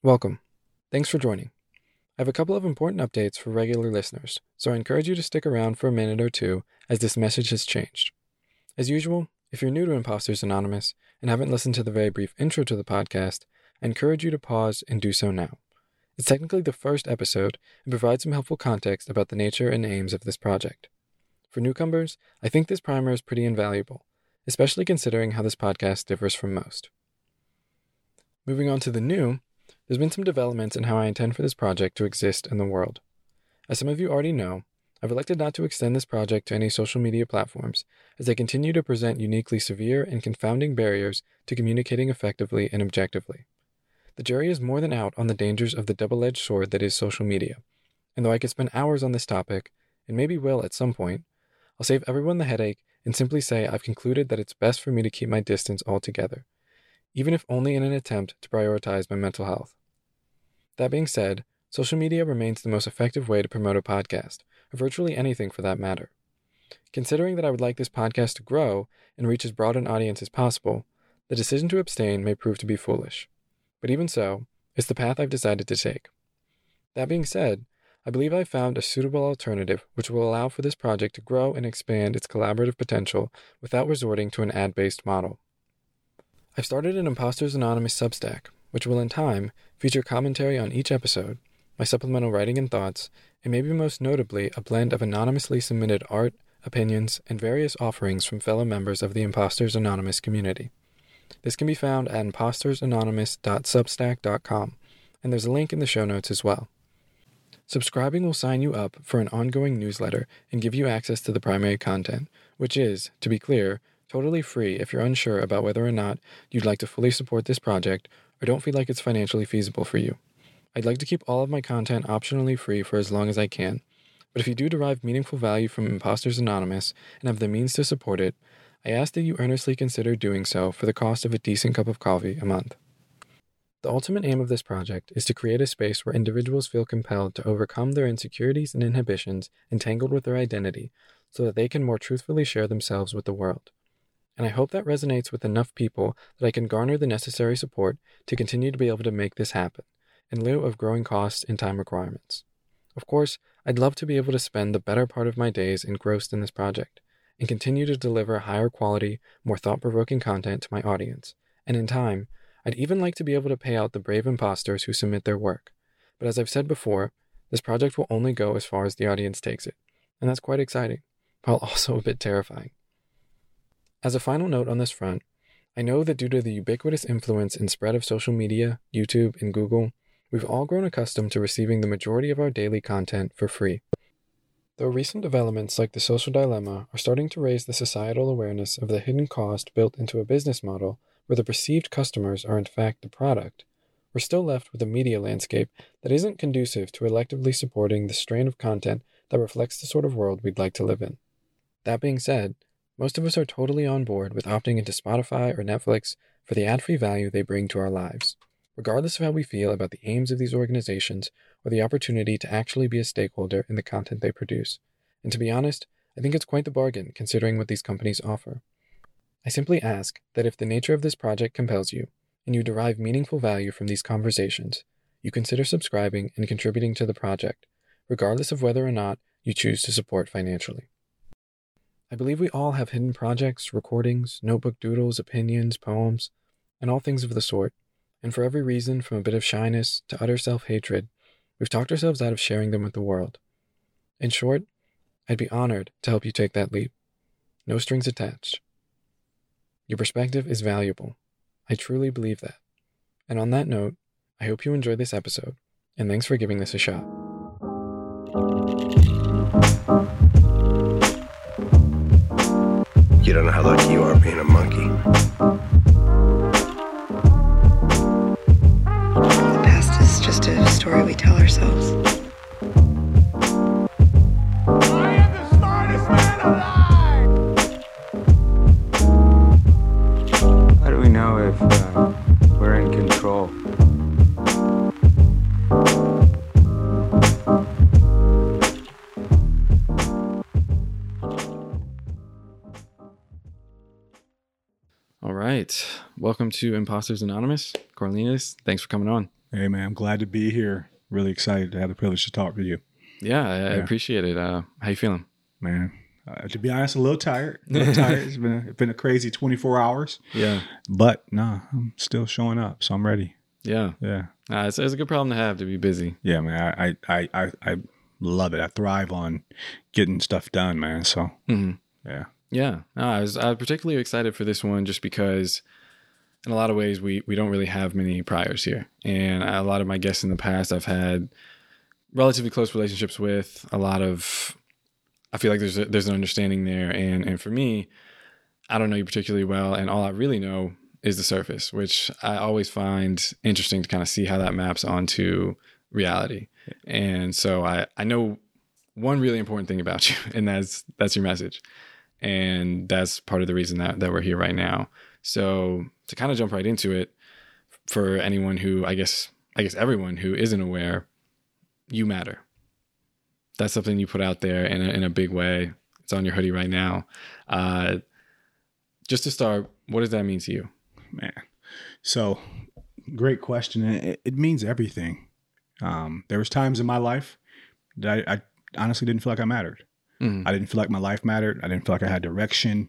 Welcome. Thanks for joining. I have a couple of important updates for regular listeners, so I encourage you to stick around for a minute or two as this message has changed. As usual, if you're new to Imposters Anonymous and haven't listened to the very brief intro to the podcast, I encourage you to pause and do so now. It's technically the first episode and provides some helpful context about the nature and aims of this project. For newcomers, I think this primer is pretty invaluable, especially considering how this podcast differs from most. Moving on to the new, there's been some developments in how I intend for this project to exist in the world. As some of you already know, I've elected not to extend this project to any social media platforms, as they continue to present uniquely severe and confounding barriers to communicating effectively and objectively. The jury is more than out on the dangers of the double edged sword that is social media, and though I could spend hours on this topic, and maybe will at some point, I'll save everyone the headache and simply say I've concluded that it's best for me to keep my distance altogether, even if only in an attempt to prioritize my mental health. That being said, social media remains the most effective way to promote a podcast, or virtually anything for that matter. Considering that I would like this podcast to grow and reach as broad an audience as possible, the decision to abstain may prove to be foolish. But even so, it's the path I've decided to take. That being said, I believe I've found a suitable alternative which will allow for this project to grow and expand its collaborative potential without resorting to an ad based model. I've started an Imposters Anonymous Substack, which will in time feature commentary on each episode, my supplemental writing and thoughts, and maybe most notably a blend of anonymously submitted art, opinions, and various offerings from fellow members of the Imposters Anonymous community. This can be found at impostersanonymous.substack.com, and there's a link in the show notes as well. Subscribing will sign you up for an ongoing newsletter and give you access to the primary content, which is, to be clear, totally free if you're unsure about whether or not you'd like to fully support this project or don't feel like it's financially feasible for you. I'd like to keep all of my content optionally free for as long as I can, but if you do derive meaningful value from Imposters Anonymous and have the means to support it, I ask that you earnestly consider doing so for the cost of a decent cup of coffee a month. The ultimate aim of this project is to create a space where individuals feel compelled to overcome their insecurities and inhibitions entangled with their identity so that they can more truthfully share themselves with the world and I hope that resonates with enough people that I can garner the necessary support to continue to be able to make this happen, in lieu of growing costs and time requirements. Of course, I'd love to be able to spend the better part of my days engrossed in this project, and continue to deliver higher quality, more thought provoking content to my audience, and in time, I'd even like to be able to pay out the brave imposters who submit their work. But as I've said before, this project will only go as far as the audience takes it, and that's quite exciting, while also a bit terrifying. As a final note on this front, I know that due to the ubiquitous influence and spread of social media, YouTube, and Google, we've all grown accustomed to receiving the majority of our daily content for free. Though recent developments like the social dilemma are starting to raise the societal awareness of the hidden cost built into a business model where the perceived customers are in fact the product, we're still left with a media landscape that isn't conducive to electively supporting the strain of content that reflects the sort of world we'd like to live in. That being said, most of us are totally on board with opting into Spotify or Netflix for the ad free value they bring to our lives, regardless of how we feel about the aims of these organizations or the opportunity to actually be a stakeholder in the content they produce. And to be honest, I think it's quite the bargain considering what these companies offer. I simply ask that if the nature of this project compels you, and you derive meaningful value from these conversations, you consider subscribing and contributing to the project, regardless of whether or not you choose to support financially. I believe we all have hidden projects, recordings, notebook doodles, opinions, poems, and all things of the sort. And for every reason, from a bit of shyness to utter self hatred, we've talked ourselves out of sharing them with the world. In short, I'd be honored to help you take that leap. No strings attached. Your perspective is valuable. I truly believe that. And on that note, I hope you enjoyed this episode, and thanks for giving this a shot. You don't know how lucky you are being a monkey. The past is just a story we tell ourselves. I am the smartest man alive! How do we know if uh, we're in control? Right. Welcome to Imposters Anonymous. Cornelius, thanks for coming on. Hey, man, I'm glad to be here. Really excited to have the privilege to talk with you, Yeah, I, I appreciate it. Uh, how you feeling? man. Uh, to be honest, a little tired. A little tired. It's been a, it's been a crazy 24 hours, Yeah, but nah, I'm still showing up, so I'm ready. yeah. Yeah, Uh, it's, it's a good problem to have to be busy. yeah, man. I I I I love it. I thrive on getting stuff done, man. So hmm yeah, Yeah, no, I was I was particularly excited for this one just because, in a lot of ways, we we don't really have many priors here, and a lot of my guests in the past I've had relatively close relationships with. A lot of, I feel like there's a, there's an understanding there, and and for me, I don't know you particularly well, and all I really know is the surface, which I always find interesting to kind of see how that maps onto reality, and so I I know one really important thing about you, and that's that's your message and that's part of the reason that, that we're here right now so to kind of jump right into it for anyone who i guess i guess everyone who isn't aware you matter that's something you put out there in a, in a big way it's on your hoodie right now uh, just to start what does that mean to you man. So great question. It, it means everything. Um, there was times in my life that I, I honestly didn't feel like I mattered. Mhm. I didn't feel like my life mattered. I didn't feel like I had direction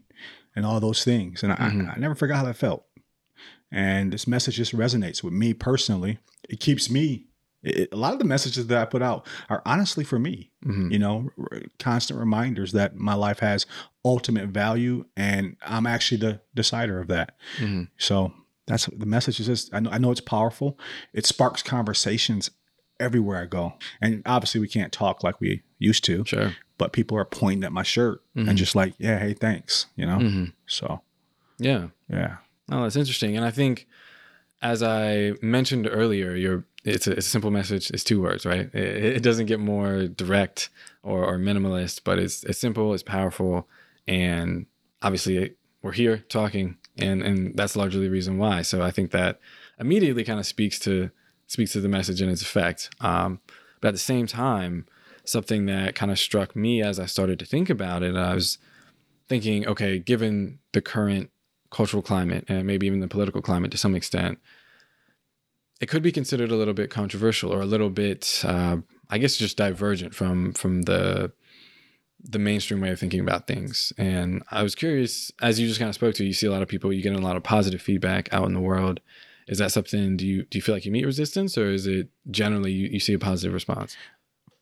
and all those things. And I, Mhm. I, never forgot how that felt. And this message just resonates with me personally. It keeps me. It, a lot of the messages that I put out are honestly for me. Mhm. You know, r- constant reminders that my life has ultimate value, and I'm actually the decider of that. Mhm. So that's the message. Is just I know I know it's powerful. It sparks conversations everywhere I go, and obviously we can't talk like we used to sure but people are pointing at my shirt Mhm. and just like, yeah, hey, thanks, you know? hmm So, yeah yeah. Oh, that's interesting. And I think, as I mentioned earlier, you're it's a, it's a simple message. It's two words, right? It, it doesn't get more direct or, or minimalist, but it's it's simple, it's powerful, and obviously we're here talking, and and that's largely the reason why. So I think that immediately kind of speaks to speaks to the message and its effect. Um, but at the same time, something that kind of struck me as I started to think about it, I was thinking, okay, given the current cultural climate and maybe even the political climate to some extent, it could be considered a little bit controversial or a little bit, uh, I guess, just divergent from from the the mainstream way of thinking about things. And I was curious, as you just kind of spoke to, you see a lot of people, you get a lot of positive feedback out in the world. Is that something? Do you do you feel like you meet resistance, or is it generally you, you see a positive response?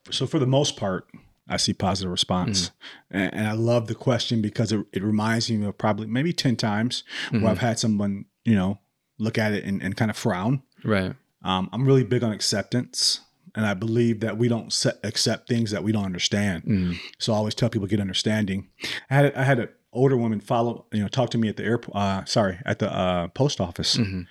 So for the most part, I see positive response. And, and I love the question because it, it reminds me of probably maybe 10 times Mhm. where I've had someone, you know, look at it and, and kind of frown. Right. Um, I'm really big on acceptance. And I believe that we don't se- accept things that we don't understand. Mm. So I always tell people get understanding. I had I had an older woman follow, you know, talk to me at the airport. Uh, sorry, at the uh, post office, Mhm.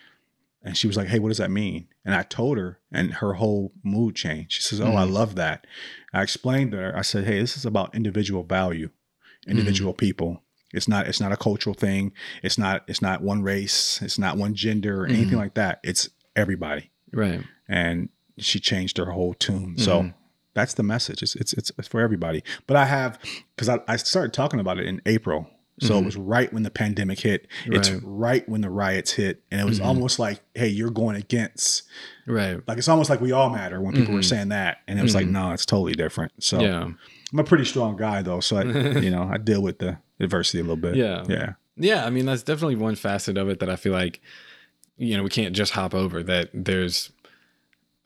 And she was like, "Hey, what does that mean?" And I told her, and her whole mood changed. She says, "Oh, I mm-hmm. love that." I explained to her. I said, "Hey, this is about individual value, mm-hmm. individual people. It's not it's not a cultural thing. It's not it's not one race. It's not one gender or anything mm-hmm. like that. It's everybody." Right. and she changed her whole tune. So that's the message. It's it's it's, it's for everybody. But I have because I, I started talking about it in April. So it mm-hmm. was right when the pandemic hit. It's Right. when the riots hit. And it was mm-hmm. almost like, hey, you're going against Right. like it's almost like we all matter when people were mm-hmm. saying that. And it was like, no, it's totally different. So Yeah. I'm a pretty strong guy though. So I you know, I deal with the adversity a little bit. Yeah. Yeah. Yeah, I mean that's definitely one facet of it that I feel like you know we can't just hop over. That there's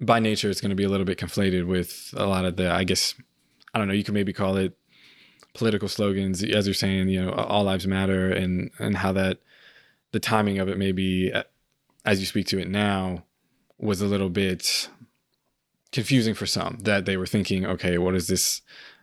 by nature it's going to be a little bit conflated with a lot of the I guess I don't know. You can maybe call it political slogans, as you're saying. You know, all lives matter, and and how that the timing of it maybe uh, as you speak to it now was a little bit confusing for some that they were thinking, okay, what is this?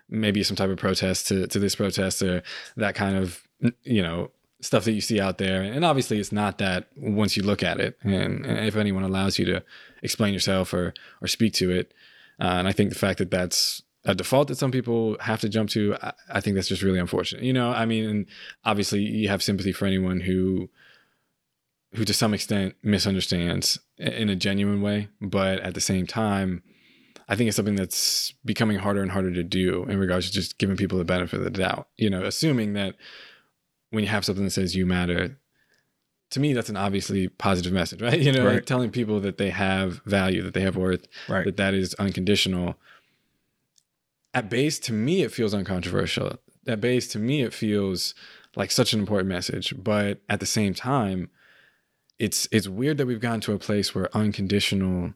Maybe some type of protest to, to this protest or that kind of, you know, stuff that you see out there. And obviously it's not that once you look at it and, and if anyone allows you to explain yourself or, or speak to it. Uh, and I think the fact that that's a default that some people have to jump to, I, I think that's just really unfortunate. You know, I mean, and obviously you have sympathy for anyone who, who to some extent misunderstands in a genuine way, but at the same time, I think it's something that's becoming harder and harder to do in regards to just giving people the benefit of the doubt. You know, assuming that when you have something that says you matter, to me that's an obviously positive message, right? You know, Right. like telling people that they have value, that they have worth, Right. that that is unconditional. At base, to me, it feels uncontroversial. At base, to me, it feels like such an important message. But at the same time, it's it's weird that we've gotten to a place where unconditional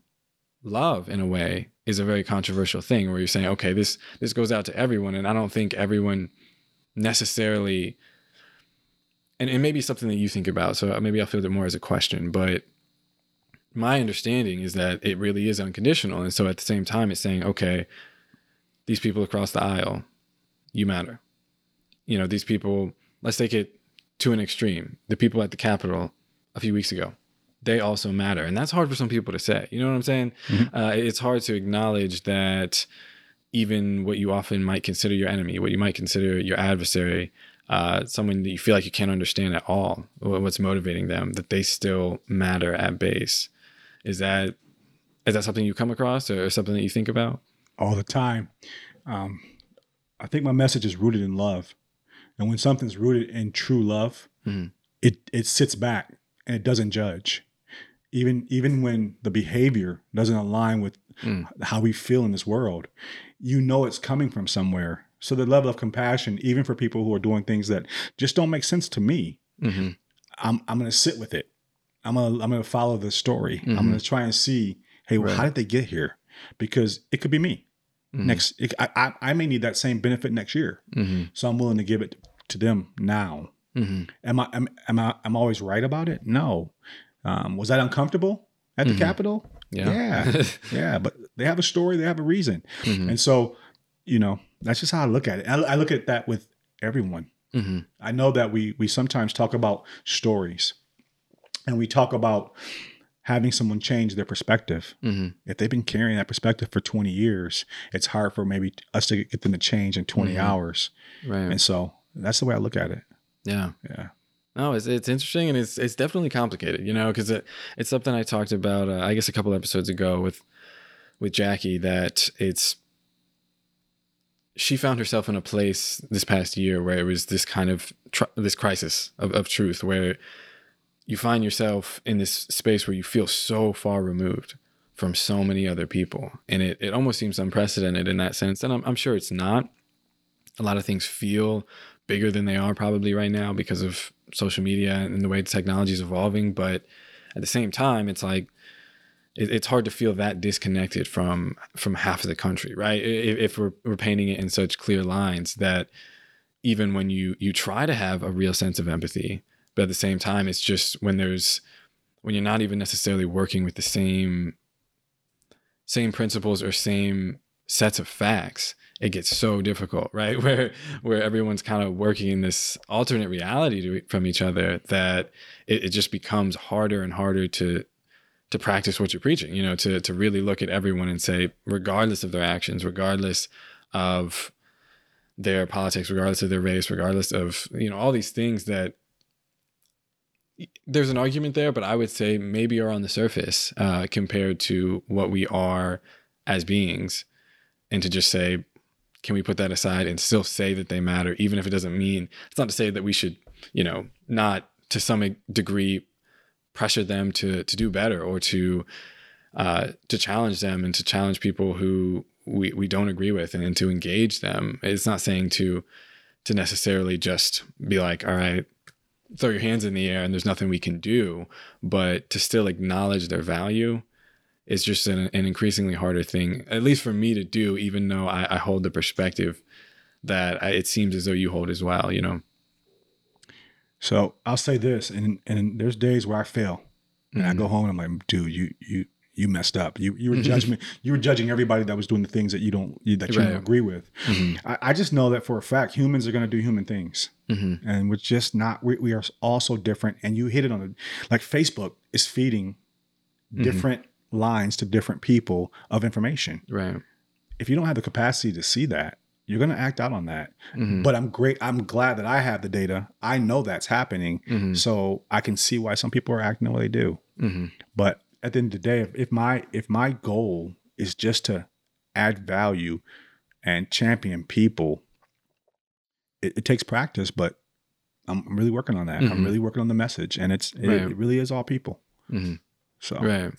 love, in a way, is a very controversial thing. Where you're saying, okay, this this goes out to everyone, and I don't think everyone necessarily. And it may be something that you think about, so maybe I'll field it more as a question. But my understanding is that it really is unconditional, and so at the same time, it's saying, okay, these people across the aisle, you matter. You know, these people, let's take it to an extreme. The people at the Capitol a few weeks ago, they also matter. And that's hard for some people to say. You know what I'm saying? Uh, it's hard to acknowledge that even what you often might consider your enemy, what you might consider your adversary, uh, someone that you feel like you can't understand at all, what's motivating them, that they still matter at base. Is that is that something you come across or something that you think about? All the time. Um, I think my message is rooted in love, and when something's rooted in true love, Mhm. it it sits back and it doesn't judge. Even even when the behavior doesn't align with Mm. how we feel in this world, you know it's coming from somewhere. So the level of compassion, even for people who are doing things that just don't make sense to me, Mm-hmm. I'm I'm gonna sit with it. I'm gonna I'm gonna follow the story. I'm gonna try and see, hey, well, how did they get here? Because it could be me Mhm. next. It, I, I I may need that same benefit next year, Mm-hmm. so I'm willing to give it to them now. Mm-hmm. Am I am, am I am always right about it? No. Um, was that uncomfortable at the Mhm. Capitol? Yeah. Yeah. yeah, but they have a story. They have a reason, Mhm. and so you know that's just how I look at it. I, I look at that with everyone. Mm-hmm. I know that we we sometimes talk about stories, and we talk about having someone change their perspective. Mm-hmm. If they've been carrying that perspective for 20 years, it's hard for maybe us to get them to change in 20 Mhm. hours. Right. And so that's the way I look at it. Yeah. Yeah. No, it's it's interesting and it's it's definitely complicated, you know, because it, it's something I talked about, uh, I guess, a couple episodes ago with with Jackie that it's she found herself in a place this past year where it was this kind of tr- this crisis of, of truth where you find yourself in this space where you feel so far removed from so many other people and it, it almost seems unprecedented in that sense and I'm, I'm sure it's not a lot of things feel bigger than they are probably right now because of social media and the way technology is evolving. But at the same time, it's like it, it's hard to feel that disconnected from from half of the country, right? If, if we're, we're painting it in such clear lines that even when you you try to have a real sense of empathy, but at the same time, it's just when there's when you're not even necessarily working with the same same principles or same sets of facts it gets so difficult right? Where where everyone's kind of working in this alternate reality to, from each other that it, it just becomes harder and harder to to practice what you're preaching you know to to really look at everyone and say regardless of their actions regardless of their politics regardless of their race regardless of you know all these things that there's an argument there but i would say maybe are on the surface uh, compared to what we are as beings. And to just say can we put that aside and still say that they matter even if it doesn't mean it's not to say that we should you know not to some degree pressure them to to do better or to uh, to challenge them and to challenge people who we, we don't agree with and, and to engage them. It's not saying to to necessarily just be like all right throw your hands in the air and there's nothing we can do but to still acknowledge their value is just an, an increasingly harder thing, at least for me to do, even though I, I hold the perspective that I, it seems as though you hold as well, you know? So I'll say this, and and there's days where I fail, and Mm-hmm. I go home and I'm like, dude, you you you messed up. You you were judging you were judging everybody that was doing the things that you don't you, that you Right. don't agree with. I, I just know that for a fact, humans are going to do human things, Mm-hmm. and we're just not. We, we are all so different. And you hit it on the like Facebook is feeding different lines to different people of information. Right. If you don't have the capacity to see that, you're going to act out on that. Mhm. But I'm great. I'm glad that I have the data. I know that's happening, Mhm. so I can see why some people are acting the way they do. Mm-hmm. But at the end of the day, if, if my if my goal is just to add value and champion people, it, it takes practice, but I'm really working on that. I'm Mhm. really working on the message, and it's it, Right. it really is all people. Mhm. So Right.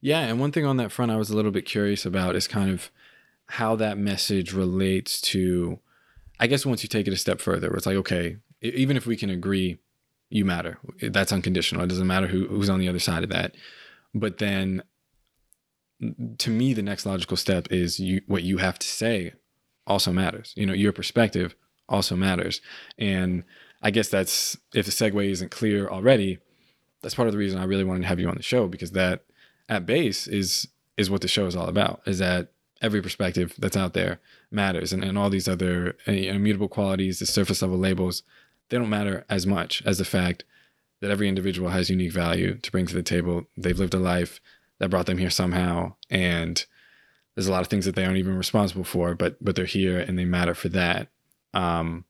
Yeah. And one thing on that front I was a little bit curious about is kind of how that message relates to, I guess, once you take it a step further, where it's like, okay, even if we can agree, you matter. That's unconditional. It doesn't matter who, who's on the other side of that. But then to me, the next logical step is you, what you have to say also matters. You know, your perspective also matters. And I guess that's, if the segue isn't clear already, that's part of the reason I really wanted to have you on the show because that at base is is what the show is all about is that every perspective that's out there matters and, and all these other uh, immutable qualities the surface level labels they don't matter as much as the fact that every individual has unique value to bring to the table they've lived a life that brought them here somehow and there's a lot of things that they aren't even responsible for but but they're here and they matter for that um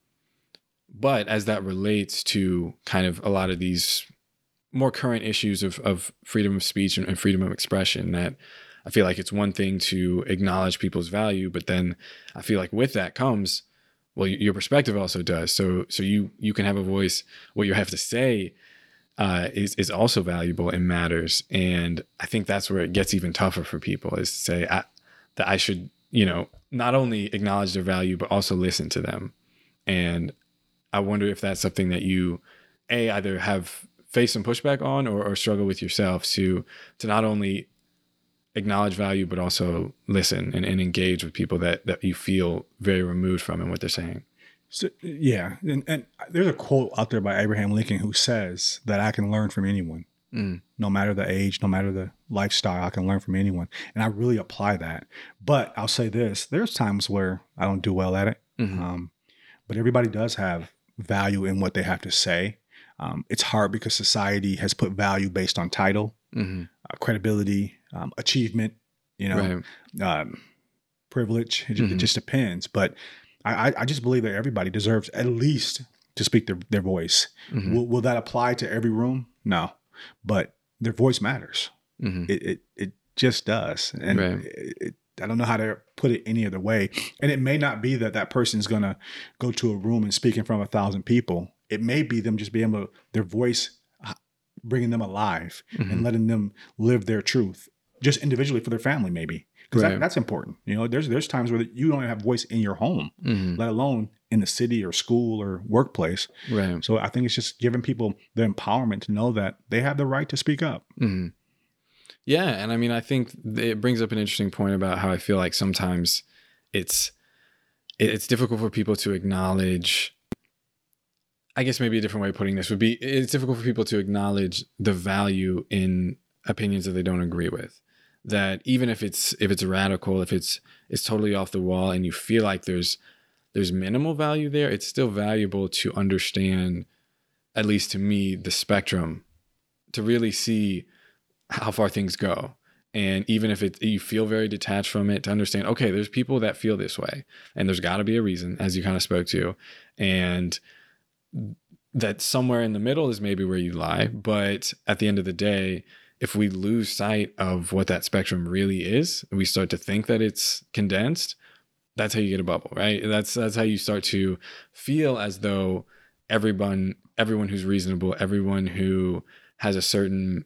but as that relates to kind of a lot of these more current issues of, of freedom of speech and, and freedom of expression that I feel like it's one thing to acknowledge people's value, but then I feel like with that comes, well, your perspective also does. So, so you, you can have a voice. What you have to say uh, is, is also valuable and matters. And I think that's where it gets even tougher for people is to say I, that I should, you know, not only acknowledge their value, but also listen to them. And I wonder if that's something that you, a either have faced some pushback on or, or struggle with yourself to to not only acknowledge value but also listen and, and engage with people that that you feel very removed from and what they're saying. So, yeah, and, and there's a quote out there by Abraham Lincoln who says that I can learn from anyone, Mm. no matter the age, no matter the lifestyle. I can learn from anyone, and I really apply that. But I'll say this: there's times where I don't do well at it, Mhm. um, but everybody does have value in what they have to say. Um, it's hard because society has put value based on title, Mhm. uh, credibility, um, achievement. You know, Right. um, privilege. It, ju- it just depends. But I, I- just believe that everybody deserves at least to speak their, their voice. Mhm. Will, will that apply to every room? No, but their voice matters. Mhm. It it, it just does, and Right. it, it, I don't know how to put it any other way. And it may not be that that person's gonna go to a room and speak in front of a thousand people. It may be them just being able to, their voice uh, bringing them alive Mhm. and letting them live their truth just individually for their family maybe because Right. that, that's important you know there's there's times where you don't have voice in your home Mhm. let alone in the city or school or workplace Right. so i think it's just giving people the empowerment to know that they have the right to speak up hmm Yeah, and I mean, I think it brings up an interesting point about how I feel like sometimes it's it's difficult for people to acknowledge. I guess maybe a different way of putting this would be: it's difficult for people to acknowledge the value in opinions that they don't agree with. That even if it's if it's radical, if it's it's totally off the wall, and you feel like there's there's minimal value there, it's still valuable to understand, at least to me, the spectrum, to really see how far things go. And even if it you feel very detached from it to understand okay there's people that feel this way and there's got to be a reason as you kind of spoke to. And that somewhere in the middle is maybe where you lie but at the end of the day if we lose sight of what that spectrum really is we start to think that it's condensed that's how you get a bubble right? That's that's how you start to feel as though everyone everyone who's reasonable everyone who has a certain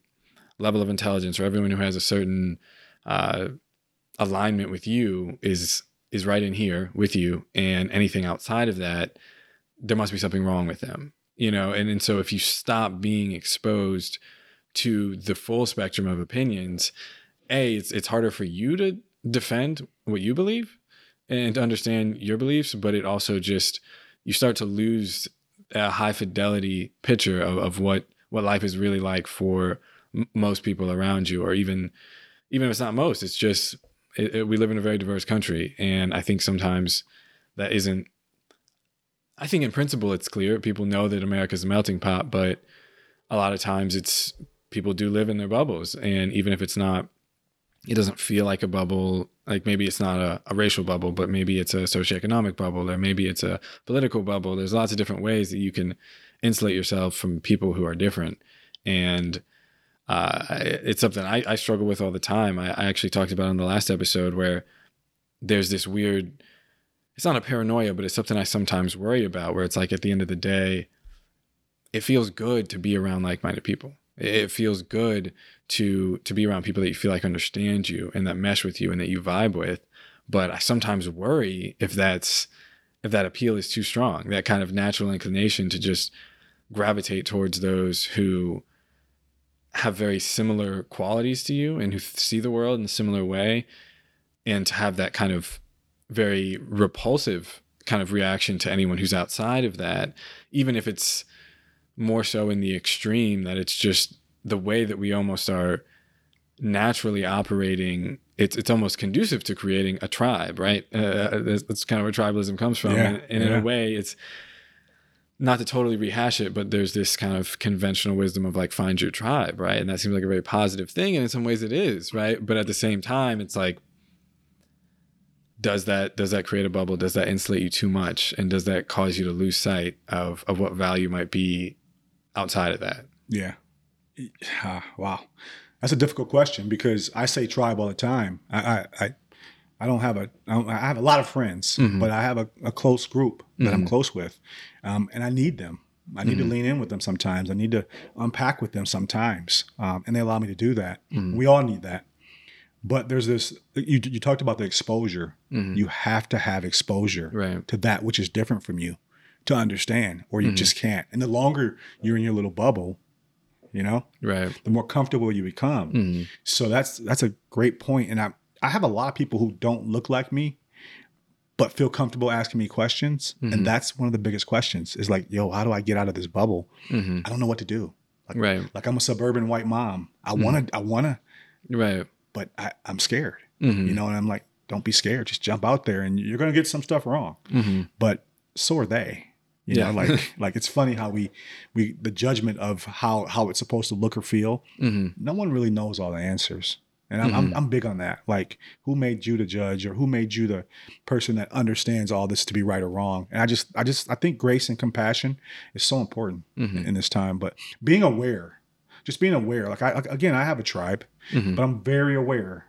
level of intelligence or everyone who has a certain uh, alignment with you is is right in here with you and anything outside of that there must be something wrong with them you know? And, and so if you stop being exposed to the full spectrum of opinions a it's, it's harder for you to defend what you believe and to understand your beliefs but it also just you start to lose a high fidelity picture of, of what what life is really like for m- most people around you or even even if it's not most it's just it, it- we live in a very diverse country and i think sometimes that isn't i think in principle it's clear. People know that america's a melting pot but a lot of times it's people do live in their bubbles. And even if it's not it doesn't feel like a bubble like maybe it's not a, a racial bubble but maybe it's a socioeconomic bubble or maybe it's a political bubble. There's lots of different ways that you can insulate yourself from people who are different. And uh, it's something I, I struggle with all the time. I, I actually talked about in the last episode where there's this weird it's not a paranoia but it's something i sometimes worry about where it's like at the end of the day it feels good to be around like-minded people. It feels good to to be around people that you feel like understand you and that mesh with you and that you vibe with. But I sometimes worry if that's if that appeal is too strong, that kind of natural inclination to just gravitate towards those who have very similar qualities to you and who see the world in a similar way and to have that kind of very repulsive kind of reaction to anyone who's outside of that even if it's more so in the extreme that it's just the way that we almost are naturally operating it's it's almost conducive to creating a tribe right? Uh, that's, that's kind of where tribalism comes from. Yeah, and, and in a way it's not to totally rehash it but there's this kind of conventional wisdom of like find your tribe right? And that seems like a very positive thing and in some ways it is right? But at the same time it's like does that does that create a bubble? Does that insulate you too much? And does that cause you to lose sight of of what value might be outside of that Yeah. Ah, wow. That's a difficult question because I say tribe all the time. I I I, I don't have a I, don't, I have a lot of friends, Mhm. but I have a, a close group that I'm Mhm. close with, um, and I need them. I need to lean in with them sometimes. I need to unpack with them sometimes, um, and they allow me to do that. Mhm. We all need that. But there's this. You you talked about the exposure. Mhm. You have to have exposure right to that which is different from you to understand, or you Mhm. just can't. And the longer you're in your little bubble, you know, right the more comfortable you become. Mhm. So that's that's a great point. And I I have a lot of people who don't look like me, but feel comfortable asking me questions. Mhm. And that's one of the biggest questions is like, yo, how do I get out of this bubble? Mhm. I don't know what to do. Like, right like I'm a suburban white mom. I Mhm. wanna, I wanna, right but I, I'm scared. Mhm. You know, and I'm like, don't be scared. Just jump out there and you're gonna get some stuff wrong. But so are they. You Yeah. know, like like it's funny how we we the judgment of how how it's supposed to look or feel Mhm. no one really knows all the answers. And I'm, Mhm. I'm, I'm big on that. Like, who made you the judge, or who made you the person that understands all this to be right or wrong? And I just, I just, I think grace and compassion is so important Mhm. in this time. But being aware, just being aware. Like, I again, I have a tribe, Mhm. but I'm very aware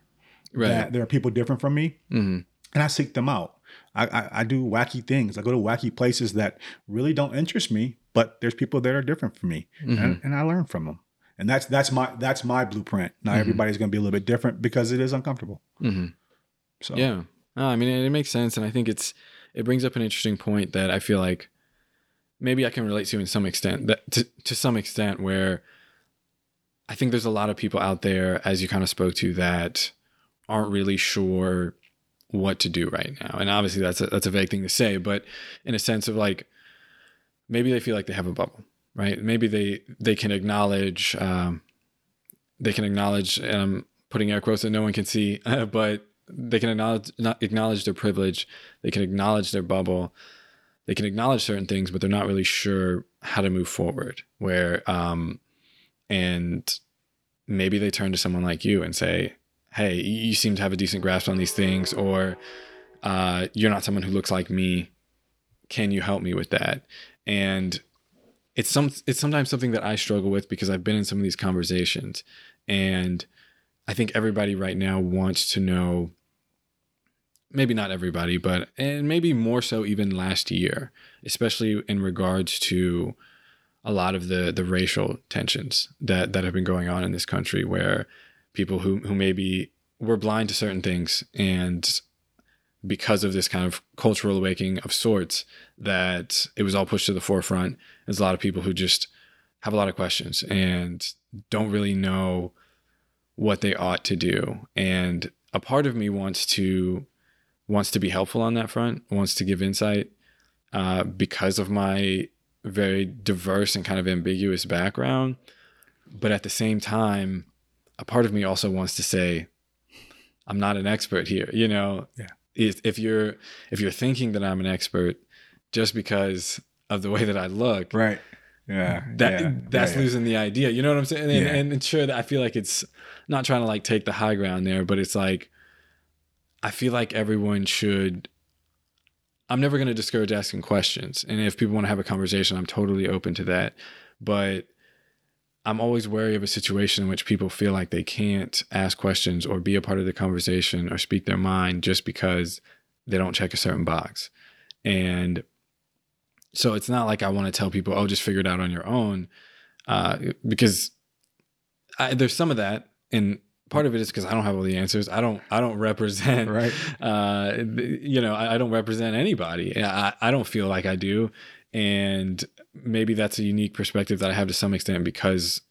right that there are people different from me, Mhm. and I seek them out. I, I, I do wacky things. I go to wacky places that really don't interest me, but there's people that are different from me, and, Mhm. and I learn from them. And that's that's my that's my blueprint. Now Mhm. everybody's going to be a little bit different because it is uncomfortable. Mhm. So Yeah. No, I mean, it, it makes sense. And I think it's, it brings up an interesting point that I feel like maybe I can relate to in some extent, that to, to some extent, where I think there's a lot of people out there, as you kind of spoke to, that aren't really sure what to do right now. And obviously that's a, that's a vague thing to say, but in a sense of like, maybe they feel like they have a bubble, right? Maybe they, they can acknowledge, um, they can acknowledge, and I'm putting air quotes that no one can see, but they can acknowledge acknowledge their privilege they can acknowledge their bubble they can acknowledge certain things but they're not really sure how to move forward where um and maybe they turn to someone like you and say hey you seem to have a decent grasp on these things or uh you're not someone who looks like me. Can you help me with that? And it's some it's sometimes something that I struggle with because I've been in some of these conversations and I think everybody right now wants to know maybe not everybody, but and maybe more so even last year, especially in regards to a lot of the the racial tensions that that have been going on in this country where people who who maybe were blind to certain things and because of this kind of cultural awakening of sorts that it was all pushed to the forefront. There's a lot of people who just have a lot of questions and don't really know what they ought to do. And a part of me wants to wants to be helpful on that front wants to give insight uh, because of my very diverse and kind of ambiguous background. But at the same time a part of me also wants to say i'm not an expert here you know Yeah. if, if you're if you're thinking that i'm an expert just because of the way that i look right, yeah, that yeah, that's yeah, losing the idea. You know what I'm saying? And, and, and sure, that I feel like it's not trying to like take the high ground there, but it's like I feel like everyone should. I'm never going to discourage asking questions, and if people want to have a conversation, I'm totally open to that. But I'm always wary of a situation in which people feel like they can't ask questions or be a part of the conversation or speak their mind just because they don't check a certain box. And so it's not like I want to tell people, oh, just figure it out on your own, uh, because I, there's some of that, and part of it is because I don't have all the answers. I don't. I don't represent. Right. Uh, you know, I, I don't represent anybody. I, I don't feel like I do, and maybe that's a unique perspective that I have to some extent because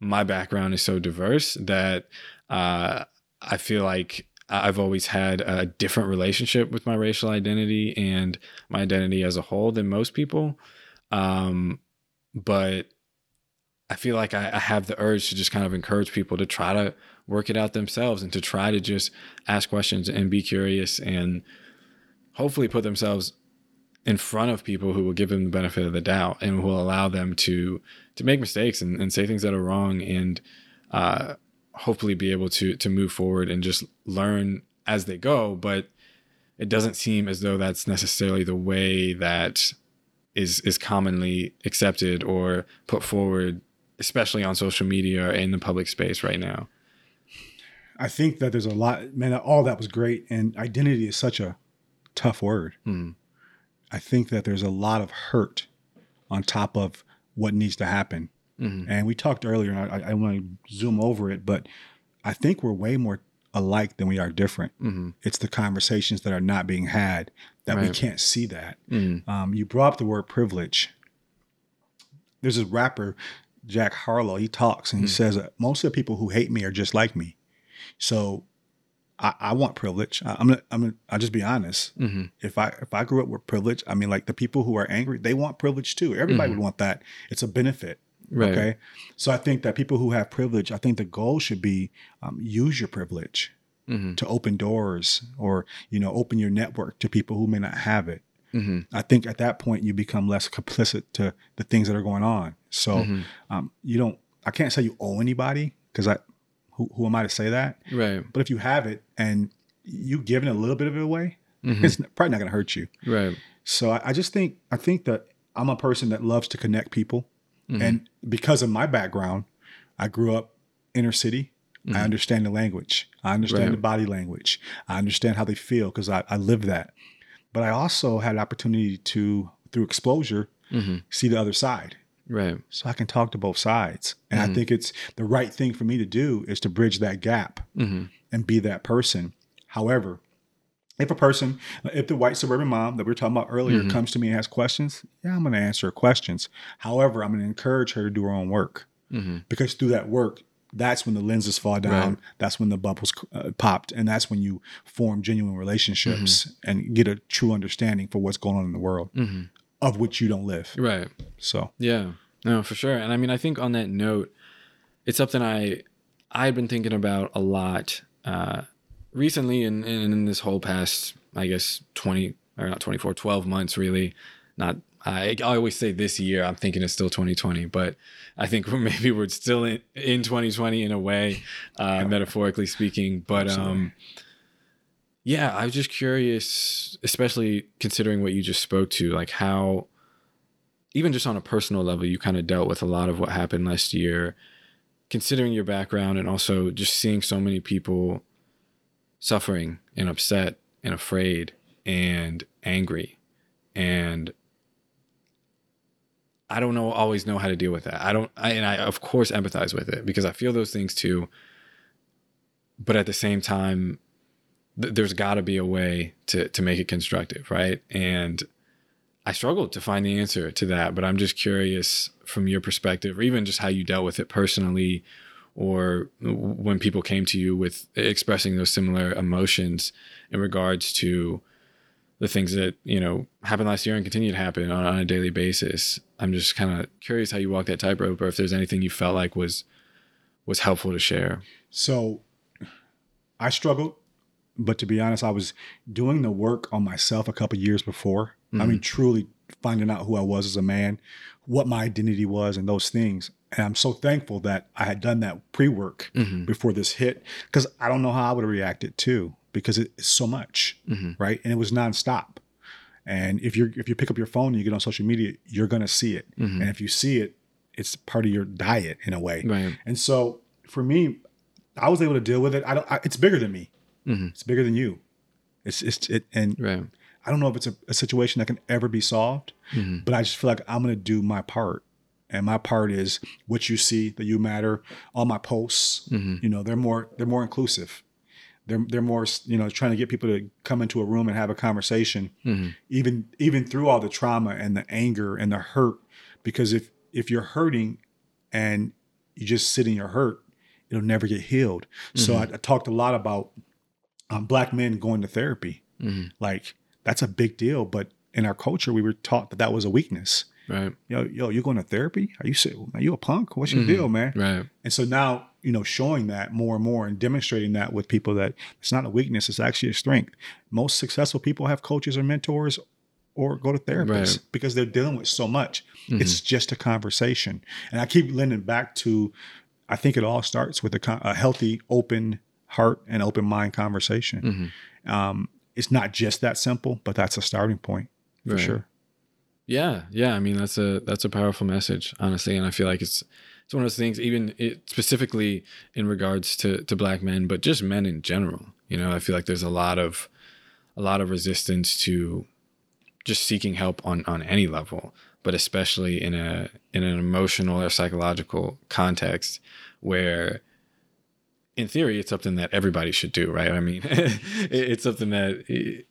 my background is so diverse that uh, I feel like I've always had a different relationship with my racial identity and my identity as a whole than most people. Um, but I feel like I, I, have the urge to just kind of encourage people to try to work it out themselves and to try to just ask questions and be curious and hopefully put themselves in front of people who will give them the benefit of the doubt and will allow them to to make mistakes and, and say things that are wrong and uh, hopefully be able to to move forward and just learn as they go. But it doesn't seem as though that's necessarily the way that is is commonly accepted or put forward especially on social media or in the public space right now. I think that there's a lot man all that was great and identity is such a tough word. Mm. I think that there's a lot of hurt on top of what needs to happen mm-hmm. and we talked earlier and i, I want to zoom over it but i think we're way more alike than we are different mm-hmm. it's the conversations that are not being had that we can't see that Mm. um, you brought up the word privilege. There's this rapper, Jack Harlow. He talks and he says most of the people who hate me are just like me. So I, I want privilege. I, I'm gonna, I'm gonna, I'll just be honest. Mhm. If I if I grew up with privilege, I mean, like the people who are angry, they want privilege too. Everybody would want that. It's a benefit. Right. Okay. So I think that people who have privilege, I think the goal should be um, use your privilege Mhm. to open doors or you know open your network to people who may not have it. Mhm. I think at that point you become less complicit to the things that are going on. So Mhm. um, you don't. I can't say you owe anybody because I. Who, who am I to say that? right But if you have it and you giving a little bit of it away, Mhm. it's probably not going to hurt you. right So I, I just think I think that I'm a person that loves to connect people, Mhm. and because of my background, I grew up inner city. I understand the language. I understand Right. the body language. I understand how they feel because I, I live that. But I also had an opportunity to through exposure Mhm. see the other side. Right So I can talk to both sides. And I think it's the right thing for me to do is to bridge that gap Mhm. and be that person. However, if a person, if the white suburban mom that we were talking about earlier comes to me and has questions, yeah, I'm going to answer her questions. However, I'm going to encourage her to do her own work Mhm. because through that work, that's when the lenses fall down. Right. That's when the bubbles uh, popped, and that's when you form genuine relationships and get a true understanding for what's going on in the world, Mhm. Of which you don't live. right So Yeah, no, for sure. And I mean, I think on that note, it's something I I've been thinking about a lot uh, recently, and in, in this whole past, I guess twenty or not 24, 12 months, really. Not I, I always say this year. I'm thinking it's still 2020, but I think we're, maybe we're still in, in 2020 in a way, uh, metaphorically speaking. But um, yeah, I was just curious, especially considering what you just spoke to, like how even just on a personal level, you kind of dealt with a lot of what happened last year, considering your background and also just seeing so many people suffering and upset and afraid and angry. And I don't know, always know how to deal with that. I don't, I, and I, of course, empathize with it because I feel those things too. But at the same time, th- there's got to be a way to, to make it constructive, right? And I struggled to find the answer to that, but I'm just curious from your perspective, or even just how you dealt with it personally, or when people came to you with expressing those similar emotions in regards to the things that you know happened last year and continue to happen on, on a daily basis. I'm just kind of curious how you walk that tightrope, or if there's anything you felt like was was helpful to share. So I struggled, but to be honest, I was doing the work on myself a couple years before. I mean, mm-hmm. truly finding out who I was as a man, what my identity was, and those things. And I'm so thankful that I had done that pre work mm-hmm. before this hit because I don't know how I would have reacted too because it's so much, mm-hmm. right? And it was nonstop. And if you if you pick up your phone and you get on social media, you're gonna see it. And if you see it, it's part of your diet in a way. Right. And so for me, I was able to deal with it. I don't. I, it's bigger than me. Mhm. It's bigger than you. It's it's it, and Right. I don't know if it's a, a situation that can ever be solved, mm-hmm. but I just feel like I'm going to do my part. And my part is what you see, that you matter. All my posts, mm-hmm. you know, they're more they're more inclusive. They're they're more you know trying to get people to come into a room and have a conversation, mm-hmm. even even through all the trauma and the anger and the hurt. Because if if you're hurting and you just sit in your hurt, it'll never get healed. So I, I talked a lot about um, black men going to therapy. Like that's a big deal, but in our culture, we were taught that that was a weakness. Right. Yo, yo, you going to therapy? Are you? Are you a punk? What's your deal, man? Right. And so now, you know, showing that more and more and demonstrating that with people that it's not a weakness, it's actually a strength. Most successful people have coaches or mentors or go to therapists Right. Mm-hmm. because they're dealing with so much. It's just a conversation. And I keep leaning back to, I think it all starts with a, con- a healthy, open heart and open mind conversation. Mm-hmm. Um, it's not just that simple, but that's a starting point for Right. sure. Yeah, yeah. I mean, that's a that's a powerful message, honestly, and I feel like it's it's one of those things, even it, specifically in regards to to black men, but just men in general. You know, I feel like there's a lot of a lot of resistance to just seeking help on on any level, but especially in a in an emotional or psychological context where in theory it's something that everybody should do right? I mean it's something that eh,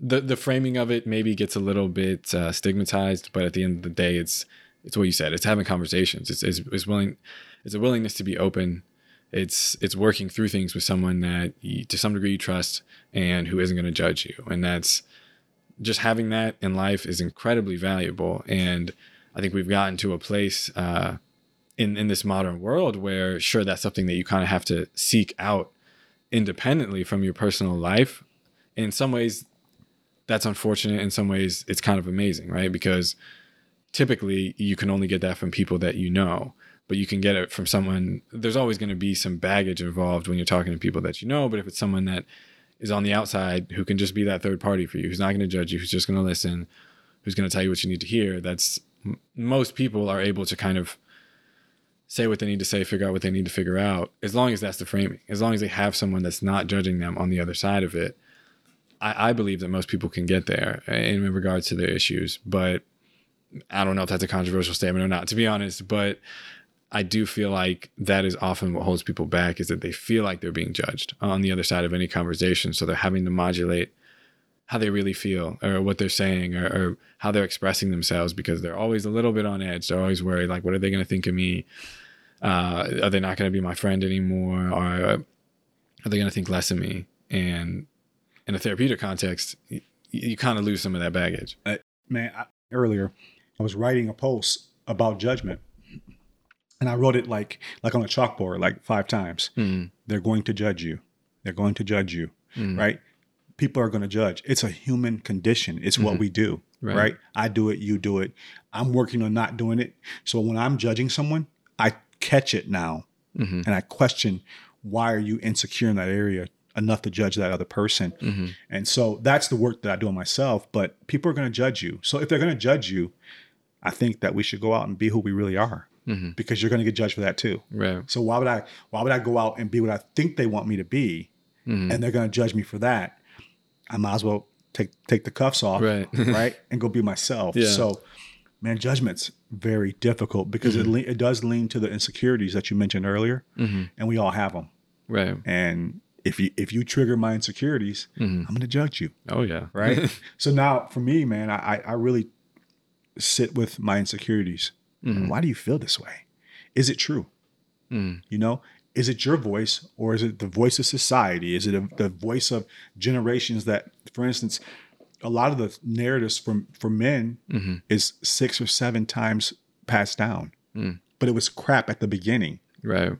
the the framing of it maybe gets a little bit uh, stigmatized but at the end of the day it's it's what you said it's having conversations. It's, it's it's willing it's a willingness to be open. It's it's working through things with someone that you, to some degree you trust and who isn't going to judge you. And that's just having that in life is incredibly valuable. And i think we've gotten to a place uh, in in this modern world where sure that's something that you kind of have to seek out independently from your personal life. In some ways that's unfortunate. In some ways it's kind of amazing right? Because typically you can only get that from people that you know but you can get it from someone there's always going to be some baggage involved when you're talking to people that you know but if it's someone that is on the outside who can just be that third party for you who's not going to judge you who's just going to listen who's going to tell you what you need to hear that's most people are able to kind of say what they need to say, figure out what they need to figure out, as long as that's the framing, as long as they have someone that's not judging them on the other side of it. I, I believe that most people can get there in regards to their issues, but I don't know if that's a controversial statement or not, to be honest. But I do feel like that is often what holds people back is that they feel like they're being judged on the other side of any conversation. So they're having to modulate how they really feel or what they're saying or, or how they're expressing themselves because they're always a little bit on edge. They're always worried, like, what are they going to think of me? Uh, are they not going to be my friend anymore? Or are they going to think less of me? And in a therapeutic context, you, you kind of lose some of that baggage. man, I, earlier I was writing a post about judgment, and I wrote it like like on a chalkboard, like five times. They're going to judge you. They're going to judge you, right? People are going to judge. It's a human condition. It's what mm-hmm. we do, Right. right. I do it. You do it. I'm working on not doing it. So when I'm judging someone, I catch it now, mm-hmm. and I question why are you insecure in that area enough to judge that other person. Mm-hmm. And so that's the work that I do on myself. But people are going to judge you. So if they're going to judge you, I think that we should go out and be who we really are, because you're going to get judged for that too. Right. So why would I? Why would I go out and be what I think they want me to be, and they're going to judge me for that? I might as well take take the cuffs off, Right. right, and go be myself. Yeah. So, man, judgment's very difficult because it mm-hmm. le- it does lean to the insecurities that you mentioned earlier, mm-hmm. and we all have them. Right. And if you if you trigger my insecurities, mm-hmm. I'm going to judge you Oh, yeah. right? so now for me, man, I I really sit with my insecurities. Why do you feel this way? Is it true? Mm. You know, is it your voice or is it the voice of society? Is it a, the voice of generations that, for instance, a lot of the narratives from for men mm-hmm. is six or seven times passed down, mm. but it was crap at the beginning, Right.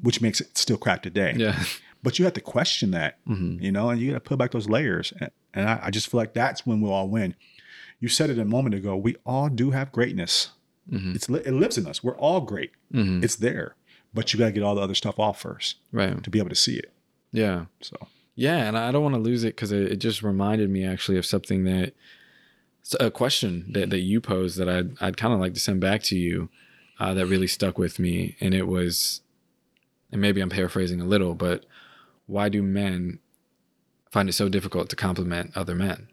which makes it still crap today Yeah. but you have to question that, mm-hmm. you know, and you got to put back those layers. And, and I, I just feel like that's when we'll all win. You said it a moment ago. We all do have greatness. Mm-hmm. It's it lives in us. We're all great. It's there, but you got to get all the other stuff off first Right. to be able to see it. Yeah. So Yeah, and I don't want to lose it because it, it just reminded me actually of something that a question that, that you posed that I'd I'd kind of like to send back to you uh, that really stuck with me, and it was, and maybe I'm paraphrasing a little, but why do men find it so difficult to compliment other men?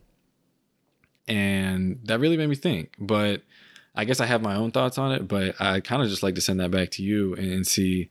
and that really made me think. But I guess I have my own thoughts on it. But I kind of just like to send that back to you and, and see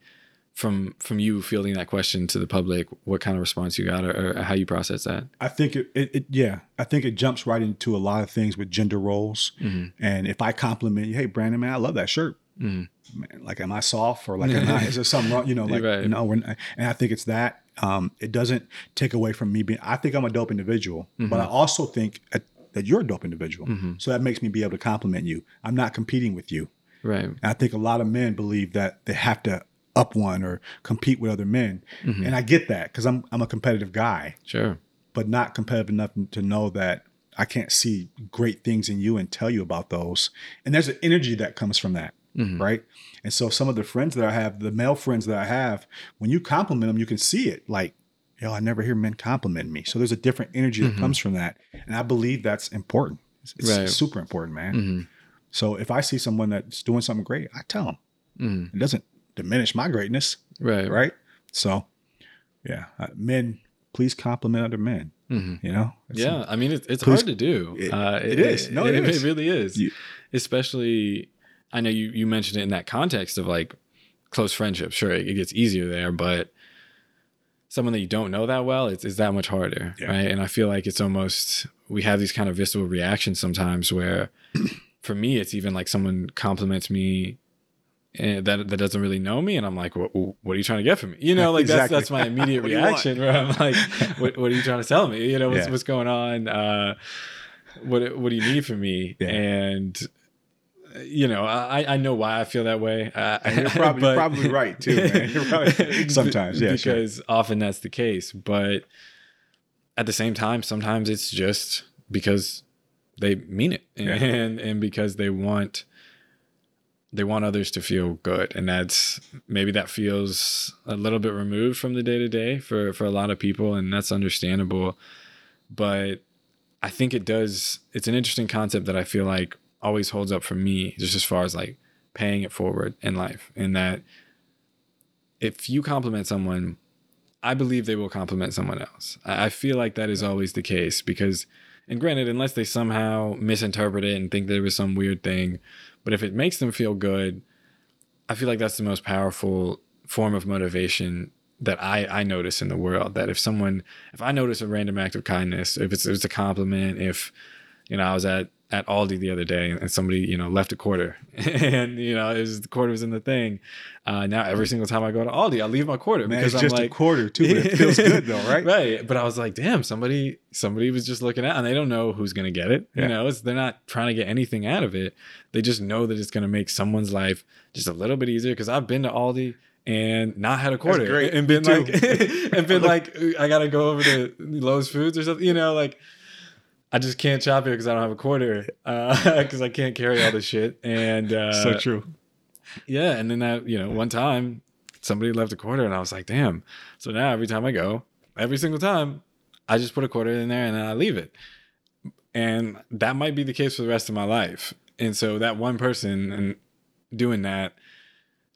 from from you fielding that question to the public what kind of response you got or, or how you process that. I think it, it, it, yeah, I think it jumps right into a lot of things with gender roles. Mm-hmm. And if I compliment you, hey, Brandon, man, I love that shirt. Mm-hmm. Man, like, am I soft or like, am I, is there something wrong? You know, like, Right. no, we're not, and I think it's that. Um, it doesn't take away from me being, I think I'm a dope individual, but mm-hmm. I also think at, that you're a dope individual. Mm-hmm. So that makes me be able to compliment you. I'm not competing with you. Right. And I think a lot of men believe that they have to up one or compete with other men. Mm-hmm. And I get that because I'm, I'm a competitive guy Sure. but not competitive enough to know that I can't see great things in you and tell you about those. And there's an energy that comes from that, mm-hmm. right? And so some of the friends that I have, the male friends that I have, when you compliment them, you can see it. Like, yo, I never hear men compliment me. So there's a different energy that comes from that, and I believe that's important. It's, it's Right. super important, man. So if I see someone that's doing something great, I tell them. It doesn't diminish my greatness, Right. right? So, yeah, uh, men, please compliment other men. You know, Yeah, I mean, it's, it's Please- hard to do. It- uh, it is. No, it it, is. really is. You- Especially, I know you, you mentioned it in that context of like close friendship. Sure, it, it gets easier there, but someone that you don't know that well, it's, it's that much harder, Yeah. right? And I feel like it's almost we have these kind of visceral reactions sometimes where, for me, it's even like someone compliments me. And that that doesn't really know me, and I'm like, what, what are you trying to get from me? You know, like Exactly. that's that's my immediate What do you want? reaction. Where I'm like, what, what are you trying to tell me? You know, what's Yeah. what's going on? Uh, what what do you need from me? Yeah. And you know, I I know why I feel that way. Uh, You're probably, you're probably right too, man. You're probably, sometimes, yeah, sure. because often that's the case. But at the same time, sometimes it's just because they mean it, Yeah. and and because they want they want others to feel good, and that's maybe that feels a little bit removed from the day to day for for a lot of people, and that's understandable. But I think it does. It's an interesting concept that I feel like always holds up for me, just as far as like paying it forward in life, in that if you compliment someone, I believe they will compliment someone else. I I feel like that is always the case because, and granted, unless they somehow misinterpret it and think there was some weird thing, but if it makes them feel good, I feel like that's the most powerful form of motivation that I, I notice in the world. That if someone, if I notice a random act of kindness, if it's, it's a compliment, if, you know, I was at, at Aldi the other day and somebody, you know, left a quarter and, you know, it was, the quarter was in the thing. Uh, now every single time I go to Aldi, I leave my quarter Man, because it's I'm just like, a quarter too, but it feels good though, right? right. But I was like, damn, somebody somebody was just looking at and they don't know who's gonna get it. Yeah. You know, it's, they're not trying to get anything out of it. They just know that it's gonna make someone's life just a little bit easier. Cause I've been to Aldi and not had a quarter and been Me like and been like I gotta go over to Lowe's Foods or something, you know, like I just can't chop here because I don't have a quarter because I can't carry all this shit. And uh, so true. yeah, and then that you know one time somebody left a quarter and I was like, damn. So now every time I go, every single time, I just put a quarter in there and then I leave it. And that might be the case for the rest of my life. And so that one person and doing that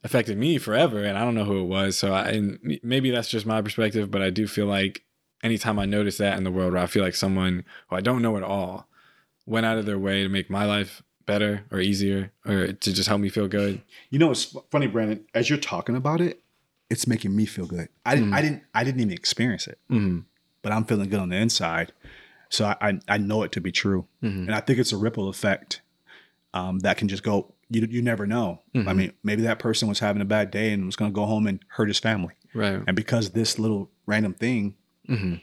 affected me forever and I don't know who it was. So I and maybe that's just my perspective, but I do feel like anytime I notice that in the world where I feel like someone who I don't know at all went out of their way to make my life better or easier or to just help me feel good. You know, it's funny, Brandon. As you're talking about it, it's making me feel good. I didn't, I didn't, I didn't even experience it, Mhm. but I'm feeling good on the inside. So I, I, I know it to be true, and I think it's a ripple effect um, that can just go. You, you never know. I mean, maybe that person was having a bad day and was going to go home and hurt his family, Right. and because this little random thing, Mm-hmm.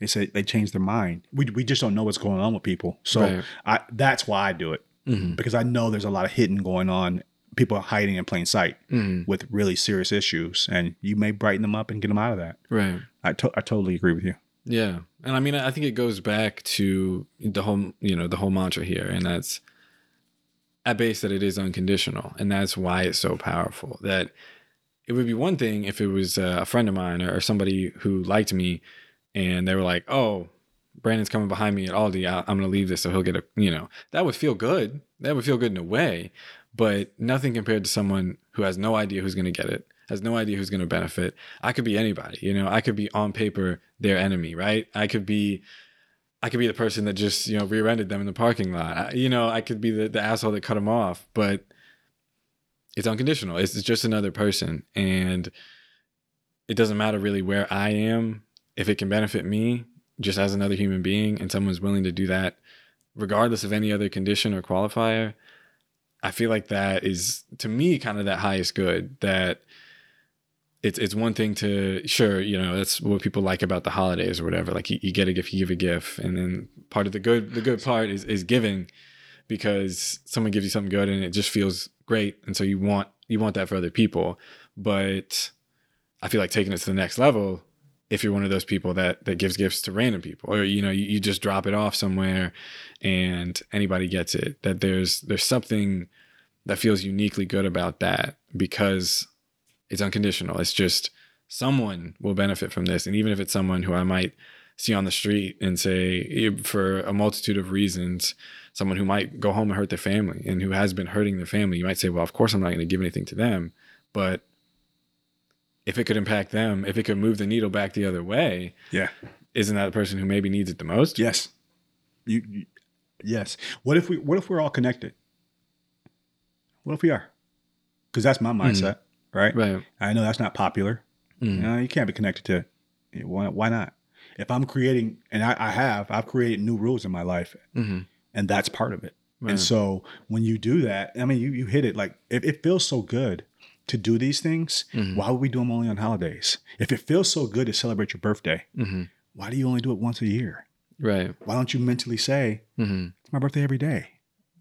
they say they changed their mind. We, we just don't know what's going on with people. So Right. I that's why I do it Mhm. because I know there's a lot of hidden going on. People are hiding in plain sight Mhm. with really serious issues, and you may brighten them up and get them out of that. Right. I, to- I totally agree with you. Yeah. And I mean, I think it goes back to the whole, you know, the whole mantra here. And that's at base that it is unconditional. And that's why it's so powerful. That it would be one thing if it was uh, a friend of mine or somebody who liked me and they were like, oh, Brandon's coming behind me at Aldi. I, I'm going to leave this so he'll get a, you know, that would feel good. That would feel good in a way, but nothing compared to someone who has no idea who's going to get it, has no idea who's going to benefit. I could be anybody, you know, I could be on paper their enemy, right? I could be I could be the person that just you know rear-ended them in the parking lot. I, you know, I could be the, the asshole that cut them off, but it's unconditional. It's, it's just another person, and it doesn't matter really where I am. If it can benefit me, just as another human being, and someone's willing to do that, regardless of any other condition or qualifier, I feel like that is to me kind of that highest good. That it's it's one thing to sure you know that's what people like about the holidays or whatever. Like you, you get a gift, you give a gift, and then part of the good the good part is is giving because someone gives you something good and it just feels great, and so you want you want that for other people. But I feel like taking it to the next level if you're one of those people that that gives gifts to random people or you know you, you just drop it off somewhere and anybody gets it that there's there's something that feels uniquely good about that because it's unconditional. It's just someone will benefit from this. And even if it's someone who i might see on the street and say eh, for a multitude of reasons someone who might go home and hurt their family and who has been hurting their family you might say well of course i'm not going to give anything to them. But if it could impact them, if it could move the needle back the other way, Yeah. isn't that the person who maybe needs it the most? Yes. You, you yes. What if we what if we're all connected? What if we are? Because that's my mindset, right? Right. I know that's not popular. Mm. You, can't be connected to it. Why, why not? If I'm creating, and I, I have, I've created new rules in my life, hmm and that's part of it. Right. And so when you do that, I mean, you you hit it like it, it feels so good to do these things. Mhm. Why would we do them only on holidays? If it feels so good to celebrate your birthday, hmm why do you only do it once a year? Right. Why don't you mentally say hmm it's my birthday every day?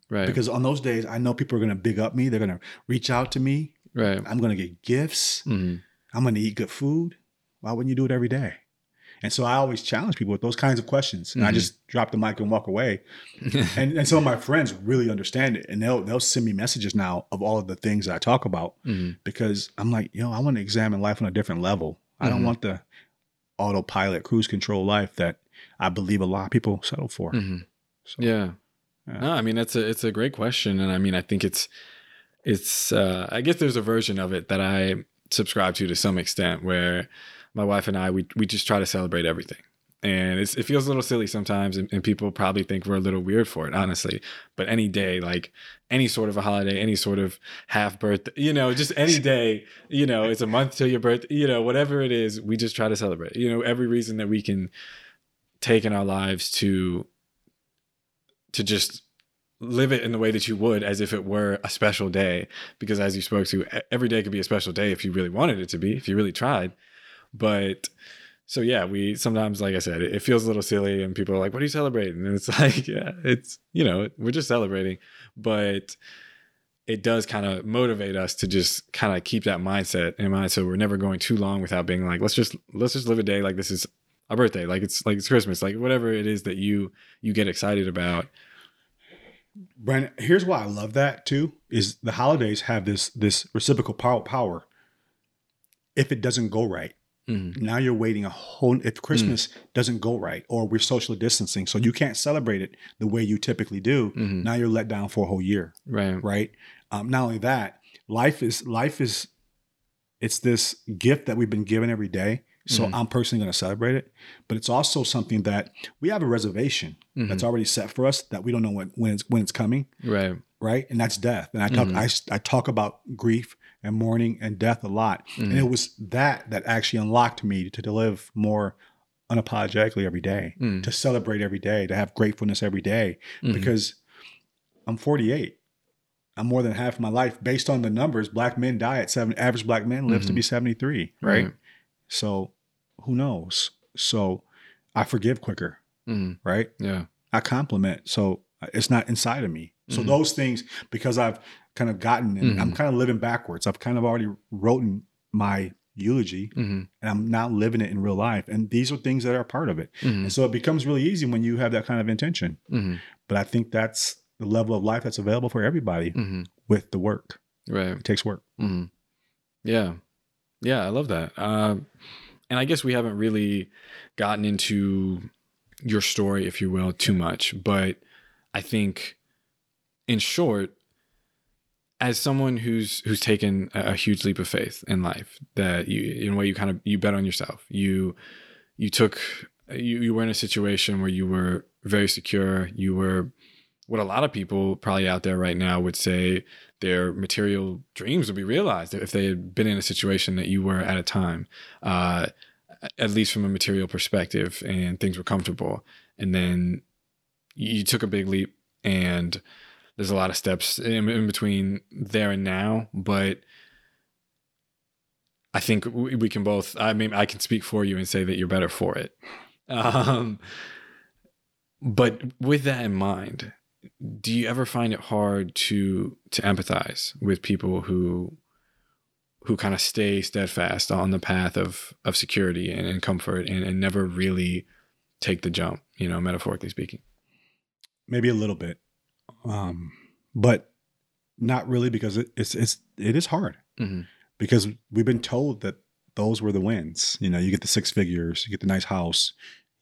Right. Because on those days, I know people are going to big up me. They're going to reach out to me. right. I'm going to get gifts. hmm I'm going to eat good food. Why wouldn't you do it every day? And so I always challenge people with those kinds of questions. And I Mhm. just drop the mic and walk away. and, and some of my friends really understand it. And they'll they'll send me messages now of all of the things that I talk about hmm because I'm like, yo, I want to examine life on a different level. I don't Mhm. want the autopilot cruise control life that I believe a lot of people settle for. hmm So, Yeah. Yeah. No, I mean that's a it's a great question, and I mean I think it's it's uh, I guess there's a version of it that I subscribe to to some extent where my wife and I we we just try to celebrate everything. And it's, it feels a little silly sometimes, and, and people probably think we're a little weird for it, honestly. But any day, like any sort of a holiday, any sort of half birthday, you know, just any day, you know, it's a month till your birthday, you know, whatever it is, we just try to celebrate. You know, every reason that we can take in our lives to to just live it in the way that you would as if it were a special day because as you spoke to every day could be a special day if you really wanted it to be if you really tried but so yeah we sometimes like i said it, feels a little silly and people are like what are you celebrating and it's like yeah it's you know we're just celebrating but it does kind of motivate us to just kind of keep that mindset in mind so we're never going too long without being like let's just let's just live a day like this is a birthday like it's like it's christmas like whatever it is that you you get excited about Brandon, here's why I love that too: is the holidays have this this reciprocal. Power. If it doesn't go right, Mhm. now you're waiting a whole. If Christmas doesn't go right, or we're social distancing, so you can't celebrate it the way you typically do, Mhm. now you're let down for a whole year, right right? Um, not only that, life is life is it's this gift that we've been given every day. So Mhm. I'm personally going to celebrate it, but it's also something that we have a reservation that's already set for us that we don't know when when it's when it's coming right right? And that's death. And I talk, I, I talk about grief and mourning and death a lot. And it was that that actually unlocked me to, to live more unapologetically every day, Mm. to celebrate every day, to have gratefulness every day, Mhm. because I'm 48. I'm more than half my life based on the numbers. Black men die at seven. Average black man lives to be 73, right? Right. So who knows? So I forgive quicker, Mhm. right? yeah I compliment. So it's not inside of me. So Mhm. those things, because I've kind of gotten, and I'm Mhm. kind of living backwards. I've kind of already written my eulogy, hmm and I'm now living it in real life. And these are things that are part of it. hmm And so it becomes really easy when you have that kind of intention. hmm But I think that's the level of life that's available for everybody hmm with the work. right It takes work. hmm Yeah. Yeah, I love that. Um, and I guess we haven't really gotten into your story, if you will, too much. But I think, in short, as someone who's who's taken a, huge leap of faith in life, that you in a way you kind of you bet on yourself. You you took you you were in a situation where you were very secure. You were what a lot of people probably out there right now would say their material dreams would be realized if they had been in a situation that you were at a time, uh, at least from a material perspective, and things were comfortable. And then you took a big leap, and there's a lot of steps in, in between there and now. But I think we, we can both. I mean, I can speak for you and say that you're better for it. Um, but with that in mind, do you ever find it hard to to empathize with people who who kind of stay steadfast on the path of of security and, and comfort and, and never really take the jump, you know, metaphorically speaking? maybe a little bit, um, but not really because it, it's it's it is hard Mhm. because we've been told that those were the wins. You know, you get the six figures, you get the nice house,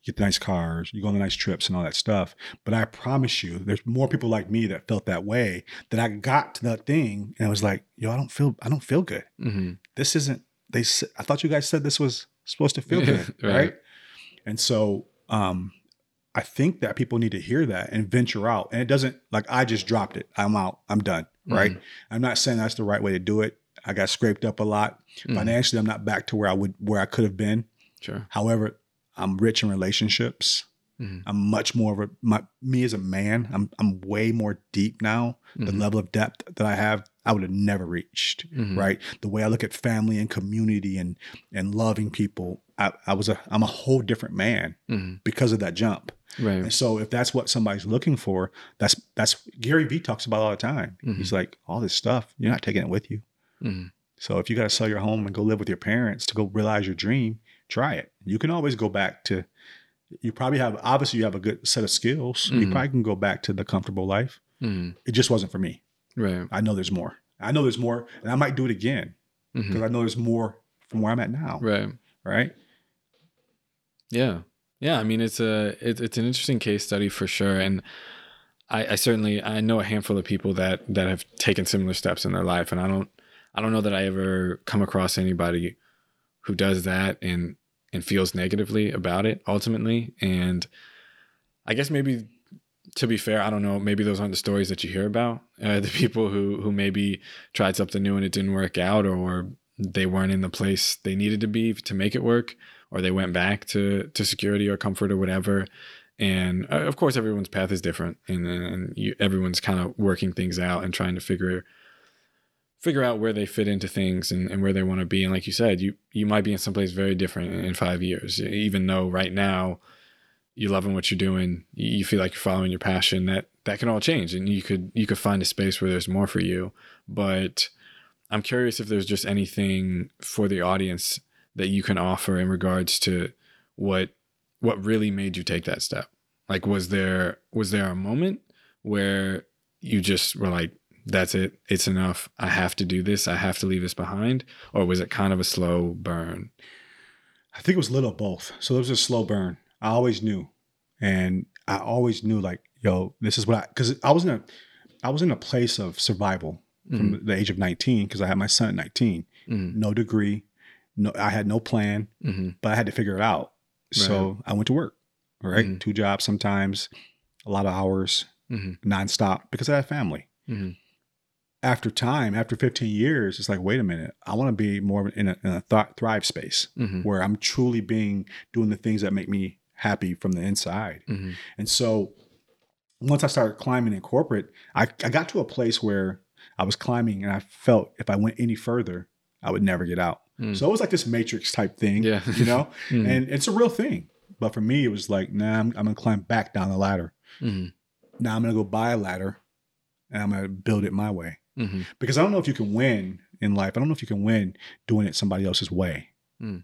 you get the nice cars, you go on the nice trips and all that stuff. But I promise you, there's more people like me that felt that way. That I got to that thing and I was like, yo, I don't feel I don't feel good. Mm-hmm. This isn't. They. I thought you guys said this was supposed to feel good, right. right? And so, um, I think that people need to hear that and venture out. And it doesn't like I just dropped it. I'm out. I'm done. Right. Mm-hmm. I'm not saying that's the right way to do it. I got scraped up a lot Mhm. financially. I'm not back to where I would where I could have been. Sure. However, I'm rich in relationships. Mhm. I'm much more of a my me as a man. I'm I'm way more deep now. The Mhm. level of depth that I have, I would have never reached. Mhm. Right. The way I look at family and community and and loving people, I, I was a I'm a whole different man Mhm. because of that jump. Right. And so if that's what somebody's looking for, that's that's Gary Vee talks about all the time. Mhm. He's like, all this stuff, you're not taking it with you. Mhm. So if you got to sell your home and go live with your parents to go realize your dream, try it. You can always go back to. You probably have obviously you have a good set of skills. You Mhm. probably can go back to the comfortable life. Mhm. It just wasn't for me. Right. I know there's more. I know there's more, and I might do it again because I know there's more from where I'm at now. Right. Right. Yeah, yeah. I mean, it's a it, it's an interesting case study for sure, and I, I certainly I know a handful of people that that have taken similar steps in their life, and I don't I don't know that I ever come across anybody who does that and and feels negatively about it ultimately. And I guess maybe to be fair, I don't know. Maybe those aren't the stories that you hear about. Uh, the people who who maybe tried something new and it didn't work out, or they weren't in the place they needed to be to make it work or they went back to to security or comfort or whatever. And uh, of course, everyone's path is different, and, and you, everyone's kind of working things out and trying to figure figure out where they fit into things and, and where they want to be. And like you said, you you might be in someplace very different in, in five years, even though right now you're loving what you're doing, you you feel like you're following your passion. That that can all change, and you could you could find a space where there's more for you. But I'm curious if there's just anything for the audience that you can offer in regards to what what really made you take that step like was there was there a moment where you just were like that's it it's enough i have to do this i have to leave this behind or was it kind of a slow burn I think it was a little of both. So it was a slow burn. I always knew, and I always knew like, yo, this is what I because I was in a I was in a place of survival from the age of 19 because I had my son at 19, mm-hmm. no degree, no I had no plan, Mm-hmm. but I had to figure it out. So I went to work, right? Mhm. Two jobs sometimes, a lot of hours, Mm-hmm. nonstop because I had family. After time, after 15 years, it's like, wait a minute, I want to be more in a, in a th- thrive space Mm-hmm. where I'm truly being doing the things that make me happy from the inside. Mm-hmm. And so once I started climbing in corporate, I, I got to a place where I was climbing and I felt if I went any further, I would never get out. Mm. So it was like this matrix type thing, Yeah. you know, Mhm. and it's a real thing. But for me, it was like, nah, I'm, I'm going to climb back down the ladder. Mm-hmm. Now I'm going to go buy a ladder and I'm going to build it my way. Mm-hmm. Because I don't know if you can win in life. I don't know if you can win doing it somebody else's way. Mm.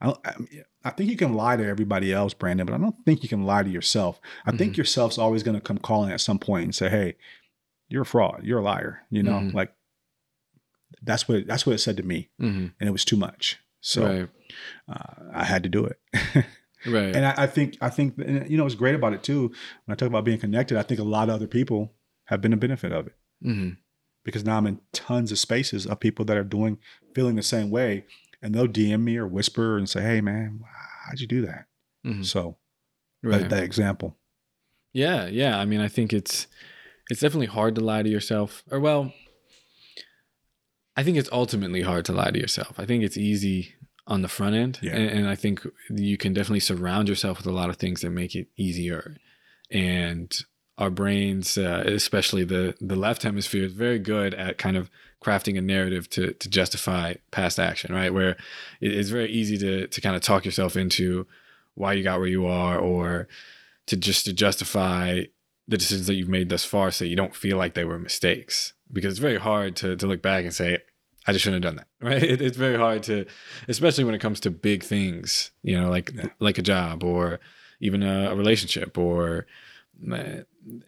I, I, I think you can lie to everybody else, Brandon, but I don't think you can lie to yourself. I think Mhm. yourself's always going to come calling at some point and say, "Hey, you're a fraud. You're a liar." You know, Mhm. like that's what that's what it said to me, Mm-hmm. and it was too much. So right uh, I had to do it. right and I, I think I think and, you know what's great about it too. When I talk about being connected, I think a lot of other people have been a benefit of it mm-hmm. Because now I'm in tons of spaces of people that are doing feeling the same way, and they'll DM me or whisper and say, "Hey, man, how'd you do that?" Mhm. So Right. that, that example. Yeah, yeah. I mean, I think it's it's definitely hard to lie to yourself. Or well, I think it's ultimately hard to lie to yourself. I think it's easy on the front end, Yeah. and, and I think you can definitely surround yourself with a lot of things that make it easier. And our brains, uh, especially the the left hemisphere, is very good at kind of crafting a narrative to to justify past action, right? Where it's very easy to to kind of talk yourself into why you got where you are, or to just to justify the decisions that you've made thus far so you don't feel like they were mistakes because it's very hard to, to look back and say i just shouldn't have done that right it, it's very hard to especially when it comes to big things you know like Yeah. like a job or even a, a relationship or uh,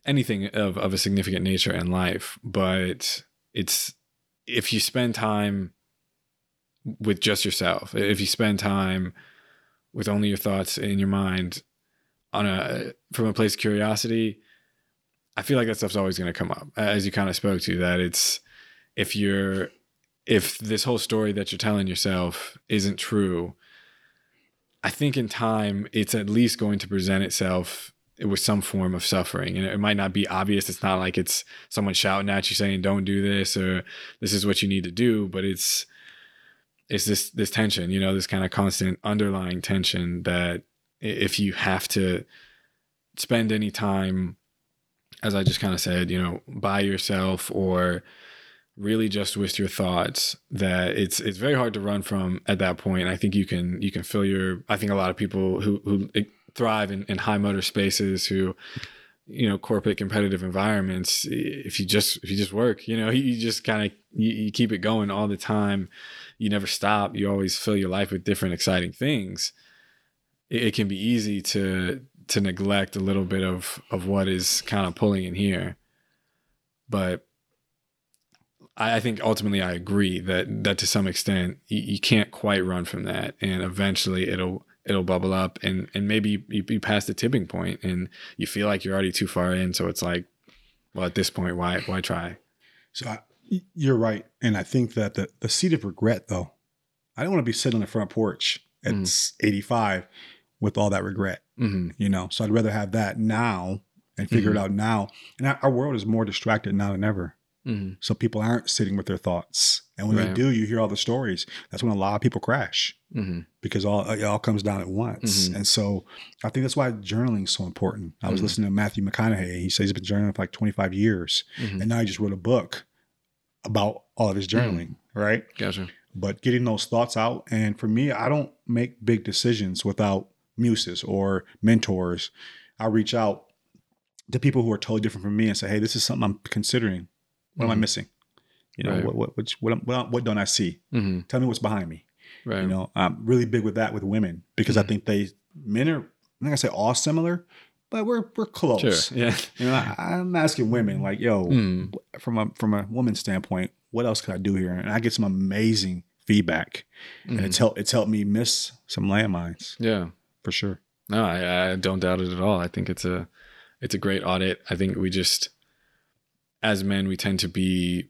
anything of, of a significant nature in life but it's if you spend time with just yourself if you spend time with only your thoughts in your mind on a from a place of curiosity i feel like that stuff's always going to come up. As you kind of spoke to that it's if you're if this whole story that you're telling yourself isn't true i think in time it's at least going to present itself with some form of suffering and it might not be obvious. It's not like it's someone shouting at you saying don't do this or this is what you need to do but it's it's this this tension you know this kind of constant underlying tension that if you have to spend any time as i just kind of said you know by yourself or really just with your thoughts that it's it's very hard to run from at that point. I think you can you can fill your i think a lot of people who who thrive in, in high motor spaces who you know corporate competitive environments if you just if you just work you know you just kind of you, you keep it going all the time. You never stop. You always fill your life with different exciting things. It, it can be easy to to neglect a little bit of of what is kind of pulling in here. But I, I think ultimately I agree that that to some extent you, you can't quite run from that. And eventually it'll it'll bubble up and and maybe you, you pass the tipping point and you feel like you're already too far in so it's like well at this point why why try So I, you're right, and I think that the the seat of regret, though, I don't want to be sitting on the front porch at Mm. 85 with all that regret. mm-hmm. You know, so I'd rather have that now and figure Mhm. it out now. And our, our world is more distracted now than ever. Mm-hmm. So people aren't sitting with their thoughts, and when they do, you hear all the stories. That's when a lot of people crash Mm-hmm. because all it all comes down at once. Mhm. And so I think that's why journaling is so important. I was Mhm. listening to Matthew McConaughey. He says he's been journaling for like 25 years, Mm-hmm. and now he just wrote a book about all of his journaling, right? gotcha But getting those thoughts out. And for me, I don't make big decisions without muses or mentors. I reach out to people who are totally different from me and say, "Hey, this is something I'm considering. What am I Mhm. missing? You know, Right. what what which, what what what don't I see? mm-hmm. Tell me what's behind me." right You know, I'm really big with that with women because I Mhm. think they men are. I'm not gonna say all similar, but we're we're close. sure yeah You know, I, I'm asking women like, "Yo, Mm. from a from a woman's standpoint, what else could I do here?" And I get some amazing feedback, and it's helped it's helped me miss some landmines yeah for sure. No, I, I don't doubt it at all. I think it's a it's a great audit. I think we just as men we tend to be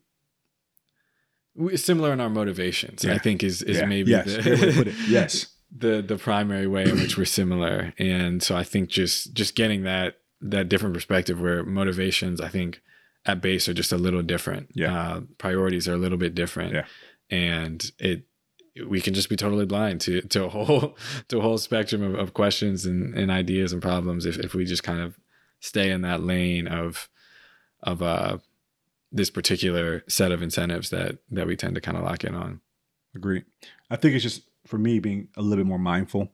we- similar in our motivations. I think is is Yeah. maybe yes, the, great way to put it. Yes, the the primary way in which we're similar. And so I think just just getting that that different perspective where motivations I think at base are just a little different. Yeah. Uh, priorities are a little bit different. Yeah. And it we can just be totally blind to to a whole to a whole spectrum of, of questions and, and ideas and problems if, if we just kind of stay in that lane of of uh this particular set of incentives that that we tend to kind of lock in on. agree. I think it's just for me being a little bit more mindful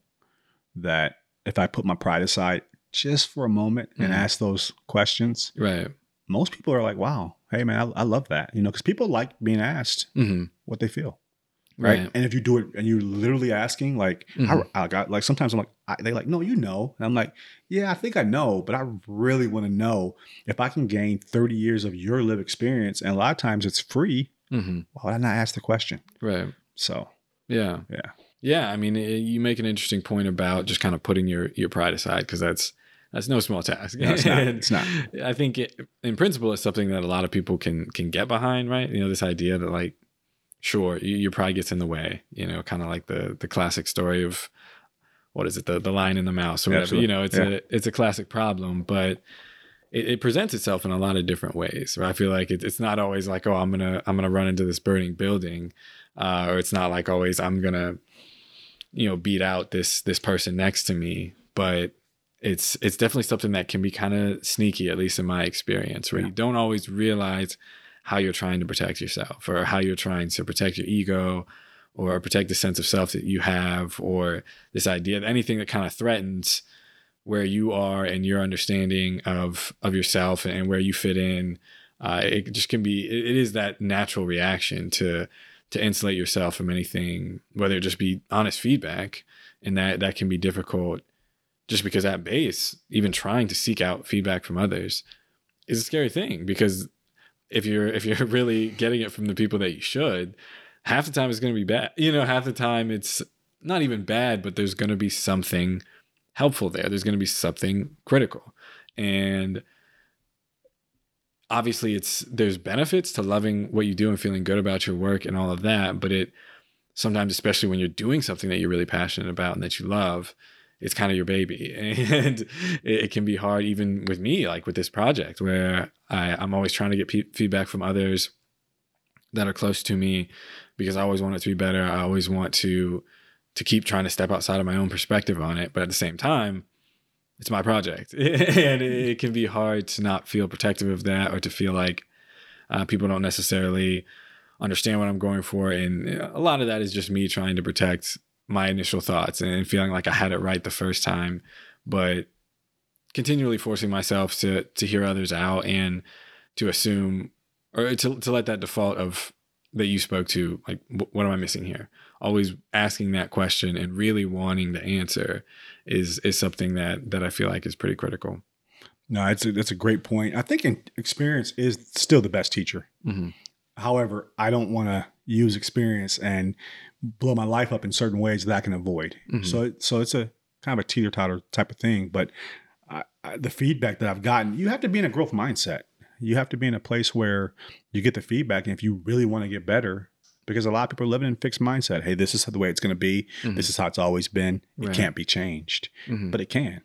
that if I put my pride aside just for a moment and Mhm. ask those questions, Right. most people are like, "Wow, hey man, I, I love that," you know, because people like being asked Mm-hmm. what they feel. Right? Right. And if you do it and you're literally asking, like, Mhm. I, I got like sometimes I'm like, I, they like, no, you know, and I'm like, yeah, I think I know, but I really want to know if I can gain 30 years of your live experience, and a lot of times it's free. Mm-hmm. Why would I not ask the question? Right. So Yeah. Yeah. Yeah. I mean, it, you make an interesting point about just kind of putting your your pride aside because that's that's no small task. No, it's not. It's not. I think it, in principle, it's something that a lot of people can can get behind, right? You know, this idea that like, sure, you, your pride gets in the way. You know, kind of like the the classic story of what is it the the lion and the mouse or whatever. Absolutely. You know, it's Yeah. a it's a classic problem, but it, it presents itself in a lot of different ways. Where I feel like it, it's not always like oh I'm gonna I'm gonna run into this burning building, uh, or it's not like always I'm gonna you know beat out this this person next to me, but it's it's definitely something that can be kind of sneaky, at least in my experience, where you don't always realize how you're trying to protect yourself or how you're trying to protect your ego or protect the sense of self that you have or this idea of anything that kind of threatens where you are and your understanding of of yourself and where you fit in. Uh, it just can be it is that natural reaction to to insulate yourself from anything whether it just be honest feedback. And that that can be difficult just because at base even trying to seek out feedback from others is a scary thing because if you're if you're really getting it from the people that you should half the time it's going to be bad. You know half the time it's not even bad but there's going to be something helpful there. There's going to be something critical. And obviously it's there's benefits to loving what you do and feeling good about your work and all of that but it sometimes especially when you're doing something that you're really passionate about and that you love it's kind of your baby. And it, can be hard even with me like with this project where I, i'm always trying to get pe- feedback from others that are close to me because i always want it to be better. I always want to to keep trying to step outside of my own perspective on it. But at the same time it's my project. And it can be hard to not feel protective of that or to feel like uh, people don't necessarily understand what i'm going for. And a lot of that is just me trying to protect my initial thoughts and feeling like I had it right the first time, but continually forcing myself to to hear others out and to assume or to to let that default of that you spoke to like wh- what am I missing here? Always asking that question and really wanting the answer is is something that that I feel like is pretty critical. No, it's a, that's a great point. I think experience is still the best teacher. Mhm. However, I don't want to use experience and blow my life up in certain ways that I can avoid. Mhm. So, so it's a kind of a teeter totter type of thing. But I, I, the feedback that I've gotten, you have to be in a growth mindset. You have to be in a place where you get the feedback, and if you really want to get better, because a lot of people are living in a fixed mindset. Hey, this is the way it's going to be. This is how it's always been. It Mm-hmm. Can't be changed, Mhm. but it can.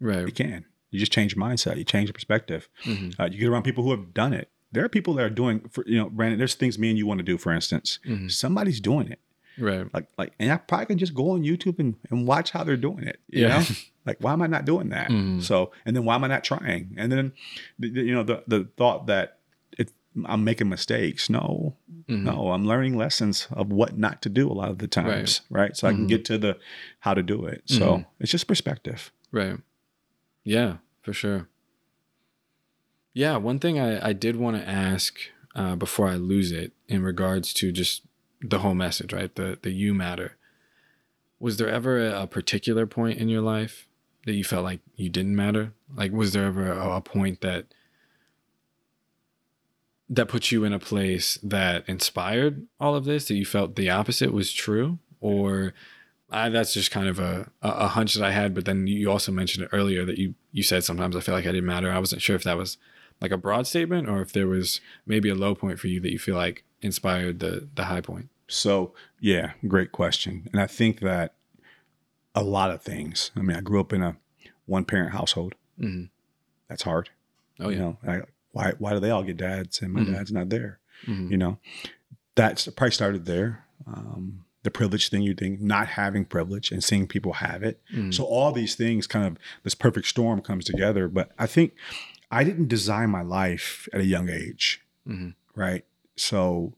Right. It can. You just change your mindset. You change your perspective. Mhm. Uh, you get around people who have done it. There are people that are doing, for, you know, Brandon. There's things me and you want to do. For instance, Mhm. somebody's doing it. Right. Like, like, and I probably can just go on YouTube and, and watch how they're doing it. You Yeah. know, like, why am I not doing that? Mhm. So, and then why am I not trying? And then, the, the- you know, the the thought that it, I'm making mistakes. No, Mhm. no, I'm learning lessons of what not to do a lot of the times. Right. So I can Mhm. get to the how to do it. So Mhm. it's just perspective. Right. Yeah, for sure. Yeah, one thing I, I did want to ask uh, before I lose it in regards to just the whole message, right? The the you matter. Was there ever a, particular point in your life that you felt like you didn't matter? Like, was there ever a, a point that that put you in a place that inspired all of this? That you felt the opposite was true, or I, that's just kind of a, a a hunch that I had. But then you also mentioned it earlier that you you said sometimes I feel like I didn't matter. I wasn't sure if that was like a broad statement or if there was maybe a low point for you that you feel like inspired the the high point. So, yeah, great question. And I think that a lot of things. I mean, I grew up in a one parent household. Mhm. That's hard. Oh You yeah. know, I, why why do they all get dads and my Mhm. dad's not there? Mhm. You know, that's probably started there. Um, the privilege thing, you think not having privilege and seeing people have it. Mhm. So all these things kind of this perfect storm comes together. But I think I didn't design my life at a young age Mhm. right? So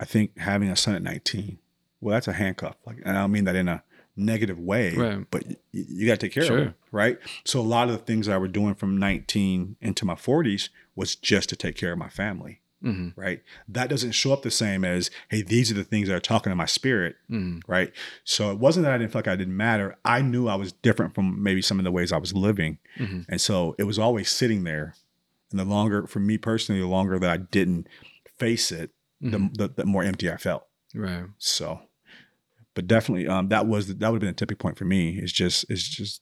I think having a son at 19, well, that's a handcuff. Like, and I don't mean that in a negative way, Right. but y- you got to take care Sure. of it, right? So a lot of the things I were doing from 19 into my 40s was just to take care of my family, Mhm. right? That doesn't show up the same as, hey, these are the things that are talking to my spirit, Mhm. right? So it wasn't that I didn't feel like I didn't matter. I knew I was different from maybe some of the ways I was living. Mhm. And so it was always sitting there. And the longer, for me personally, the longer that I didn't face it, Mm-hmm. the, the, the more empty I felt. Right. So, but definitely, um, that was that would have been a tipping point for me. It's just, it's just,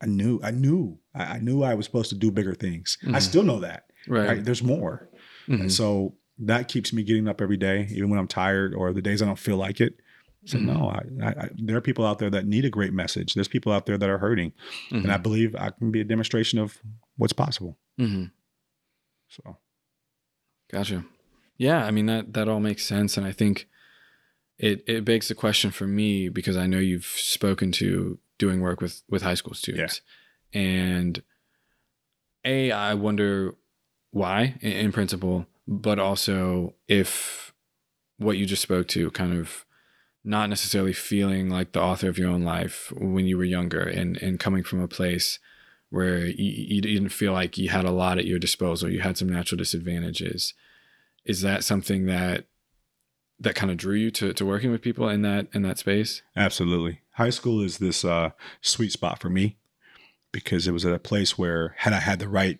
I knew, I knew, I, I knew I was supposed to do bigger things. I Mhm. still know that. Right. Right? There's more. Mhm. And so that keeps me getting up every day, even when I'm tired or the days I don't feel like it. I said, no, I, I, I, there are people out there that need a great message. There's people out there that are hurting. And I believe I can be a demonstration of what's possible. Mm-hmm. So, Gotcha. Yeah, I mean that that all makes sense, and I think it it begs the question for me because I know you've spoken to doing work with with high school students, and a I wonder why in, in principle, but also if what you just spoke to kind of not necessarily feeling like the author of your own life when you were younger and and coming from a place where you, you didn't feel like you had a lot at your disposal you had some natural disadvantages is that something that that kind of drew you to, to working with people in that in that space absolutely. High school is this uh, sweet spot for me because it was at a place where, had I had the right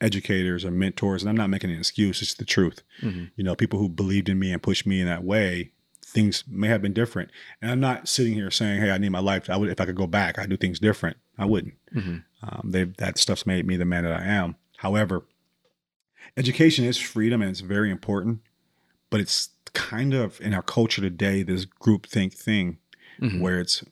educators or mentors, and I'm not making an excuse, it's the truth. Mhm. You know, people who believed in me and pushed me in that way, things may have been different. And I'm not sitting here saying, "Hey, I need my life." I would, if I could go back, I'd do things different. I wouldn't. Mhm. Um, they that stuff's made me the man that I am. However, education is freedom and it's very important, but it's kind of in our culture today this groupthink thing Mhm. where it's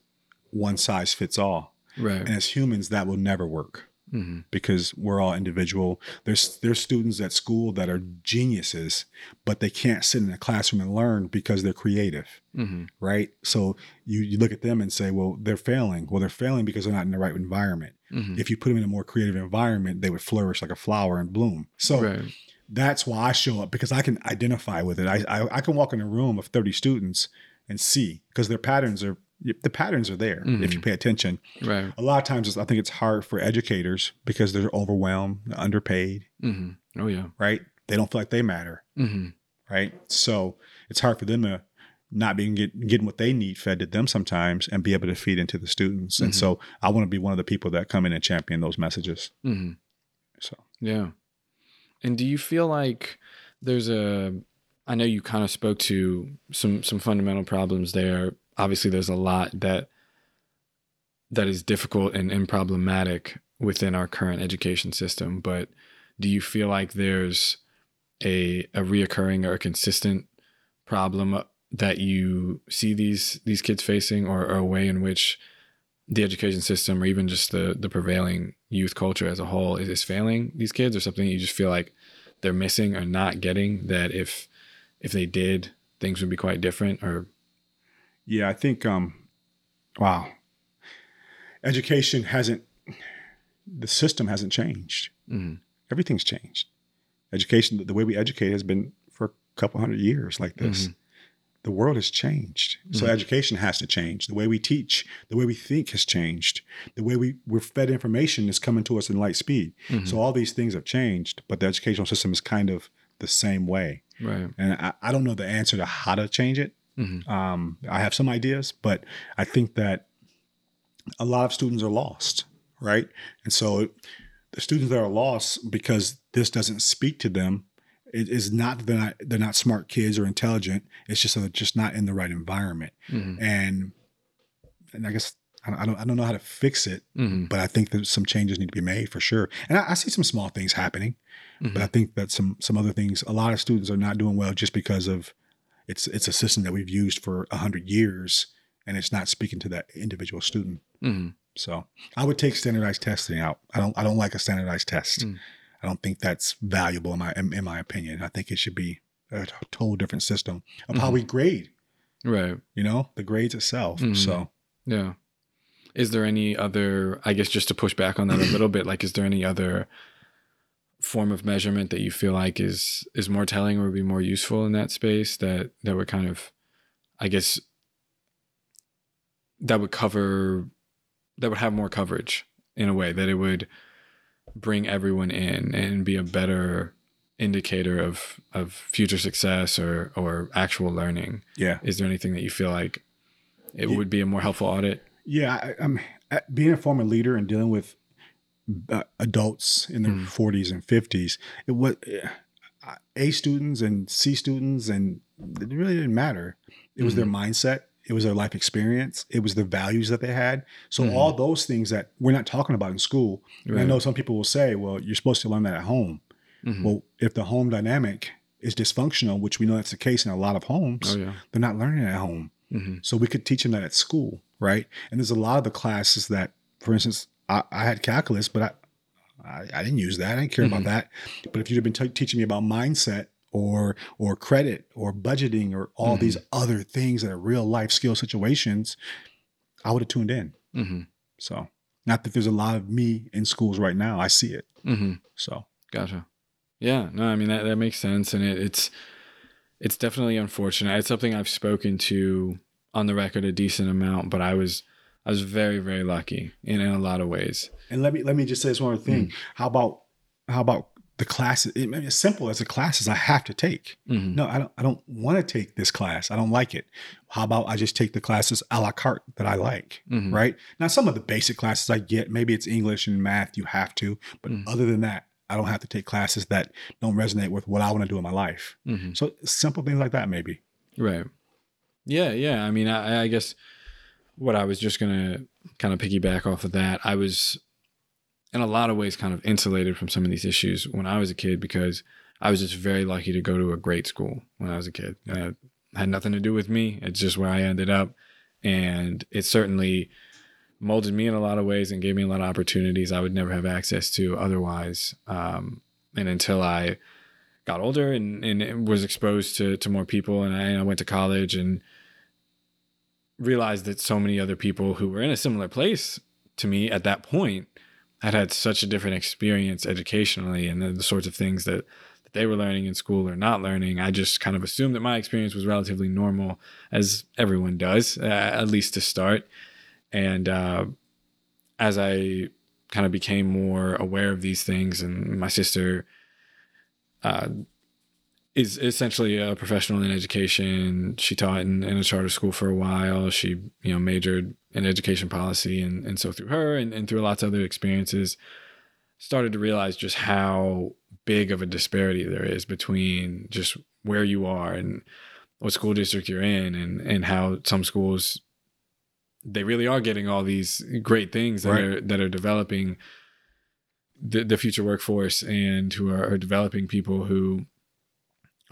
one size fits all. right And as humans, that will never work hmm because we're all individual. There's there's students at school that are geniuses, but they can't sit in a classroom and learn because they're creative, hmm right? So you you look at them and say, well, they're failing. Well, they're failing because they're not in the right environment. hmm If you put them in a more creative environment, they would flourish like a flower and bloom. So right that's why I show up because I can identify with it. I, I, I can walk in a room of 30 students and see because their patterns are the patterns are there if you pay attention. right A lot of times it's- I think it's hard for educators because they're overwhelmed, underpaid, hmm oh yeah right? They don't feel like they matter, hmm right? So it's hard for them to not being get, getting what they need fed to them sometimes and be able to feed into the students. And so I want to be one of the people that come in and champion those messages. hmm So Yeah. And do you feel like there's a I know you kind of spoke to some some fundamental problems there. Obviously there's a lot that that is difficult and, and problematic within our current education system, but do you feel like there's a a reoccurring or a consistent problem uh, that you see these these kids facing or, or a way in which the education system or even just the the prevailing youth culture as a whole is, is failing these kids or something you just feel like they're missing or not getting that if if they did things would be quite different or Yeah, I think um wow. Education hasn't the system hasn't changed. Mhm. Everything's changed. Education the way we educate has been for a couple hundred years like this. The world has changed. So education has to change. The way we teach, the way we think has changed. The way we, we're fed information is coming to us in light speed. So all these things have changed, but the educational system is kind of the same way. right And I, I don't know the answer to how to change it. Mhm. Um, I have some ideas, but I think that a lot of students are lost, right? And so the students that are lost because this doesn't speak to them, it is not that they're not they're not smart kids or intelligent. It's just that they're just not in the right environment. Mhm. And and I guess I don't, I don't know how to fix it, Mhm. but I think that some changes need to be made for sure. And I, I see some small things happening, but I think that some some other things. A lot of students are not doing well just because of it's it's a system that we've used for a hundred years, and it's not speaking to that individual student. Mhm. So I would take standardized testing out. I don't I don't like a standardized test. Mm. I don't think that's valuable in my in, in my opinion. I think it should be a total different system of how we grade. right You know, the grades itself. Mhm. So Yeah. Is there any other, I guess, just to push back on that a little bit, like, is there any other form of measurement that you feel like is is more telling or would be more useful in that space that that would kind of, I guess, that would cover, that would have more coverage in a way that it would bring everyone in and be a better indicator of of future success or or actual learning. yeah, Is there anything that you feel like it Ye- would be a more helpful audit? Yeah, I, I'm uh, being a former leader and dealing with adults in their Mm. 40s and 50s. It was uh, A students and C students, and it really didn't matter. It was their mindset. It was their life experience. It was the values that they had. So all those things that we're not talking about in school. And I know some people will say, "Well, you're supposed to learn that at home." Mhm. Well, if the home dynamic is dysfunctional, which we know that's the case in a lot of homes, Oh yeah. they're not learning at home. Mm-hmm. So we could teach them that at school, right? And there's a lot of the classes that, for instance, I, I had calculus, but I, I, I didn't use that. I didn't care about that. But if you'd have been t- teaching me about mindset or or credit or budgeting or all these other things that are real life skill situations, I would have tuned in. Mm-hmm. So not that there's a lot of me in schools right now. I see it. Mm-hmm. So Gotcha. Yeah, no, I mean that that makes sense, and it, it's it's definitely unfortunate. It's something I've spoken to on the record a decent amount, but I was I was very very lucky in, in a lot of ways. And let me let me just say this one thing. Mm. How about how about the classes? It may be as simple as the classes I have to take. Mhm. No, I don't. I don't want to take this class. I don't like it. How about I just take the classes a la carte that I like? Mhm. Right now, some of the basic classes I get. Maybe it's English and math. You have to, but Mhm. other than that, I don't have to take classes that don't resonate with what I want to do in my life. Mhm. So simple things like that, maybe. Right. Yeah, yeah. I mean, I, I guess what I was just gonna kind of piggyback off of that. I was in a lot of ways kind of insulated from some of these issues when I was a kid because I was just very lucky to go to a great school when I was a kid. It had nothing to do with me. It's just where I ended up, and it certainly molded me in a lot of ways and gave me a lot of opportunities I would never have access to otherwise. Um, and until I got older and, and was exposed to, to more people and I, and I went to college and realized that so many other people who were in a similar place to me at that point had had such a different experience educationally and the, sorts of things that, that they were learning in school or not learning. I just kind of assumed that my experience was relatively normal, as everyone does, uh, at least to start. And uh, as I kind of became more aware of these things, and my sister uh, is essentially a professional in education. She taught in, in a charter school for a while. She, you know, majored in education policy, and and so through her and, and through lots of other experiences, started to realize just how big of a disparity there is between just where you are and what school district you're in, and and how some schools they really are getting all these great things that Right. are that are developing the, the future workforce and who are, are developing people who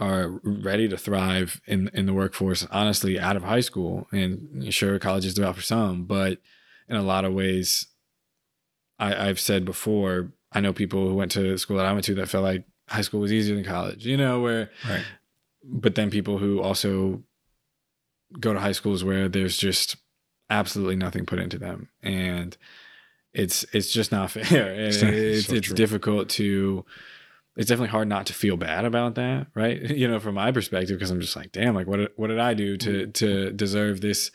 are ready to thrive in in the workforce honestly out of high school. And sure colleges about for some but in a lot of ways I, I've said before I know people who went to school that I went to that felt like high school was easier than college you know where Right. but then people who also go to high schools where there's just absolutely nothing put into them. And it's it's just not fair. It's, so it's difficult to it's definitely hard not to feel bad about that right? You know from my perspective because i'm just like damn like what did, what did i do to mm-hmm. to deserve this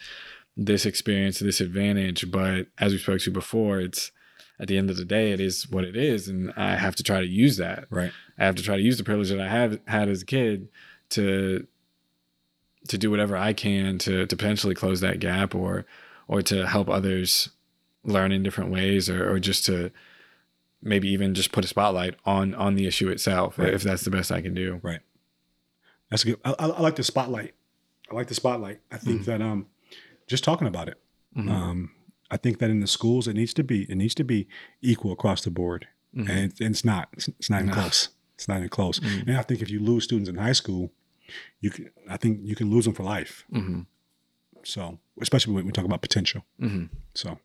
this experience this advantage? But as we spoke to before it's at the end of the day it is what it is and i have to try to use that. Right. I have to try to use the privilege that I have had as a kid to to do whatever I can to to potentially close that gap or or to help others learn in different ways or, or just to maybe even just put a spotlight on on the issue itself Right. if that's the best I can do. Right. That's good. I, I, I like the spotlight. I like the spotlight. I think that um, just talking about it. Mhm. Um, I think that in the schools it needs to be it needs to be equal across the board, Mhm. and it's, and it's not. It's, it's not even No. close. It's not even close. Mhm. And I think if you lose students in high school, you can. I think you can lose them for life. Mhm. So especially when we talk about potential. Mhm. So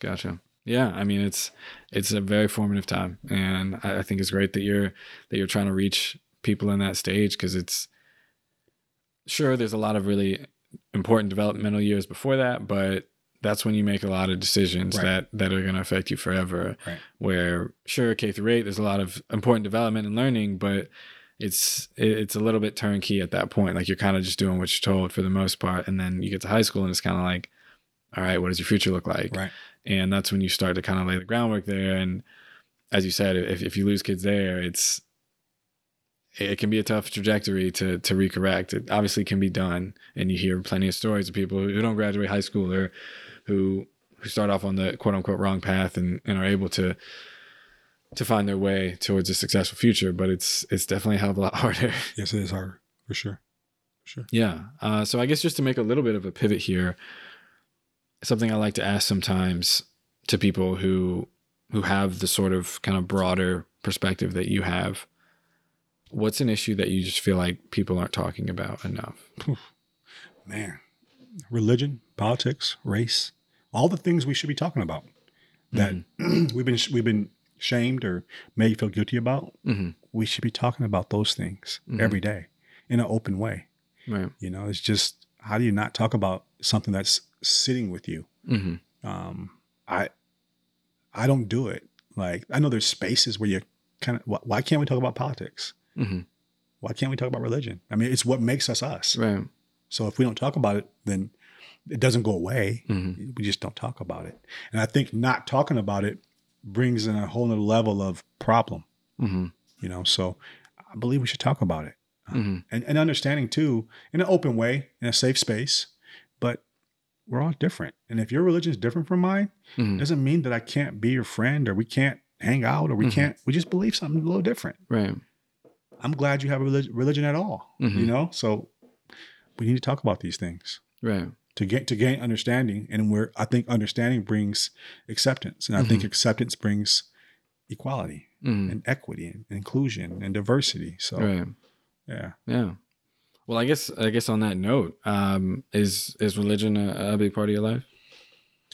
Gotcha. Yeah, I mean it's it's a very formative time, and I, I think it's great that you're that you're trying to reach people in that stage because it's sure there's a lot of really important developmental years before that, but that's when you make a lot of decisions Right. that that are going to affect you forever. Right. Where sure K through eight, there's a lot of important development and learning, but it's it's a little bit turnkey at that point. Like you're kind of just doing what you're told for the most part, and then you get to high school and it's kind of like, all right, what does your future look like? right. And that's when you start to kind of lay the groundwork there and as you said if, if you lose kids there it's it can be a tough trajectory to to recorrect it obviously can be done and you hear plenty of stories of people who don't graduate high school or who who start off on the quote unquote wrong path and, and are able to to find their way towards a successful future but it's it's definitely a hell of a lot harder Yes, it is harder for sure. For sure. yeah. Uh, so I guess just to make a little bit of a pivot here, something I like to ask sometimes to people who who have the sort of kind of broader perspective that you have. What's an issue that you just feel like people aren't talking about enough? Man, religion, politics, race, all the things we should be talking about that mm-hmm. we've been we've been shamed or made feel guilty about. Mm-hmm. We should be talking about those things mm-hmm. every day in an open way. Right. You know, it's just how do you not talk about something that's sitting with you? Mm-hmm. Um, I I don't do it. Like I know there's spaces where you kind of why, why can't we talk about politics? Mm-hmm. Why can't we talk about religion? I mean, it's what makes us us. Right. So if we don't talk about it, then it doesn't go away. Mm-hmm. We just don't talk about it. And I think not talking about it brings in a whole nother level of problem. Mm-hmm. You know, so I believe we should talk about it. Mm-hmm. and, and understanding too in an open way in a safe space but we're all different and if your religion is different from mine Mhm. doesn't mean that i can't be your friend or we can't hang out or we Mhm. can't we just believe something a little different Right. i'm glad you have a relig- religion at all Mhm. you know so we need to talk about these things Right. to get to gain understanding and where i think understanding brings acceptance and i think acceptance brings equality Mm-hmm. and equity and inclusion and diversity so Right. Yeah Yeah. Well, I guess I guess on that note, um, is is religion a, a big part of your life?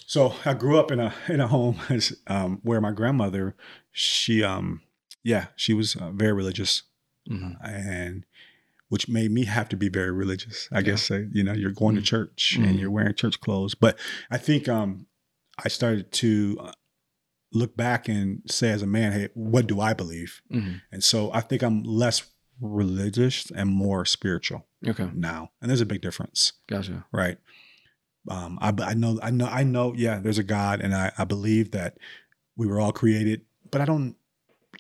So I grew up in a in a home um, where my grandmother, she um yeah she was uh, very religious Mm-hmm. and which made me have to be very religious. I guess uh, you know you're going to church and Mhm. you're wearing church clothes, but I think um I started to uh, look back and say as a man, hey, what do I believe? Mm-hmm. And so I think I'm less religious and more spiritual Okay. now, and there's a big difference Gotcha. right um I, I know i know i know yeah there's a god and i i believe that we were all created but i don't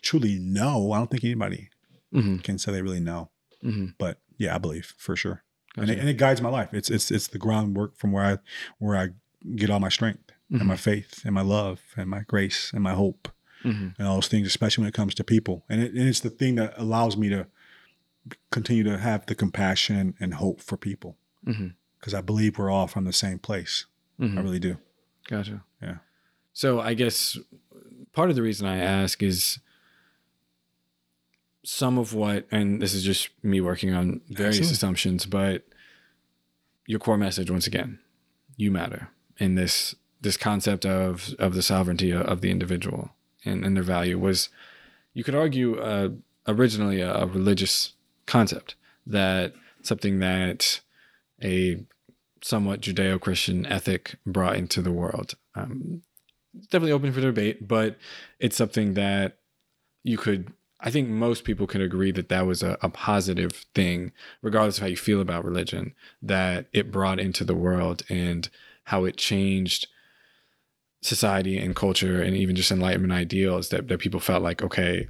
truly know i don't think anybody Mm-hmm. can say they really know Mm-hmm. but yeah i believe for sure and, it, and it guides my life it's it's it's the groundwork from where i where i get all my strength and my faith and my love and my grace and my hope Mm-hmm. and all those things especially when it comes to people and, it, and it's the thing that allows me to continue to have the compassion and hope for people Mm-hmm. because i believe we're all from the same place Mhm. i really do Gotcha. Yeah. So I guess part of the reason I ask is some of what, and this is just me working on various Absolutely. assumptions, but your core message once again, you matter in this this concept of of the sovereignty of the individual and, and their value was you could argue uh, originally a, a religious concept that something that a somewhat Judeo-Christian ethic brought into the world. Um, definitely open for debate, but it's something that you could. I think most people could agree that that was a, a positive thing, regardless of how you feel about religion, that it brought into the world and how it changed society and culture and even just enlightenment ideals that, that people felt like, okay,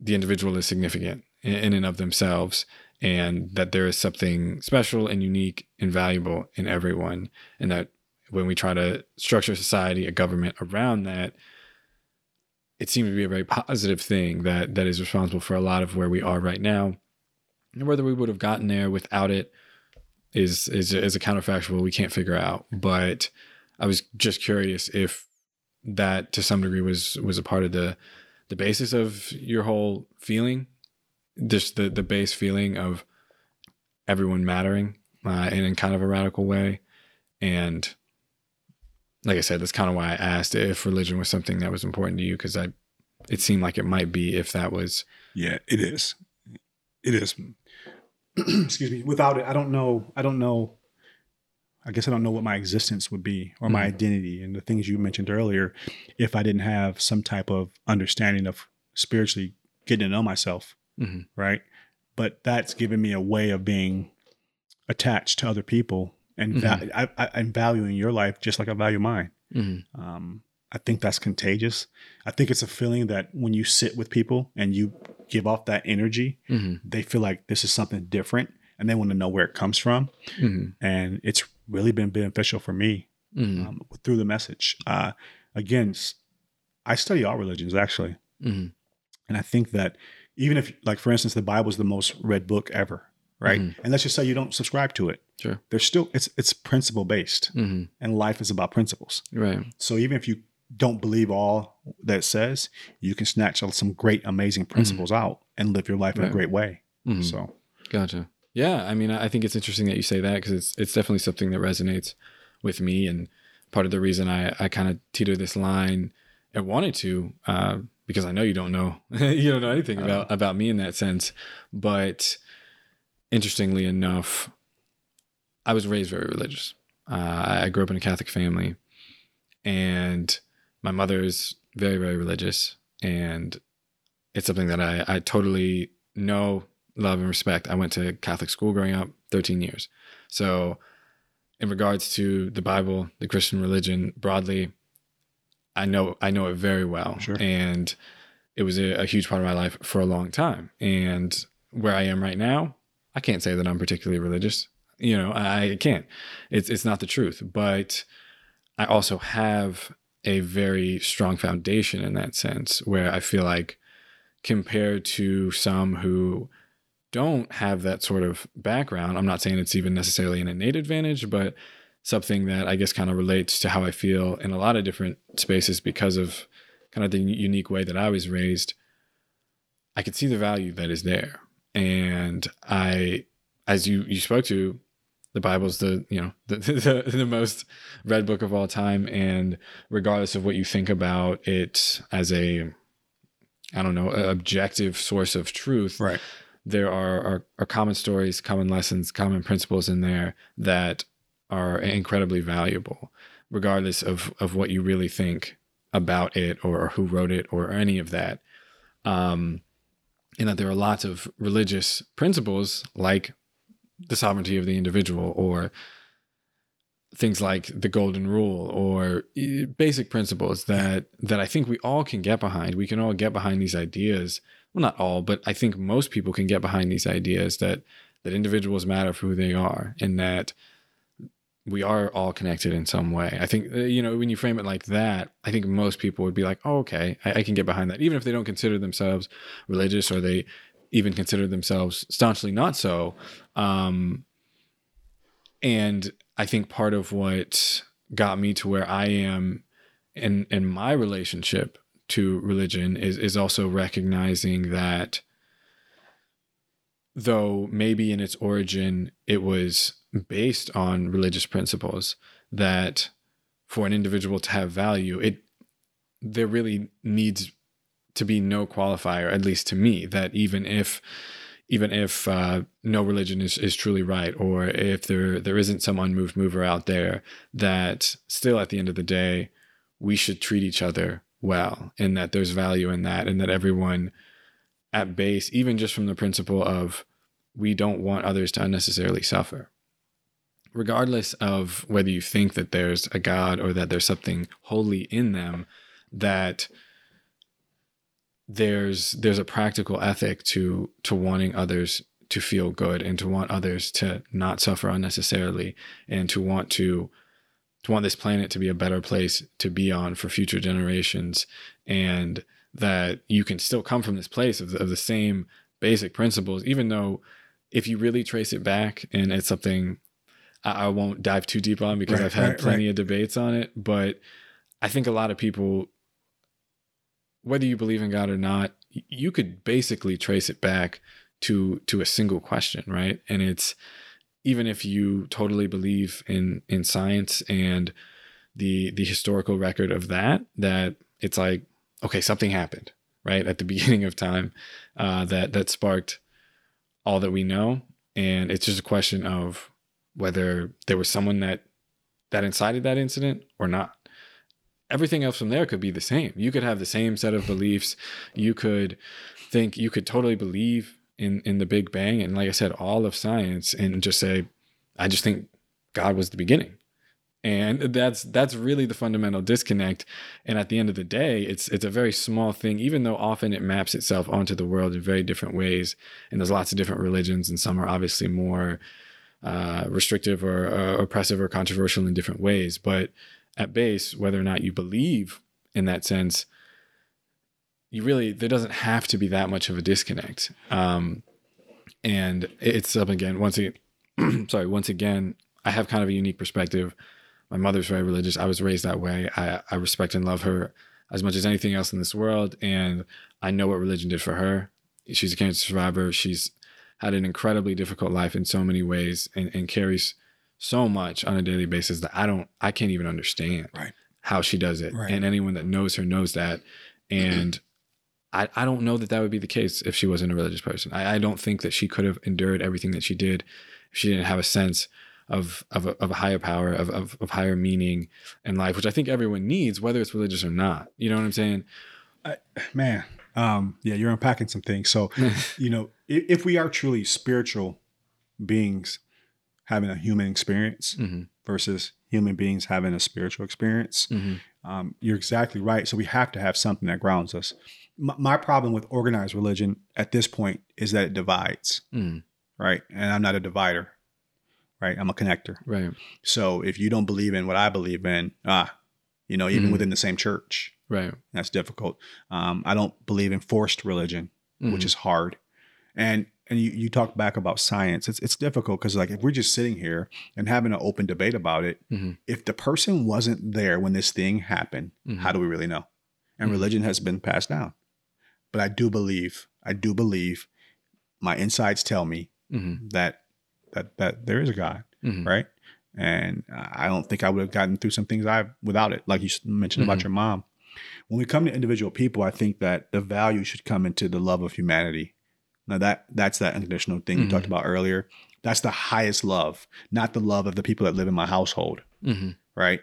the individual is significant in, and of themselves and that there is something special and unique and valuable in everyone and that when we try to structure society a government around that it seems to be a very positive thing that that is responsible for a lot of where we are right now. And whether we would have gotten there without it is is is a counterfactual we can't figure out. But i was just curious if that to some degree was was a part of the the basis of your whole feeling just the the base feeling of everyone mattering uh, in, in kind of a radical way and like i said that's kind of why i asked if religion was something that was important to you because i it seemed like it might be if that was Yeah, it is. It is. Excuse me. Without it, I don't know. I don't know. I guess I don't know what my existence would be or my identity and the things you mentioned earlier if I didn't have some type of understanding of spiritually getting to know myself. Mhm. Right. But that's given me a way of being attached to other people and, va- I, I, and valuing your life just like I value mine. Mhm. Um, I think that's contagious. I think it's a feeling that when you sit with people and you give off that energy, Mhm. they feel like this is something different and they want to know where it comes from. Mhm. And it's really been beneficial for me Mhm. um, through the message. Uh, again, I study all religions actually. And I think that even if, like, for instance, the Bible is the most read book ever, right? And let's just say you don't subscribe to it. Sure. There's still, it's, it's principle based Mhm. and life is about principles. Right. So even if you don't believe all that it says, you can snatch some great, amazing principles out and live your life in a great way. Mhm. So Gotcha. Yeah, I mean, I think it's interesting that you say that because it's it's definitely something that resonates with me, and part of the reason I I kind of teeter this line and wanted to uh, because I know you don't know you don't know anything about about me in that sense, but interestingly enough, I was raised very religious. Uh, I grew up in a Catholic family, and my mother is very very religious, and it's something that I I totally know, love, and respect. I went to Catholic school growing up, thirteen years, so in regards to the Bible, the Christian religion broadly, I know I know it very well, Sure. and it was a, a huge part of my life for a long time. And where I am right now, I can't say that I'm particularly religious. You know, I I can't. It's it's not the truth, but I also have a very strong foundation in that sense, where I feel like compared to some who don't have that sort of background, I'm not saying it's even necessarily an innate advantage, but something that I guess kind of relates to how I feel in a lot of different spaces because of kind of the unique way that I was raised. I could see the value that is there. And I, as you, you spoke to, the Bible's the, you know, the, the, the most read book of all time. And regardless of what you think about it as a, I don't know, objective source of truth, Right. there are, are, are common stories, common lessons, common principles in there that are incredibly valuable, regardless of, of what you really think about it or, who wrote it or any of that. Um, and that there are lots of religious principles like the sovereignty of the individual or things like the golden rule or eh, basic principles that that I think we all can get behind. We can all get behind these ideas. Well, not all, but I think most people can get behind these ideas that that individuals matter for who they are and that we are all connected in some way. I think uh, you know when you frame it like that, I think most people would be like, "Oh, okay, I, I can get behind that," even if they don't consider themselves religious or they even consider themselves staunchly not so. Um, and I think part of what got me to where I am in in my relationship to religion is is also recognizing that though maybe in its origin it was based on religious principles that for an individual to have value it there really needs to be no qualifier at least to me that even if even if uh, no religion is, is truly right or if there there isn't some unmoved mover out there that still at the end of the day we should treat each other well and that there's value in that and that everyone at base even just from the principle of we don't want others to unnecessarily suffer regardless of whether you think that there's a god or that there's something holy in them that there's there's a practical ethic to to wanting others to feel good and to want others to not suffer unnecessarily and to want to to want this planet to be a better place to be on for future generations and that you can still come from this place of the, of the same basic principles even though if you really trace it back and it's something I, I won't dive too deep on because Right, I've had right, plenty right. of debates on it but I think a lot of people whether you believe in God or not, you could basically trace it back to to a single question, right? And it's even if you totally believe in in science and the the historical record of that, that it's like okay, something happened, right, at the beginning of time, uh, that that sparked all that we know, and it's just a question of whether there was someone that that incited that incident or not everything else from there could be the same. You could have the same set of beliefs. You could think you could totally believe in in the Big Bang and like I said, all of science and just say, I just think God was the beginning. And that's that's really the fundamental disconnect. And at the end of the day, it's it's a very small thing, even though often it maps itself onto the world in very different ways. And there's lots of different religions, and some are obviously more uh, restrictive or uh, oppressive or controversial in different ways. But at base, whether or not you believe in that sense, you really there doesn't have to be that much of a disconnect. Um, and it's up again once again. sorry, once again, I have kind of a unique perspective. My mother's very religious. I was raised that way. I, I respect and love her as much as anything else in this world, and I know what religion did for her. She's a cancer survivor. She's had an incredibly difficult life in so many ways and, and carries so much on a daily basis that I don't, I can't even understand Right. how she does it. Right. And anyone that knows her knows that. And I, I don't know that that would be the case if she wasn't a religious person. I, I don't think that she could have endured everything that she did if she didn't have a sense of of a, of a higher power, of, of of higher meaning in life, which I think everyone needs, whether it's religious or not. You know what I'm saying? I, man um yeah you're unpacking some things so you know if, if we are truly spiritual beings having a human experience Mhm. versus human beings having a spiritual experience Mhm. um, you're exactly right so we have to have something that grounds us my, my problem with organized religion at this point is that it divides Mm. right and i'm not a divider right i'm a connector Right. so if you don't believe in what i believe in ah you know even Mhm. within the same church Right. that's difficult. Um, I don't believe in forced religion, which Mhm. is hard. And and you, you talk back about science. It's it's difficult because like if we're just sitting here and having an open debate about it, Mhm. if the person wasn't there when this thing happened, Mhm. how do we really know? And Mhm. religion has been passed down. But I do believe, I do believe, my insights tell me Mhm. that that that there is a God, Mhm. right? And I don't think I would have gotten through some things I've without it, like you mentioned about your mom. When we come to individual people, I think that the value should come into the love of humanity. Now that that's that unconditional thing we talked Mhm. about earlier. That's the highest love, not the love of the people that live in my household, Mhm. right?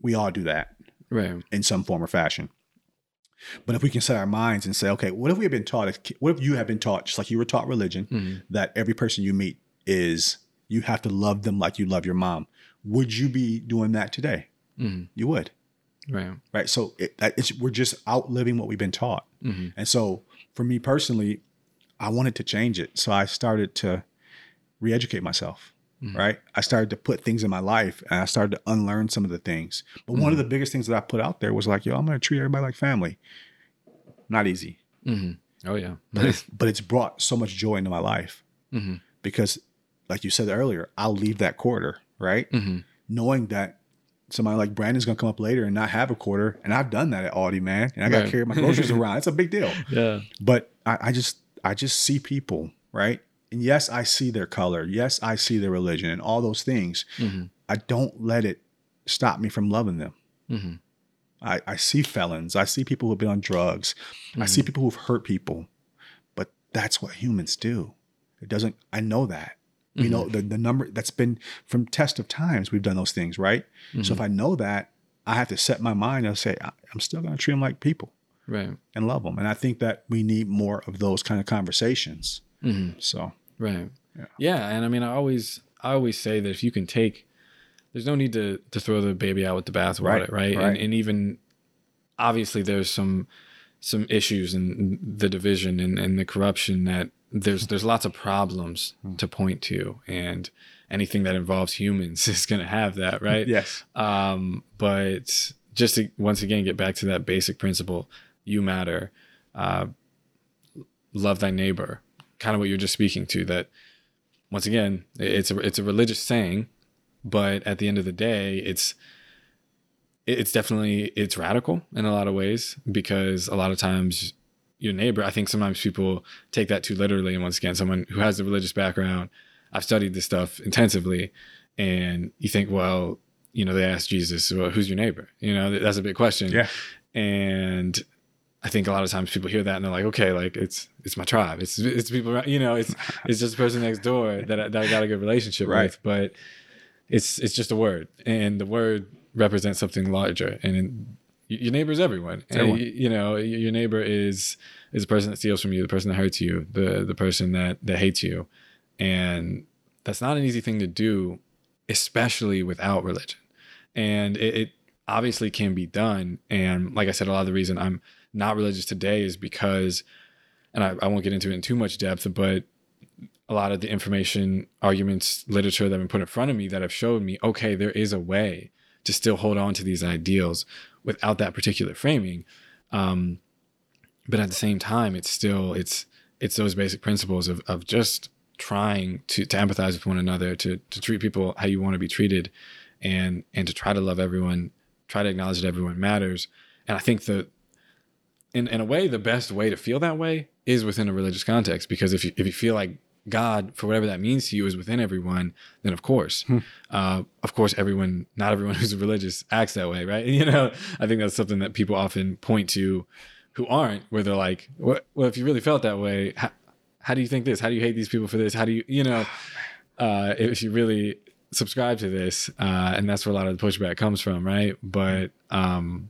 We all do that Right. in some form or fashion. But if we can set our minds and say, okay, what if we have been taught? What if you have been taught, just like you were taught religion, Mhm. that every person you meet is you have to love them like you love your mom? Would you be doing that today? Mhm. You would, Right. right? So it, it's, we're just outliving what we've been taught. Mhm. And so for me personally, I wanted to change it. So I started to re-educate myself. Mhm. Right. I started to put things in my life and I started to unlearn some of the things. But one of the biggest things that I put out there was like, yo, I'm gonna treat everybody like family. Not easy. Mhm. Oh yeah. But it's but it's brought so much joy into my life Mhm. because like you said earlier, I'll leave that quarter, right? Knowing that somebody like Brandon's gonna come up later and not have a quarter. And I've done that at Aldi, man. And I gotta Right. carry my groceries around. It's a big deal. Yeah. but I, I just I just see people, right? And yes, I see their color. Yes, I see their religion and all those things. Mhm. I don't let it stop me from loving them. Mhm. I, I see felons. I see people who've been on drugs. I see people who've hurt people. But that's what humans do. It doesn't I know that. You know, the, the number that's been from test of times, we've done those things, right? So if I know that, I have to set my mind and say, I'm still gonna treat them like people Right. and love them. And I think that we need more of those kind of conversations. Mhm. So Right. Yeah. Yeah. And I mean, I always, I always say that if you can take, there's no need to to throw the baby out with the bathwater, Right, right? Right. And, and even, obviously, there's some some issues in the division and, and the corruption that there's there's lots of problems Hmm. to point to, and anything that involves humans is going to have that, right? yes, Um, but just to once again get back to that basic principle, you matter. Uh, love thy neighbor. Kind of what you're just speaking to. That once again, it's a it's a religious saying, but at the end of the day, it's it's definitely it's radical in a lot of ways because a lot of times your neighbor i think sometimes people take that too literally. And once again someone who has a religious background i've studied this stuff intensively. And you think well you know they asked jesus well, who's your neighbor? You know that's a big question. Yeah, and I think a lot of times people hear that and they're like, okay, like it's it's my tribe, it's it's people, around- you know, it's it's just the person next door that I, that I got a good relationship Right. with, but it's it's just a word, and the word represents something larger, and in, your neighbor is everyone, everyone. you, you know, your neighbor is is the person that steals from you, the person that hurts you, the the person that that hates you, and that's not an easy thing to do, especially without religion and it, it obviously can be done. And like I said, a lot of the reason I'm not religious today is because, and I, I won't get into it in too much depth, but a lot of the information, arguments, literature that have been put in front of me that have showed me, okay, there is a way to still hold on to these ideals without that particular framing. Um, but at the same time, it's still it's it's those basic principles of of just trying to to empathize with one another, to to treat people how you want to be treated, and and to try to love everyone, try to acknowledge that everyone matters. And I think that in in a way, the best way to feel that way is within a religious context, because if you if you feel like God, for whatever that means to you, is within everyone, then of course, uh, of course, everyone, not everyone who's religious acts that way, right? You know, I think that's something that people often point to who aren't, where they're like, well, well if you really felt that way, how, how do you think this? How do you hate these people for this? How do you, you know, uh, if you really subscribe to this, uh, and that's where a lot of the pushback comes from, right? But um,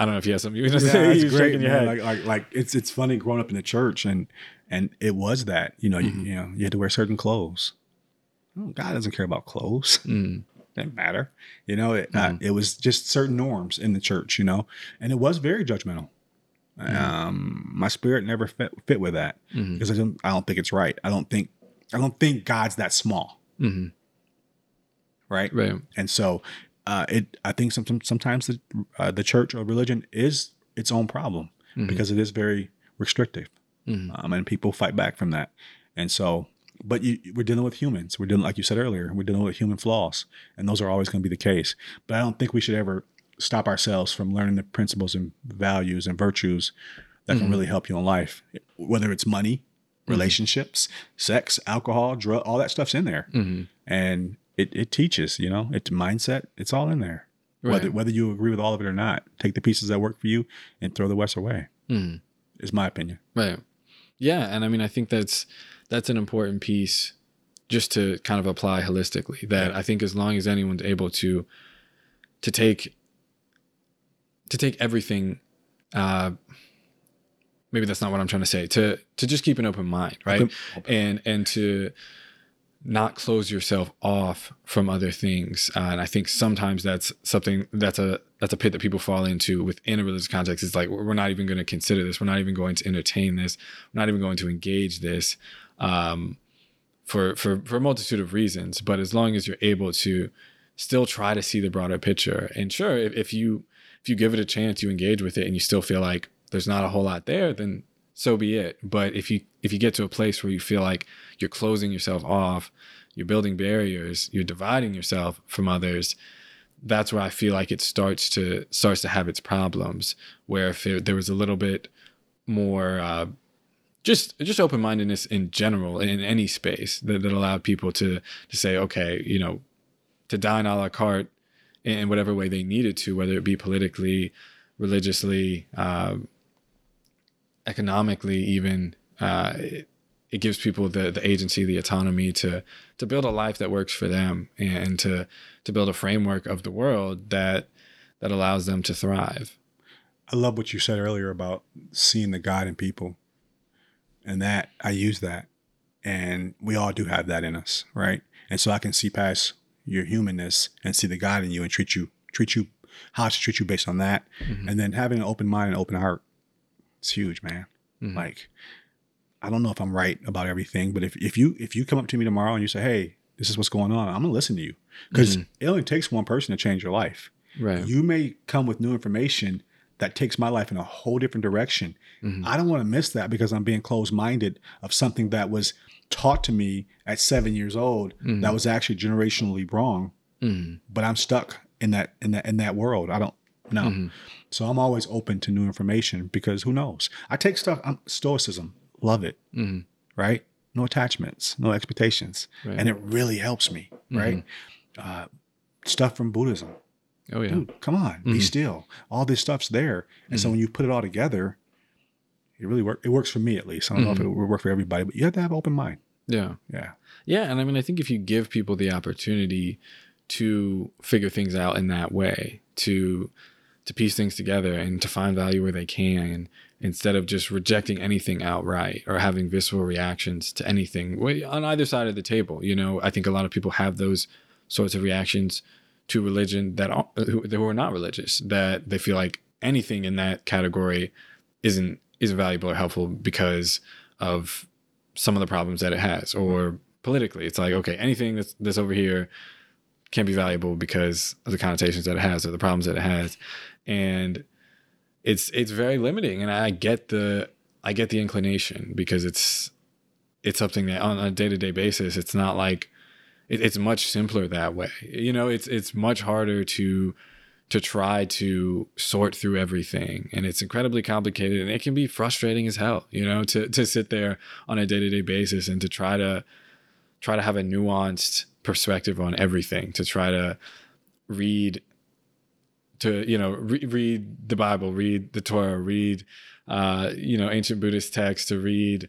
I don't know if you have something you were just Yeah, saying. it's You're great, shaking your man. head. Like, like, like it's it's funny growing up in the church and and it was that you know Mm-hmm. you, you know you had to wear certain clothes. Oh, God doesn't care about clothes. Mm. Didn't matter. You know, it uh, Mm-hmm. it was just certain norms in the church. You know, and it was very judgmental. Mm-hmm. Um, my spirit never fit fit with that because I don't I don't think it's right. I don't think I don't think God's that small. Mhm. Right. Right. And so, uh, it I think sometimes sometimes the uh, the church or religion is its own problem Mhm. because it is very restrictive, Mhm. um, and people fight back from that. And so, but you, we're dealing with humans. We're dealing, like you said earlier, we're dealing with human flaws, and those are always going to be the case. But I don't think we should ever stop ourselves from learning the principles and values and virtues that can really help you in life, whether it's money, relationships, sex, alcohol, drug, all that stuff's in there Mhm. and it, it teaches you know it's mindset it's all in there whether Right. whether you agree with all of it or not take the pieces that work for you and throw the rest away Mhm. is my opinion Right. Yeah, and I mean I think that's that's an important piece just to kind of apply holistically. That I think as long as anyone's able to to take to take everything uh maybe that's not what I'm trying to say. To to just keep an open mind, right? Open- And and to not close yourself off from other things. Uh, and I think sometimes that's something that's a that's a pit that people fall into within a religious context. It's like we're not even going to consider this. We're not even going to entertain this. We're not even going to engage this um, for for for a multitude of reasons. But as long as you're able to still try to see the broader picture, and sure, if, if you if you give it a chance, you engage with it, and you still feel like there's not a whole lot there, then so be it. But if you if you get to a place where you feel like you're closing yourself off, you're building barriers, you're dividing yourself from others, that's where I feel like it starts to starts to have its problems. Where if it, there was a little bit more uh, just just open mindedness in general in any space that, that allowed people to to say, okay, you know, to dine a la carte in whatever way they needed to, whether it be politically, religiously, um, economically, even. Uh, it, it gives people the, the agency, the autonomy to to build a life that works for them and to to build a framework of the world that that allows them to thrive. i love what you said earlier about seeing the god in people. And that i use that. And we all do have that in us right? And so i can see past your humanness and see the god in you and treat you treat you how to treat you based on that. And then having an open mind and open heart it's huge man Mhm. like I don't know if I'm right about everything, but if, if you if you come up to me tomorrow and you say, "Hey, this is what's going on," I'm gonna listen to you because it only takes one person to change your life. Right. You may come with new information that takes my life in a whole different direction. I don't want to miss that because I'm being closed minded of something that was taught to me at seven years old that was actually generationally wrong. Mhm. But I'm stuck in that in that in that world. I don't know. Mm-hmm. So I'm always open to new information because who knows? I take stuff. I'm stoicism. Love it. Mhm. Right. No attachments. No expectations. Right. And it really helps me. Mm-hmm. Right. Uh, stuff from Buddhism Oh yeah. dude, come on, be mm-hmm. still. All this stuff's there, and so when you put it all together, it really works. It works for me at least. I don't know if it will work for everybody, but you have to have an open mind. Yeah. Yeah, Yeah, and I mean, I think if you give people the opportunity to figure things out in that way, to to piece things together and to find value where they can, instead of just rejecting anything outright or having visceral reactions to anything on either side of the table. You know, I think a lot of people have those sorts of reactions to religion that are, who, are not religious, that they feel like anything in that category isn't isn't valuable or helpful because of some of the problems that it has or politically it's like okay anything that's that's over here can be valuable because of the connotations that it has or the problems that it has. And it's it's very limiting. And i get the i get the inclination because it's it's something that on a day-to-day basis it's not like it, it's much simpler that way. You know it's it's much harder to to try to sort through everything. And it's incredibly complicated and it can be frustrating as hell you know to to sit there on a day-to-day basis and to try to try to have a nuanced perspective on everything to try to read to you know re- read the bible read the torah read uh, you know ancient buddhist texts to read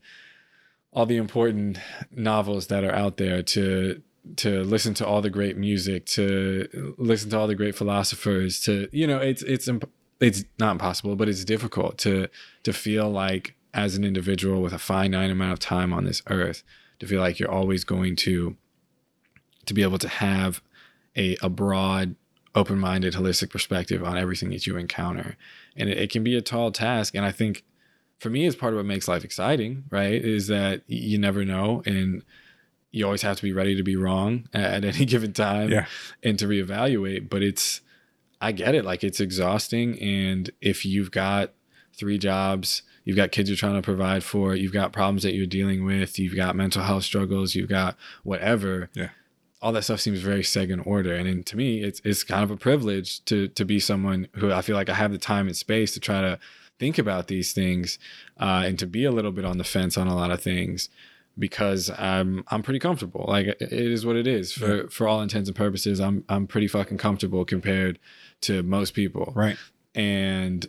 all the important novels that are out there to to listen to all the great music to listen to all the great philosophers to you know it's it's imp- it's not impossible but it's difficult to to feel like as an individual with a finite amount of time on this earth to feel like you're always going to to be able to have a, a broad open-minded holistic perspective on everything that you encounter. And it, it can be a tall task. And i think for me it's part of what makes life exciting right? Is that you never know. And you always have to be ready to be wrong at, at any given time Yeah. and to reevaluate. But it's i get it. Like it's exhausting. And if you've got three jobs you've got kids you're trying to provide for you've got problems that you're dealing with you've got mental health struggles you've got whatever Yeah. All that stuff seems very second order and, then to me it's it's kind of a privilege to to be someone who i feel like i have the time and space to try to think about these things uh, and to be a little bit on the fence on a lot of things because I'm I'm pretty comfortable. Like it is what it is for for all intents and purposes. I'm I'm pretty fucking comfortable compared to most people. Right. And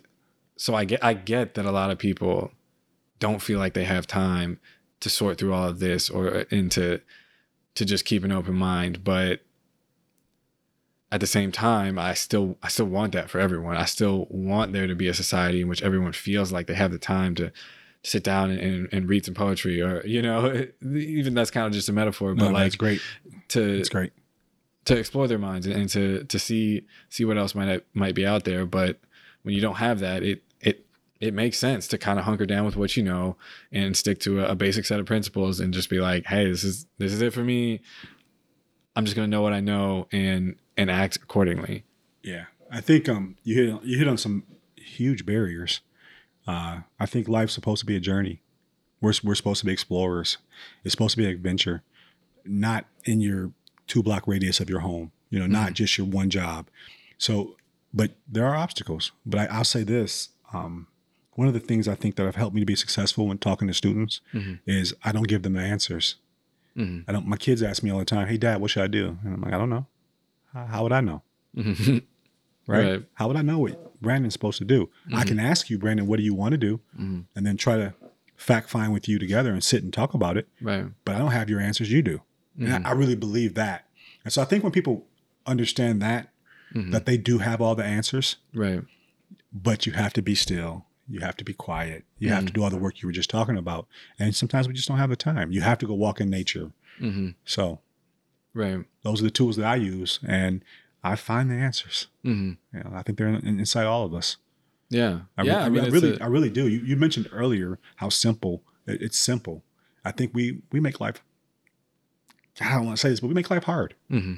so I get I get that a lot of people don't feel like they have time to sort through all of this or and to just keep an open mind, but at the same time, I still I still want that for everyone. I still want there to be a society in which everyone feels like they have the time to sit down and, and, and read some poetry or you know even that's kind of just a metaphor No, but like that's great. to It's great. to explore their minds and to to see see what else might might be out there. But when you don't have that, it it makes sense to kind of hunker down with what you know and stick to a, a basic set of principles and just be like, hey, this is this is it for me. I'm just gonna know what I know and and act accordingly. Yeah, I think um you hit you hit on some huge barriers. Uh, I think life's supposed to be a journey. We're we're supposed to be explorers. It's supposed to be an adventure, not in your two block radius of your home. You know, not just your one job. So, but there are obstacles. But I, I'll say this: um, one of the things I think that have helped me to be successful when talking to students mm-hmm. is I don't give them the answers. Mm-hmm. I don't. My kids ask me all the time, "Hey, Dad, what should I do?" And I'm like, "I don't know. How, how would I know?" Mm-hmm. right? Right. How would I know what Brandon's supposed to do? I can ask you, Brandon, what do you want to do? And then try to fact find with you together and sit and talk about it. Right. But I don't have your answers, you do. And I, I really believe that. And so I think when people understand that, that they do have all the answers, Right. but you have to be still. You have to be quiet. You have to do all the work you were just talking about. And sometimes we just don't have the time. You have to go walk in nature. So Right. those are the tools that I use, and I find the answers. You know, I think they're in, inside all of us. Yeah. I, yeah. I, I mean, I really, a- I really do. You, you mentioned earlier how simple it- it's simple. I think we we make life. I don't want to say this, but we make life hard. Mm-hmm.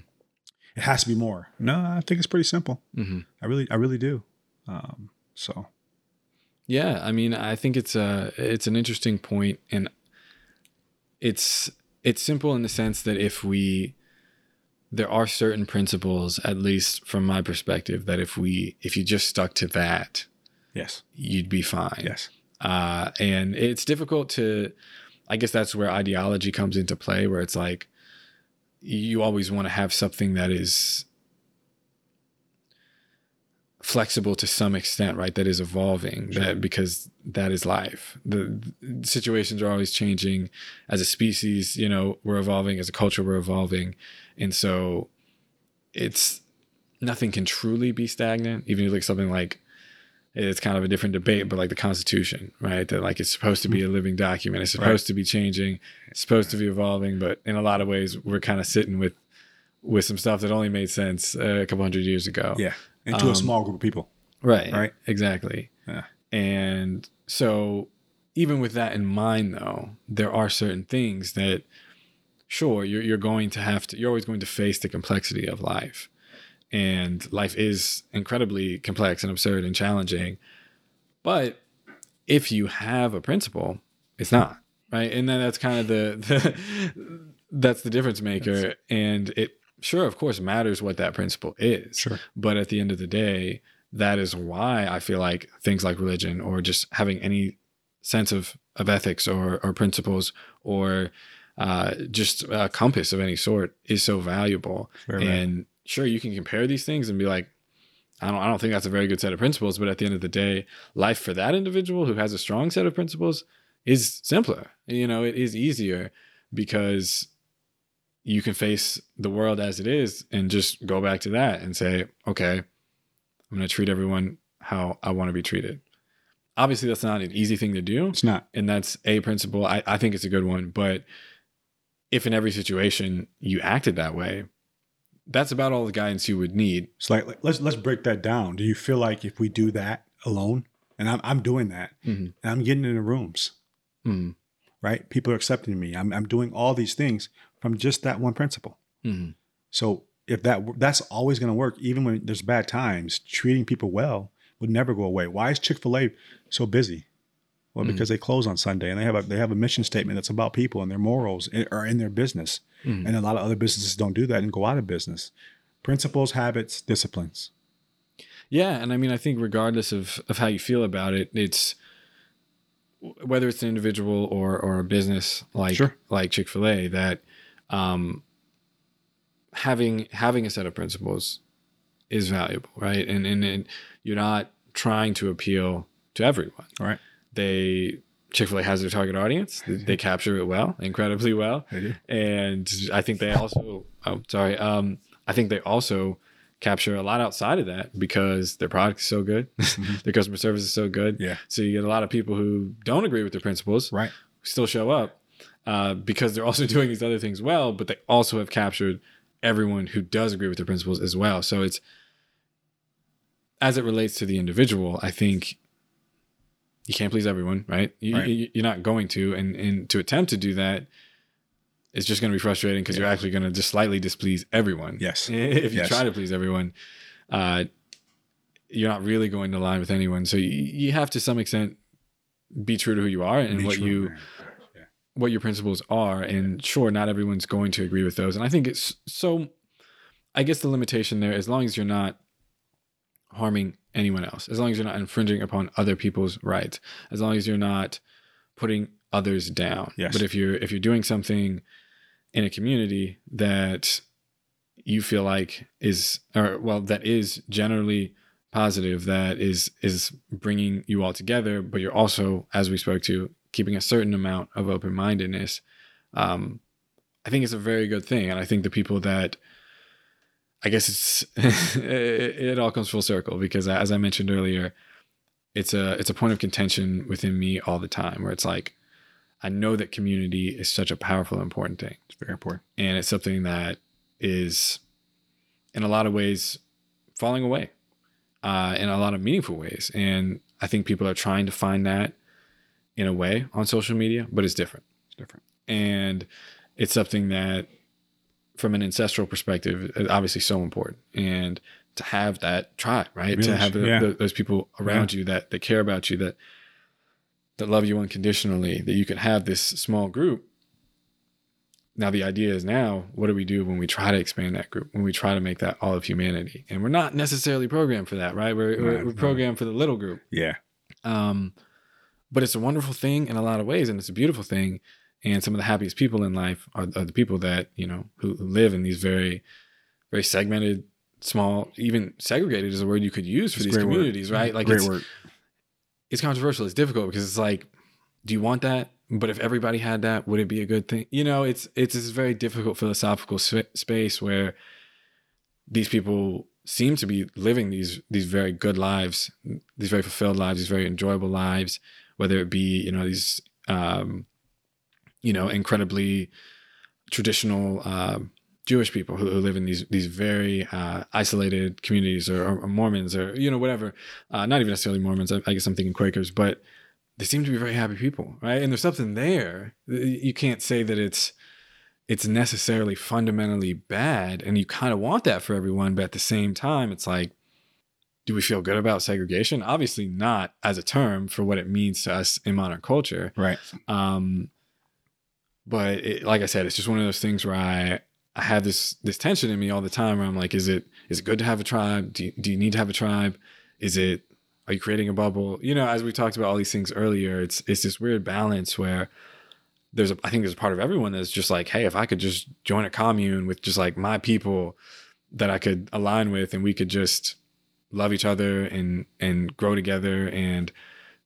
It has to be more. No, I think it's pretty simple. Mm-hmm. I really, I really do. Um, so Yeah, I mean, I think it's a it's an interesting point, and it's it's simple in the sense that if we there are certain principles, at least from my perspective, that if we if you just stuck to that, yes, you'd be fine. yes, Uh, and it's difficult to, I guess that's where ideology comes into play, where it's like you always want to have something that is flexible to some extent, right? That is evolving, that because that is life. The, the situations are always changing. As a species, you know, we're evolving. As a culture, we're evolving, and so it's nothing can truly be stagnant. Even if like something like it's kind of a different debate, but like the Constitution, right? That like it's supposed to be a living document. It's supposed to be changing. It's supposed to be evolving, but in a lot of ways, we're kind of sitting with with some stuff that only made sense uh, a couple hundred years ago. yeah, into a um, small group of people. Right. Right. Exactly. Yeah. And so, even with that in mind, though, there are certain things that, sure, you're, you're going to have to, you're always going to face the complexity of life. And life is incredibly complex and absurd and challenging. But if you have a principle, it's not. Right. And then that's kind of the, the that's the difference maker. and it sure, of course, matters what that principle is. Sure. But at the end of the day, that is why I feel like things like religion or just having any sense of, of ethics or, or principles or uh, just a compass of any sort is so valuable. Very right. and sure, you can compare these things and be like, I don't, I don't think that's a very good set of principles. But at the end of the day, life for that individual who has a strong set of principles is simpler. You know, it is easier because you can face the world as it is and just go back to that and say, okay, I'm going to treat everyone how I want to be treated. Obviously, that's not an easy thing to do. It's not. And that's a principle. I, I think it's a good one. But if in every situation you acted that way, that's about all the guidance you would need. So like let's let's break that down. Do you feel like if we do that alone, and I'm I'm doing that, Mhm. and I'm getting in the rooms, Mhm. right? People are accepting me. I'm I'm doing all these things from just that one principle. Mhm. So if that that's always going to work, even when there's bad times, treating people well would never go away. Why is Chick Fil A so busy? Well, Mhm. because they close on Sunday and they have a they have a mission statement that's about people and their morals are in their business. Mhm. And a lot of other businesses don't do that and go out of business. Principles, habits, disciplines. Yeah, and I mean, I think regardless of of how you feel about it, it's whether it's an individual or or a business like Sure. like Chick Fil A that um, having having a set of principles is valuable, right? And, and and you're not trying to appeal to everyone. right? They Chick Fil A has their target audience. They, they capture it well, incredibly well and I think they also oh sorry um I think they also capture a lot outside of that because their product is so good their customer service is so good Yeah. so you get a lot of people who don't agree with their principles Right. still show up uh, because they're also doing these other things well but they also have captured everyone who does agree with their principles as well so it's as it relates to the individual I think you can't please everyone right, you, Right. you're not going to and and to attempt to do that it's just going to be frustrating because you're actually going to just slightly displease everyone. Yes. If you Yes. try to please everyone, uh, you're not really going to align with anyone. So you, you have to some extent be true to who you are and Be what true, you man. What your principles are. And sure, not everyone's going to agree with those. And I think it's so. I guess the limitation there, as long as you're not harming anyone else, as long as you're not infringing upon other people's rights, as long as you're not putting others down. Yes. But if you're if you're doing something in a community that you feel like is or well that is generally positive that is is bringing you all together but you're also as we spoke to keeping a certain amount of open-mindedness um i think it's a very good thing. And i think the people that i guess it's it, it all comes full circle because as i mentioned earlier it's a it's a point of contention within me all the time where it's like i know that community is such a powerful important thing. It's very important. and it's something that is in a lot of ways falling away uh, in a lot of meaningful ways. And i think people are trying to find that in a way on social media but it's different. It's different. and it's something that from an ancestral perspective is obviously so important. And to have that tribe right? To have the, yeah. the, those people around you that that care about you that that love you unconditionally that you can have this small group. Now the idea is now what do we do when we try to expand that group when we try to make that all of humanity? And we're not necessarily programmed for that right? We're, we're, we're right. programmed for the little group. Yeah. um, but it's a wonderful thing in a lot of ways, and it's a beautiful thing. And some of the happiest people in life are, are the people that you know who, who live in these very, very segmented, small, even segregated is a word you could use for It's these communities, right? Like Great it's, word. it's controversial. It's difficult because it's like, do you want that? But if everybody had that, would it be a good thing? You know, it's it's this very difficult philosophical sp- space where these people seem to be living these these very good lives, these very fulfilled lives, these very enjoyable lives, whether it be you know these um, you know incredibly traditional um, Jewish people who, who live in these these very uh, isolated communities, or, or Mormons, or you know whatever. Uh, not even necessarily Mormons. I, I guess I'm thinking Quakers, but they seem to be very happy people, right? And there's something there. You can't say that it's it's necessarily fundamentally bad, and you kind of want that for everyone, but at the same time, it's like, do we feel good about segregation? Obviously, not as a term for what it means to us in modern culture. Right. Um, but it, like I said, it's just one of those things where I I have this this tension in me all the time where I'm like, is it is it good to have a tribe? Do you, do you need to have a tribe? Is it are you creating a bubble? You know, as we talked about all these things earlier, it's it's this weird balance where there's a I think there's a part of everyone that's just like, hey, if I could just join a commune with just like my people that I could align with and we could just love each other and and grow together and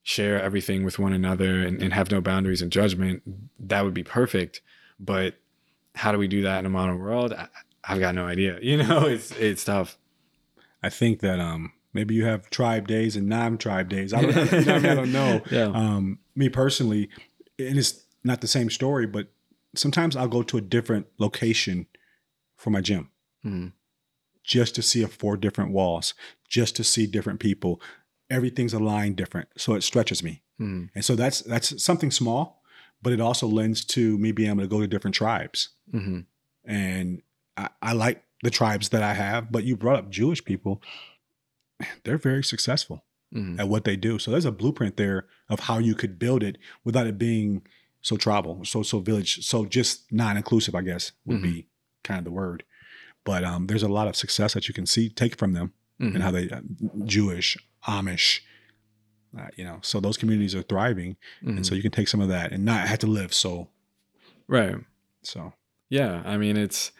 share everything with one another and, and have no boundaries and judgment, that would be perfect. But how do we do that in a modern world? I, I've got no idea. You know, it's it's tough. I think that um maybe you have tribe days and non-tribe days. I don't, you know I, mean? I don't know. Yeah. Um, me personally, and it's not the same story, but sometimes I'll go to a different location for my gym Mhm. just to see a four different walls, just to see different people. Everything's aligned different, so it stretches me. Mhm. And so that's that's something small, but it also lends to me being able to go to different tribes. Mhm. And I, I like the tribes that I have, but you brought up Jewish people. They're very successful Mhm. at what they do. So there's a blueprint there of how you could build it without it being so tribal, so so village, so just non-inclusive, I guess would be kind of the word. But um, there's a lot of success that you can see take from them Mhm. and how they uh, Jewish, Amish, uh, you know. So those communities are thriving, Mhm. and so you can take some of that and not have to live so right. so. Yeah, I mean it's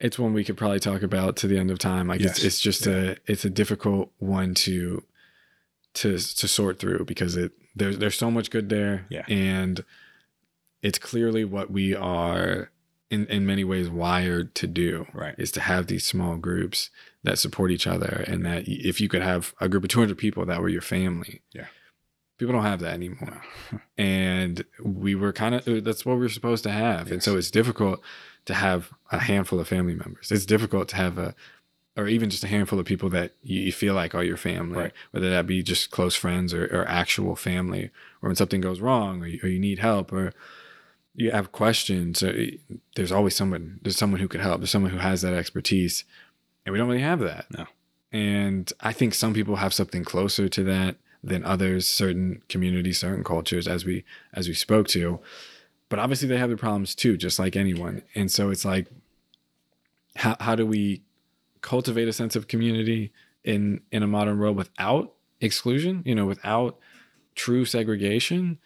it's one we could probably talk about to the end of time. Like Yes. it's it's just a it's a difficult one to to to sort through because it there's there's so much good there. Yeah. And it's clearly what we are in, in many ways wired to do. Right. Is to have these small groups that support each other and that if you could have a group of 200 people that were your family. Yeah. People don't have that anymore. and we were kind of uh, that's what we are supposed to have. And so it's difficult to have a handful of family members. It's difficult to have a or even just a handful of people that you, you feel like are your family, Right. whether that be just close friends or, or actual family, or when something goes wrong or you, or you need help or you have questions. There's always someone. There's someone who could help. There's someone who has that expertise, and we don't really have that. No. And I think some people have something closer to that than others. Certain communities, certain cultures, as we as we spoke to, but obviously they have their problems too, just like anyone. And so it's like, how how do we cultivate a sense of community in in a modern world without exclusion? You know, without true segregation,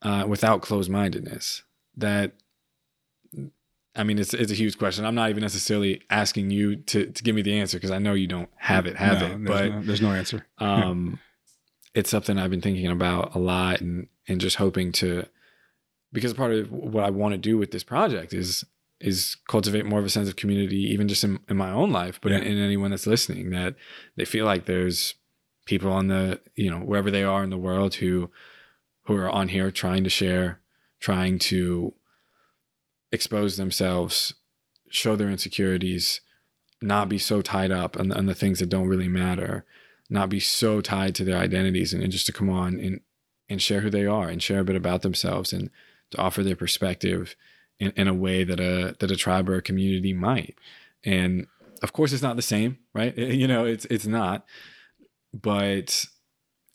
uh, without closed mindedness. That I mean, it's it's a huge question. I'm not even necessarily asking you to to give me the answer because I know you don't have it, have No, it. there's But no, there's no answer. um, it's something I've been thinking about a lot and and just hoping to because part of what I want to do with this project is is cultivate more of a sense of community, even just in, in my own life, but in, in anyone that's listening, that they feel like there's people on the you know wherever they are in the world who who are on here trying to share, trying to expose themselves, show their insecurities, not be so tied up on the, on the things that don't really matter, not be so tied to their identities, and, and just to come on and and share who they are and share a bit about themselves and to offer their perspective in, in a way that a that a tribe or a community might. And of course, it's not the same, right? You know, it's it's not, but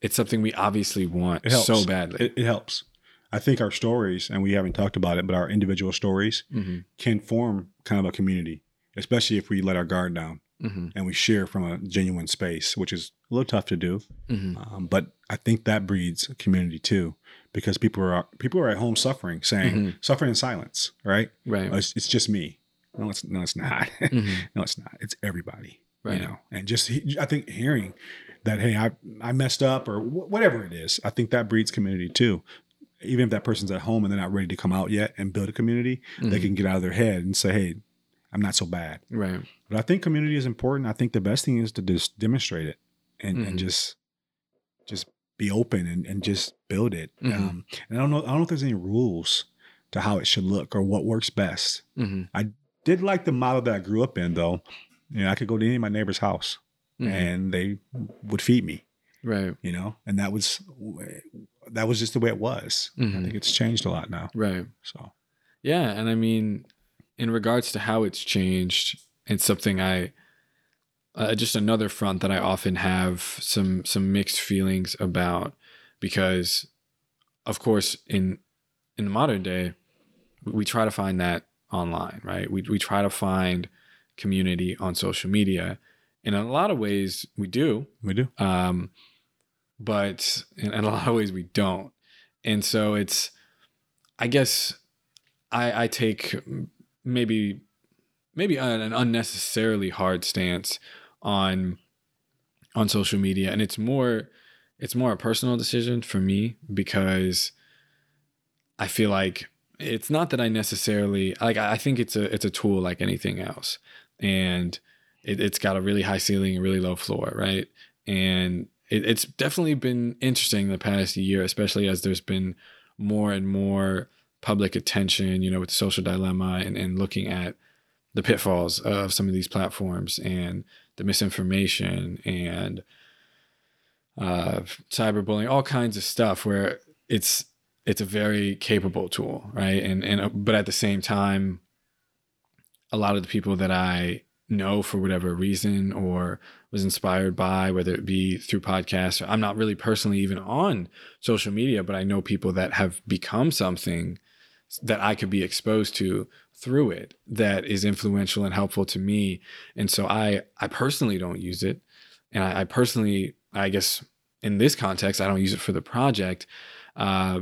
it's something we obviously want It so badly. It, it helps. I think our stories, and we haven't talked about it, but our individual stories Mhm, can form kind of a community, especially if we let our guard down mhm, and we share from a genuine space, which is a little tough to do. mhm. Um, but I think that breeds a community too, because people are people are at home suffering, saying Mhm. suffering in silence, right? Right. It's, it's just me. No, it's no, it's not. Mhm. no, it's not. It's everybody. Right. You know, and just I think hearing that, hey, I I messed up or wh- whatever it is, I think that breeds community too. Even if that person's at home and they're not ready to come out yet and build a community, they Mhm. can get out of their head and say, hey, I'm not so bad. Right. But I think community is important. I think the best thing is to just demonstrate it and, Mhm. and just just be open and, and just build it. Mhm. Um, and I don't know I don't know if there's any rules to how it should look or what works best. hmm Did like the model that I grew up in though. You know, I could go to any of my neighbor's house Mm-hmm. and they would feed me, Right. you know, and that was that was just the way it was. I Mhm. think it's changed a lot now. Right. So Yeah, and I mean, in regards to how it's changed, it's something I uh, just another front that I often have some some mixed feelings about because, of course, in in the modern day, we try to find that online, right? We we try to find community on social media, and in a lot of ways we do, We do. um, but in, in a lot of ways we don't. And so it's, I guess, I I take maybe maybe an, unnecessarily hard stance on on social media, and it's more it's more a personal decision for me because I feel like it's not that I necessarily like I think it's a it's a tool like anything else, and it, it's got a really high ceiling and really low floor, right? And it, it's definitely been interesting the past year, especially as there's been more and more public attention, you know, with the social dilemma and, and looking at the pitfalls of some of these platforms and the misinformation and uh, cyberbullying, all kinds of stuff where it's it's a very capable tool, right? And and but at the same time, a lot of the people that I know for whatever reason or was inspired by, whether it be through podcasts, or I'm not really personally even on social media, but I know people that have become something that I could be exposed to through it that is influential and helpful to me. And so I I personally don't use it. And I, I personally, I guess in this context, I don't use it for the project. Uh,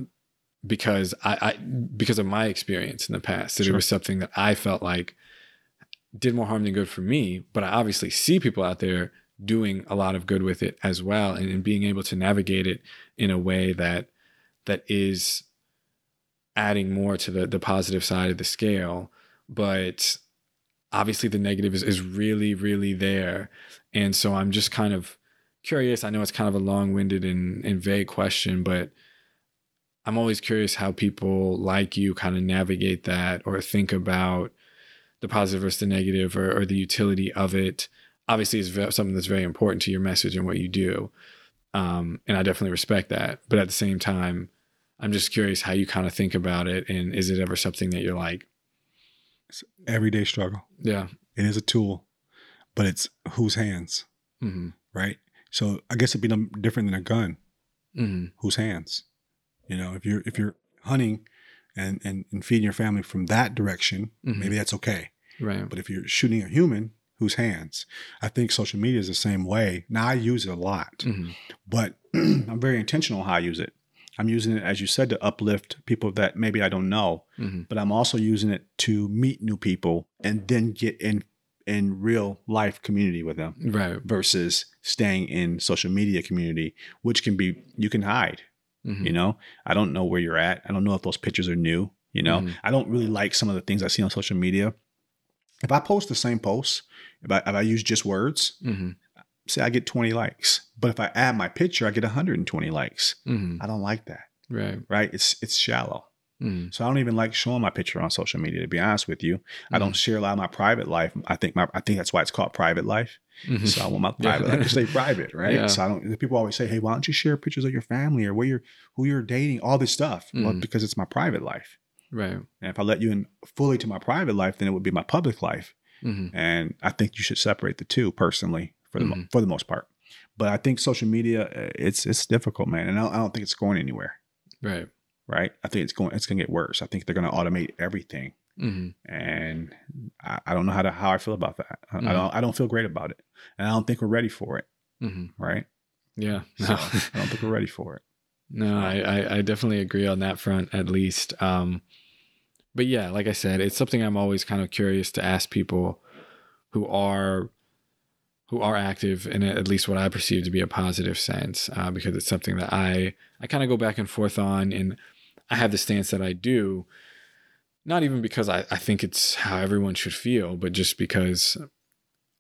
because I, I because of my experience in the past that it was something that I felt like did more harm than good for me but I obviously see people out there doing a lot of good with it as well and, and being able to navigate it in a way that that is adding more to the the positive side of the scale. But obviously the negative is, is really really there. And so i'm just kind of curious. I know it's kind of a long-winded and, and vague question but i'm always curious how people like you kind of navigate that or think about the positive versus the negative or, or the utility of it obviously is something that's very important to your message and what you do um, and i definitely respect that but at the same time i'm just curious how you kind of think about it and is it ever something that you're like Everyday struggle. yeah It is a tool, but it's whose hands, hmm right? So I guess it'd be no different than a gun. hmm Whose hands? You know, if you're if you're hunting and and, and feeding your family from that direction, Mhm. maybe that's okay. Right But if you're shooting a human, whose hands? I think social media is the same way. Now I use it a lot, hmm but I'm very intentional how I use it. I'm using it, as you said, to uplift people that maybe I don't know, hmm but I'm also using it to meet new people and then get in in real life community with them right versus staying in social media community, which can be you can hide. Mhm. You know, I don't know where you're at. I don't know if those pictures are new. You know, Mhm. I don't really like some of the things I see on social media. If I post the same post, if I, if I use just words, hmm say I get 20 likes, but if I add my picture, I get 120 likes. hmm I don't like that. right Right? It's it's shallow. hmm So I don't even like showing my picture on social media. To be honest with you, I don't share a lot of my private life. I think my I think that's why it's called private life. Mhm. So I want my private life to stay private, right? Yeah. So I don't. People always say, "Hey, why don't you share pictures of your family or where you're, who you're dating, all this stuff?" Well, because it's my private life, right and if I let you in fully to my private life, then it would be my public life. hmm And I think you should separate the two personally, for the mo- Mhm. for the most part. But I think social media, uh, it's it's difficult, man, and I don't, I don't think it's going anywhere. right Right? I think it's going it's going to get worse. I think they're going to automate everything, hmm and I, I don't know how to how I feel about that. I. I don't I don't feel great about it, and I don't think we're ready for it. hmm Right? yeah So. I don't think we're ready for it. No, I, I, I definitely agree on that front, at least. Um, but yeah, like I said, it's something I'm always kind of curious to ask people who are who are active in at least what I perceive to be a positive sense, uh, because it's something that I I kind of go back and forth on, and I have the stance that I do, not even because I, I think it's how everyone should feel, but just because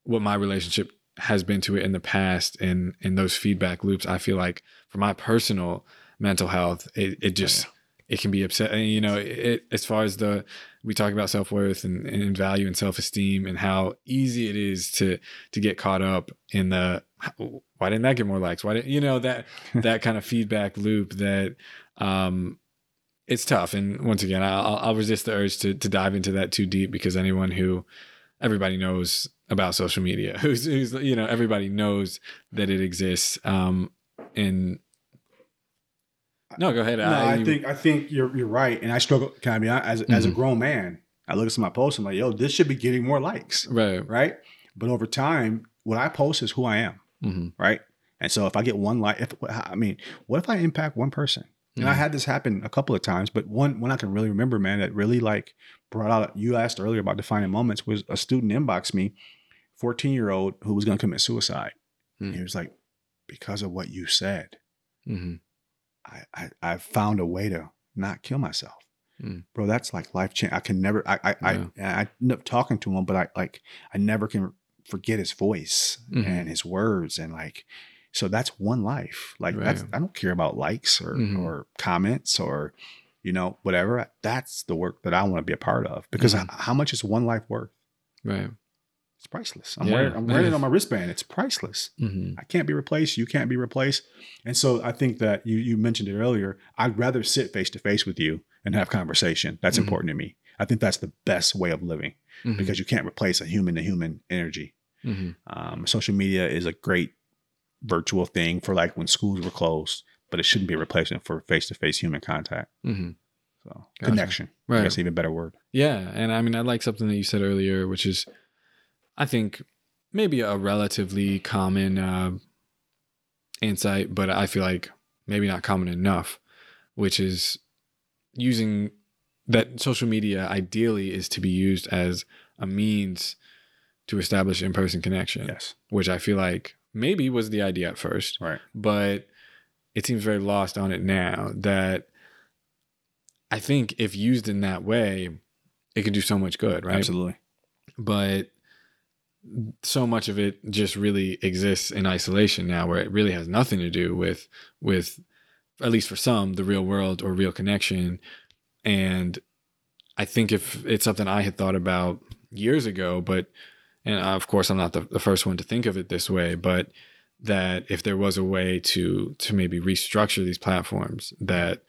what my relationship has been to it in the past and in those feedback loops, I feel like for my personal mental health, it, it just it can be upset. And, you know, it, as far as the we talk about self worth and, and value and self esteem and how easy it is to to get caught up in the why didn't that get more likes? Why didn't you know that that kind of feedback loop that um it's tough. And once again, I'll, I'll resist the urge to to dive into that too deep because anyone who everybody knows about social media, who's, who's you know everybody knows that it exists. Um, and no, go ahead. No, I, think I think you're you're right, and I struggle. Can I be honest? As as a Mhm. grown man, I look at some of my posts. I'm like, yo, this should be getting more likes, Right. right? But over time, what I post is who I am, hmm right? And so if I get one like, if I mean, what if I impact one person? And I Mhm. had this happen a couple of times, but one one I can really remember, man, that really like brought out. You asked earlier about defining moments. Was a student inboxed me, fourteen year old who was going to commit suicide. Hmm. He was like, because of what you said, hmm I I, I found a way to not kill myself. Hmm. Bro, that's like life change. I can never. I I, Yeah. I I end up talking to him, but I like I never can forget his voice Mhm. and his words and like. So that's one life. Like that's I don't care about likes or Mhm. or comments or you know whatever. That's the work that I want to be a part of because Mhm. how much is one life worth? Right. It's priceless. I'm Yeah. wearing I'm wearing it on my wristband. It's priceless. hmm I can't be replaced. You can't be replaced. And so I think that you you mentioned it earlier. I'd rather sit face to face with you and have conversation. That's Mhm. important to me. I think that's the best way of living hmm because you can't replace a human to human energy. hmm Um, social media is a great virtual thing for like when schools were closed, but it shouldn't be a replacement for face to face human contact. hmm So Gotcha. connection, Right. I guess, even better word. Yeah, and I mean, I like something that you said earlier, which is, I think, maybe a relatively common uh, insight, but I feel like maybe not common enough, which is using that social media ideally is to be used as a means to establish in-person connection, Yes, which I feel like maybe was the idea at first, right. but it seems very lost on it now that I think if used in that way, it can do so much good, right? Absolutely. But so much of it just really exists in isolation now where it really has nothing to do with with at least for some the real world or real connection. And i think if it's something i had thought about years ago but and of course i'm not the, the first one to think of it this way but that if there was a way to to maybe restructure these platforms that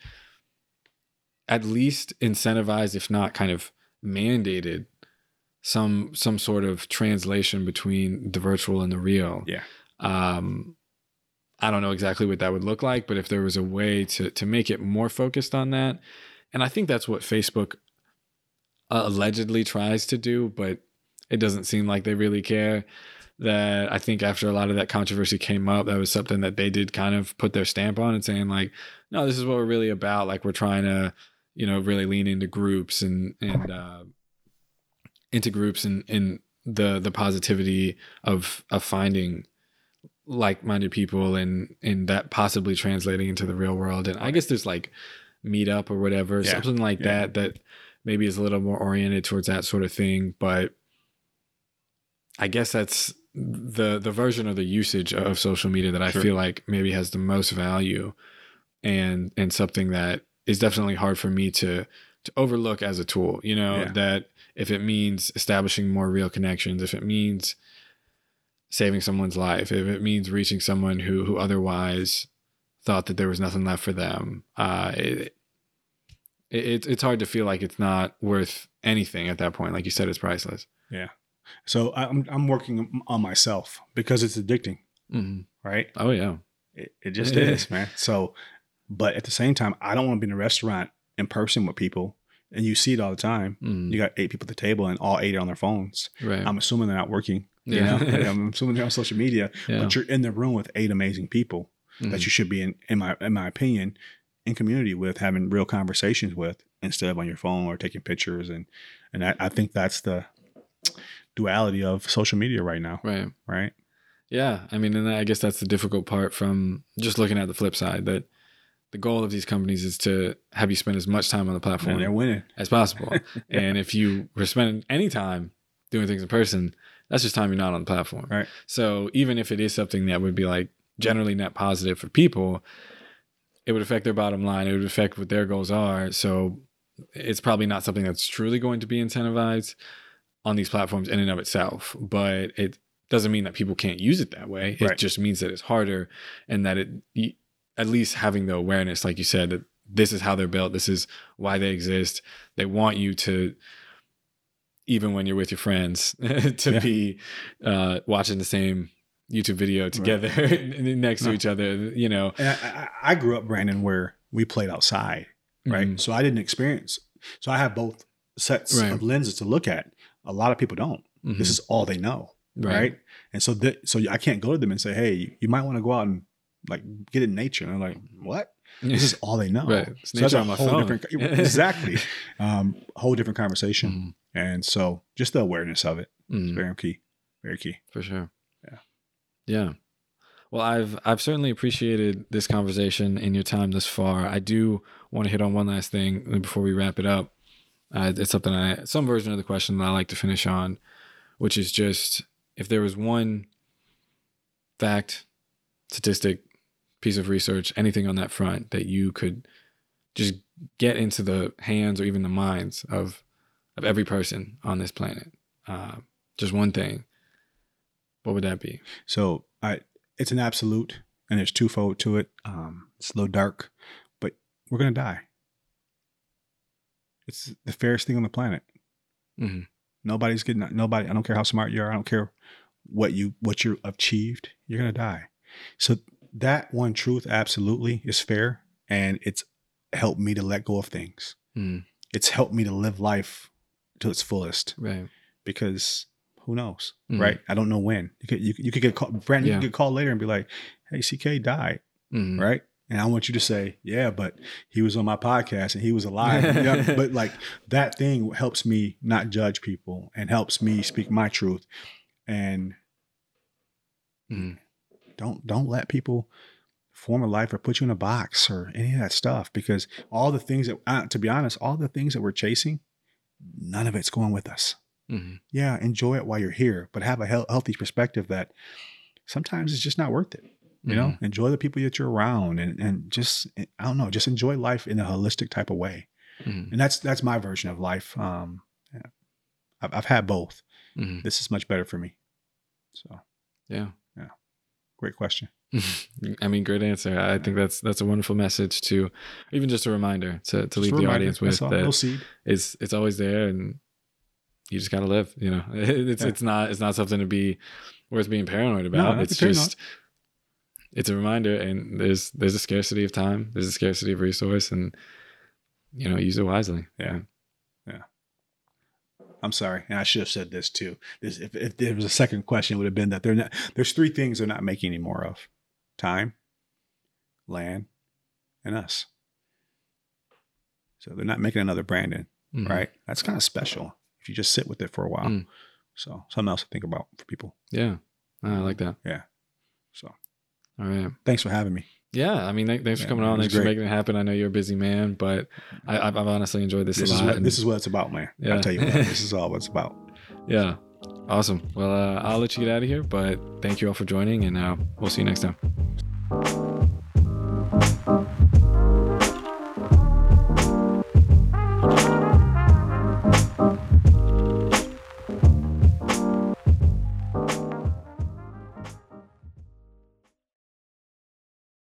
at least incentivized if not kind of mandated some some sort of translation between the virtual and the real. Yeah. um i don't know exactly what that would look like but if there was a way to to make it more focused on that and i think that's what facebook allegedly tries to do but it doesn't seem like they really care. That i think after a lot of that controversy came up that was something that they did kind of put their stamp on and saying like no this is what we're really about. Like we're trying to you know really lean into groups and and uh into groups and and the the positivity of of finding like-minded people and and that possibly translating into the real world and i guess there's like meetup or whatever Yeah. something like Yeah. that that maybe is a little more oriented towards that sort of thing but i guess that's the the version of the usage of social media that i Sure. feel like maybe has the most value and and something that is definitely hard for me to to overlook as a tool you know Yeah. that if it means establishing more real connections if it means saving someone's life if it means reaching someone who who otherwise thought that there was nothing left for them uh it, it it's hard to feel like it's not worth anything at that point like you said it's priceless Yeah. So I'm I'm working on myself because it's addicting, hmm right? oh yeah It, it just is, man. So, but at the same time, I don't want to be in a restaurant in person with people, and you see it all the time. Mhm. You got eight people at the table, and all eight are on their phones. right I'm assuming they're not working. You Yeah. know? I'm assuming they're on social media, yeah. but you're in the room with eight amazing people Mhm. that you should be in, in my in my opinion, in community with, having real conversations with, instead of on your phone or taking pictures. And and I, I think that's the duality of social media right now, right right? Yeah, I mean, and I guess that's the difficult part from just looking at the flip side that the goal of these companies is to have you spend as much time on the platform they're winning. as possible. And if you were spending any time doing things in person, that's just time you're not on the platform. Right. So even if it is something that would be like generally net positive for people, it would affect their bottom line. It would affect what their goals are. So it's probably not something that's truly going to be incentivized on these platforms in and of itself. But it doesn't mean that people can't use it that way. It Right. just means that it's harder and that it at least having the awareness, like you said, that this is how they're built, this is why they exist. They want you to even when you're with your friends to Yeah. be uh, watching the same YouTube video together next to No. each other, you know. I, I, grew up, Brandon, where we played outside, right? Mhm. So I didn't experience. So I have both sets Right. of lenses to look at. A lot of people don't. Mhm. This is all they know, right? And so, th- so I can't go to them and say, "Hey, you might want to go out and like get in nature." And they're like, "What?" This is all they know. Right. It's So that's a on my whole phone. different exactly, um, whole different conversation. Mhm. And so, just the awareness of it is Mhm. very key. Very key. for sure. Yeah. Yeah. Well, I've I've certainly appreciated this conversation and your time thus far. I do want to hit on one last thing before we wrap it up. Uh, it's something I some version of the question that I like to finish on, which is just if there was one fact, statistic, piece of research, anything on that front that you could just get into the hands or even the minds of of every person on this planet. Uh, just one thing. What would that be? So I, it's an absolute, and there's twofold to it. Um, it's a little dark, but we're gonna die. It's the fairest thing on the planet. Mhm. Nobody's getting nobody. I don't care how smart you are. I don't care what you what you achieved. You're gonna die. So that one truth absolutely is fair, and it's helped me to let go of things. Mm, It's helped me to live life to its fullest right. because who knows, Mhm. right? I don't know when. You could you, could- you could get called, Brandon. Yeah. You could call later and be like, "Hey, CK died," Mm, right? And I want you to say, "Yeah, but he was on my podcast and he was alive." yeah, but like that thing helps me not judge people and helps me speak my truth. And mm, don't don't let people form a life or put you in a box or any of that stuff because all the things that, uh, to be honest, all the things that we're chasing, none of it's going with us. mhm. yeah, enjoy it while you're here, but have a heal- healthy perspective that sometimes it's just not worth it. You know, enjoy the people that you're around and, and just, I don't know, just enjoy life in a holistic type of way. Mhm. And that's, that's my version of life. Um, yeah. I've, I've had both. Mhm. This is much better for me. So Yeah. Great question. I mean, great answer. I think that's that's a wonderful message to, even just a reminder to, to leave the audience with that's all. Little that seed. it's it's always there and you just gotta live. You know, it's Yeah. it's not it's not something to be worth being paranoid about. not it's just it's a reminder, and there's there's a scarcity of time, there's a scarcity of resource, and you know, use it wisely. Yeah. I'm sorry, and I should have said this too. This, if, if there was a second question, it would have been that they're not. There's three things they're not making any more of: time, land, and us. So they're not making another Brandon, Mhm. right? That's kind of special if you just sit with it for a while. Mm. So something else to think about for people. Yeah, I like that. Yeah. So All right. thanks for having me. Yeah, I mean, thanks for coming on. Thanks great. for making it happen. I know you're a busy man, but I, have honestly enjoyed this, this a lot. What, this is what it's about, man. Yeah. I tell you what, this is all what it's about. Yeah. Awesome. Well, uh, I'll let you get out of here, but thank you all for joining, and uh, we'll see you next time.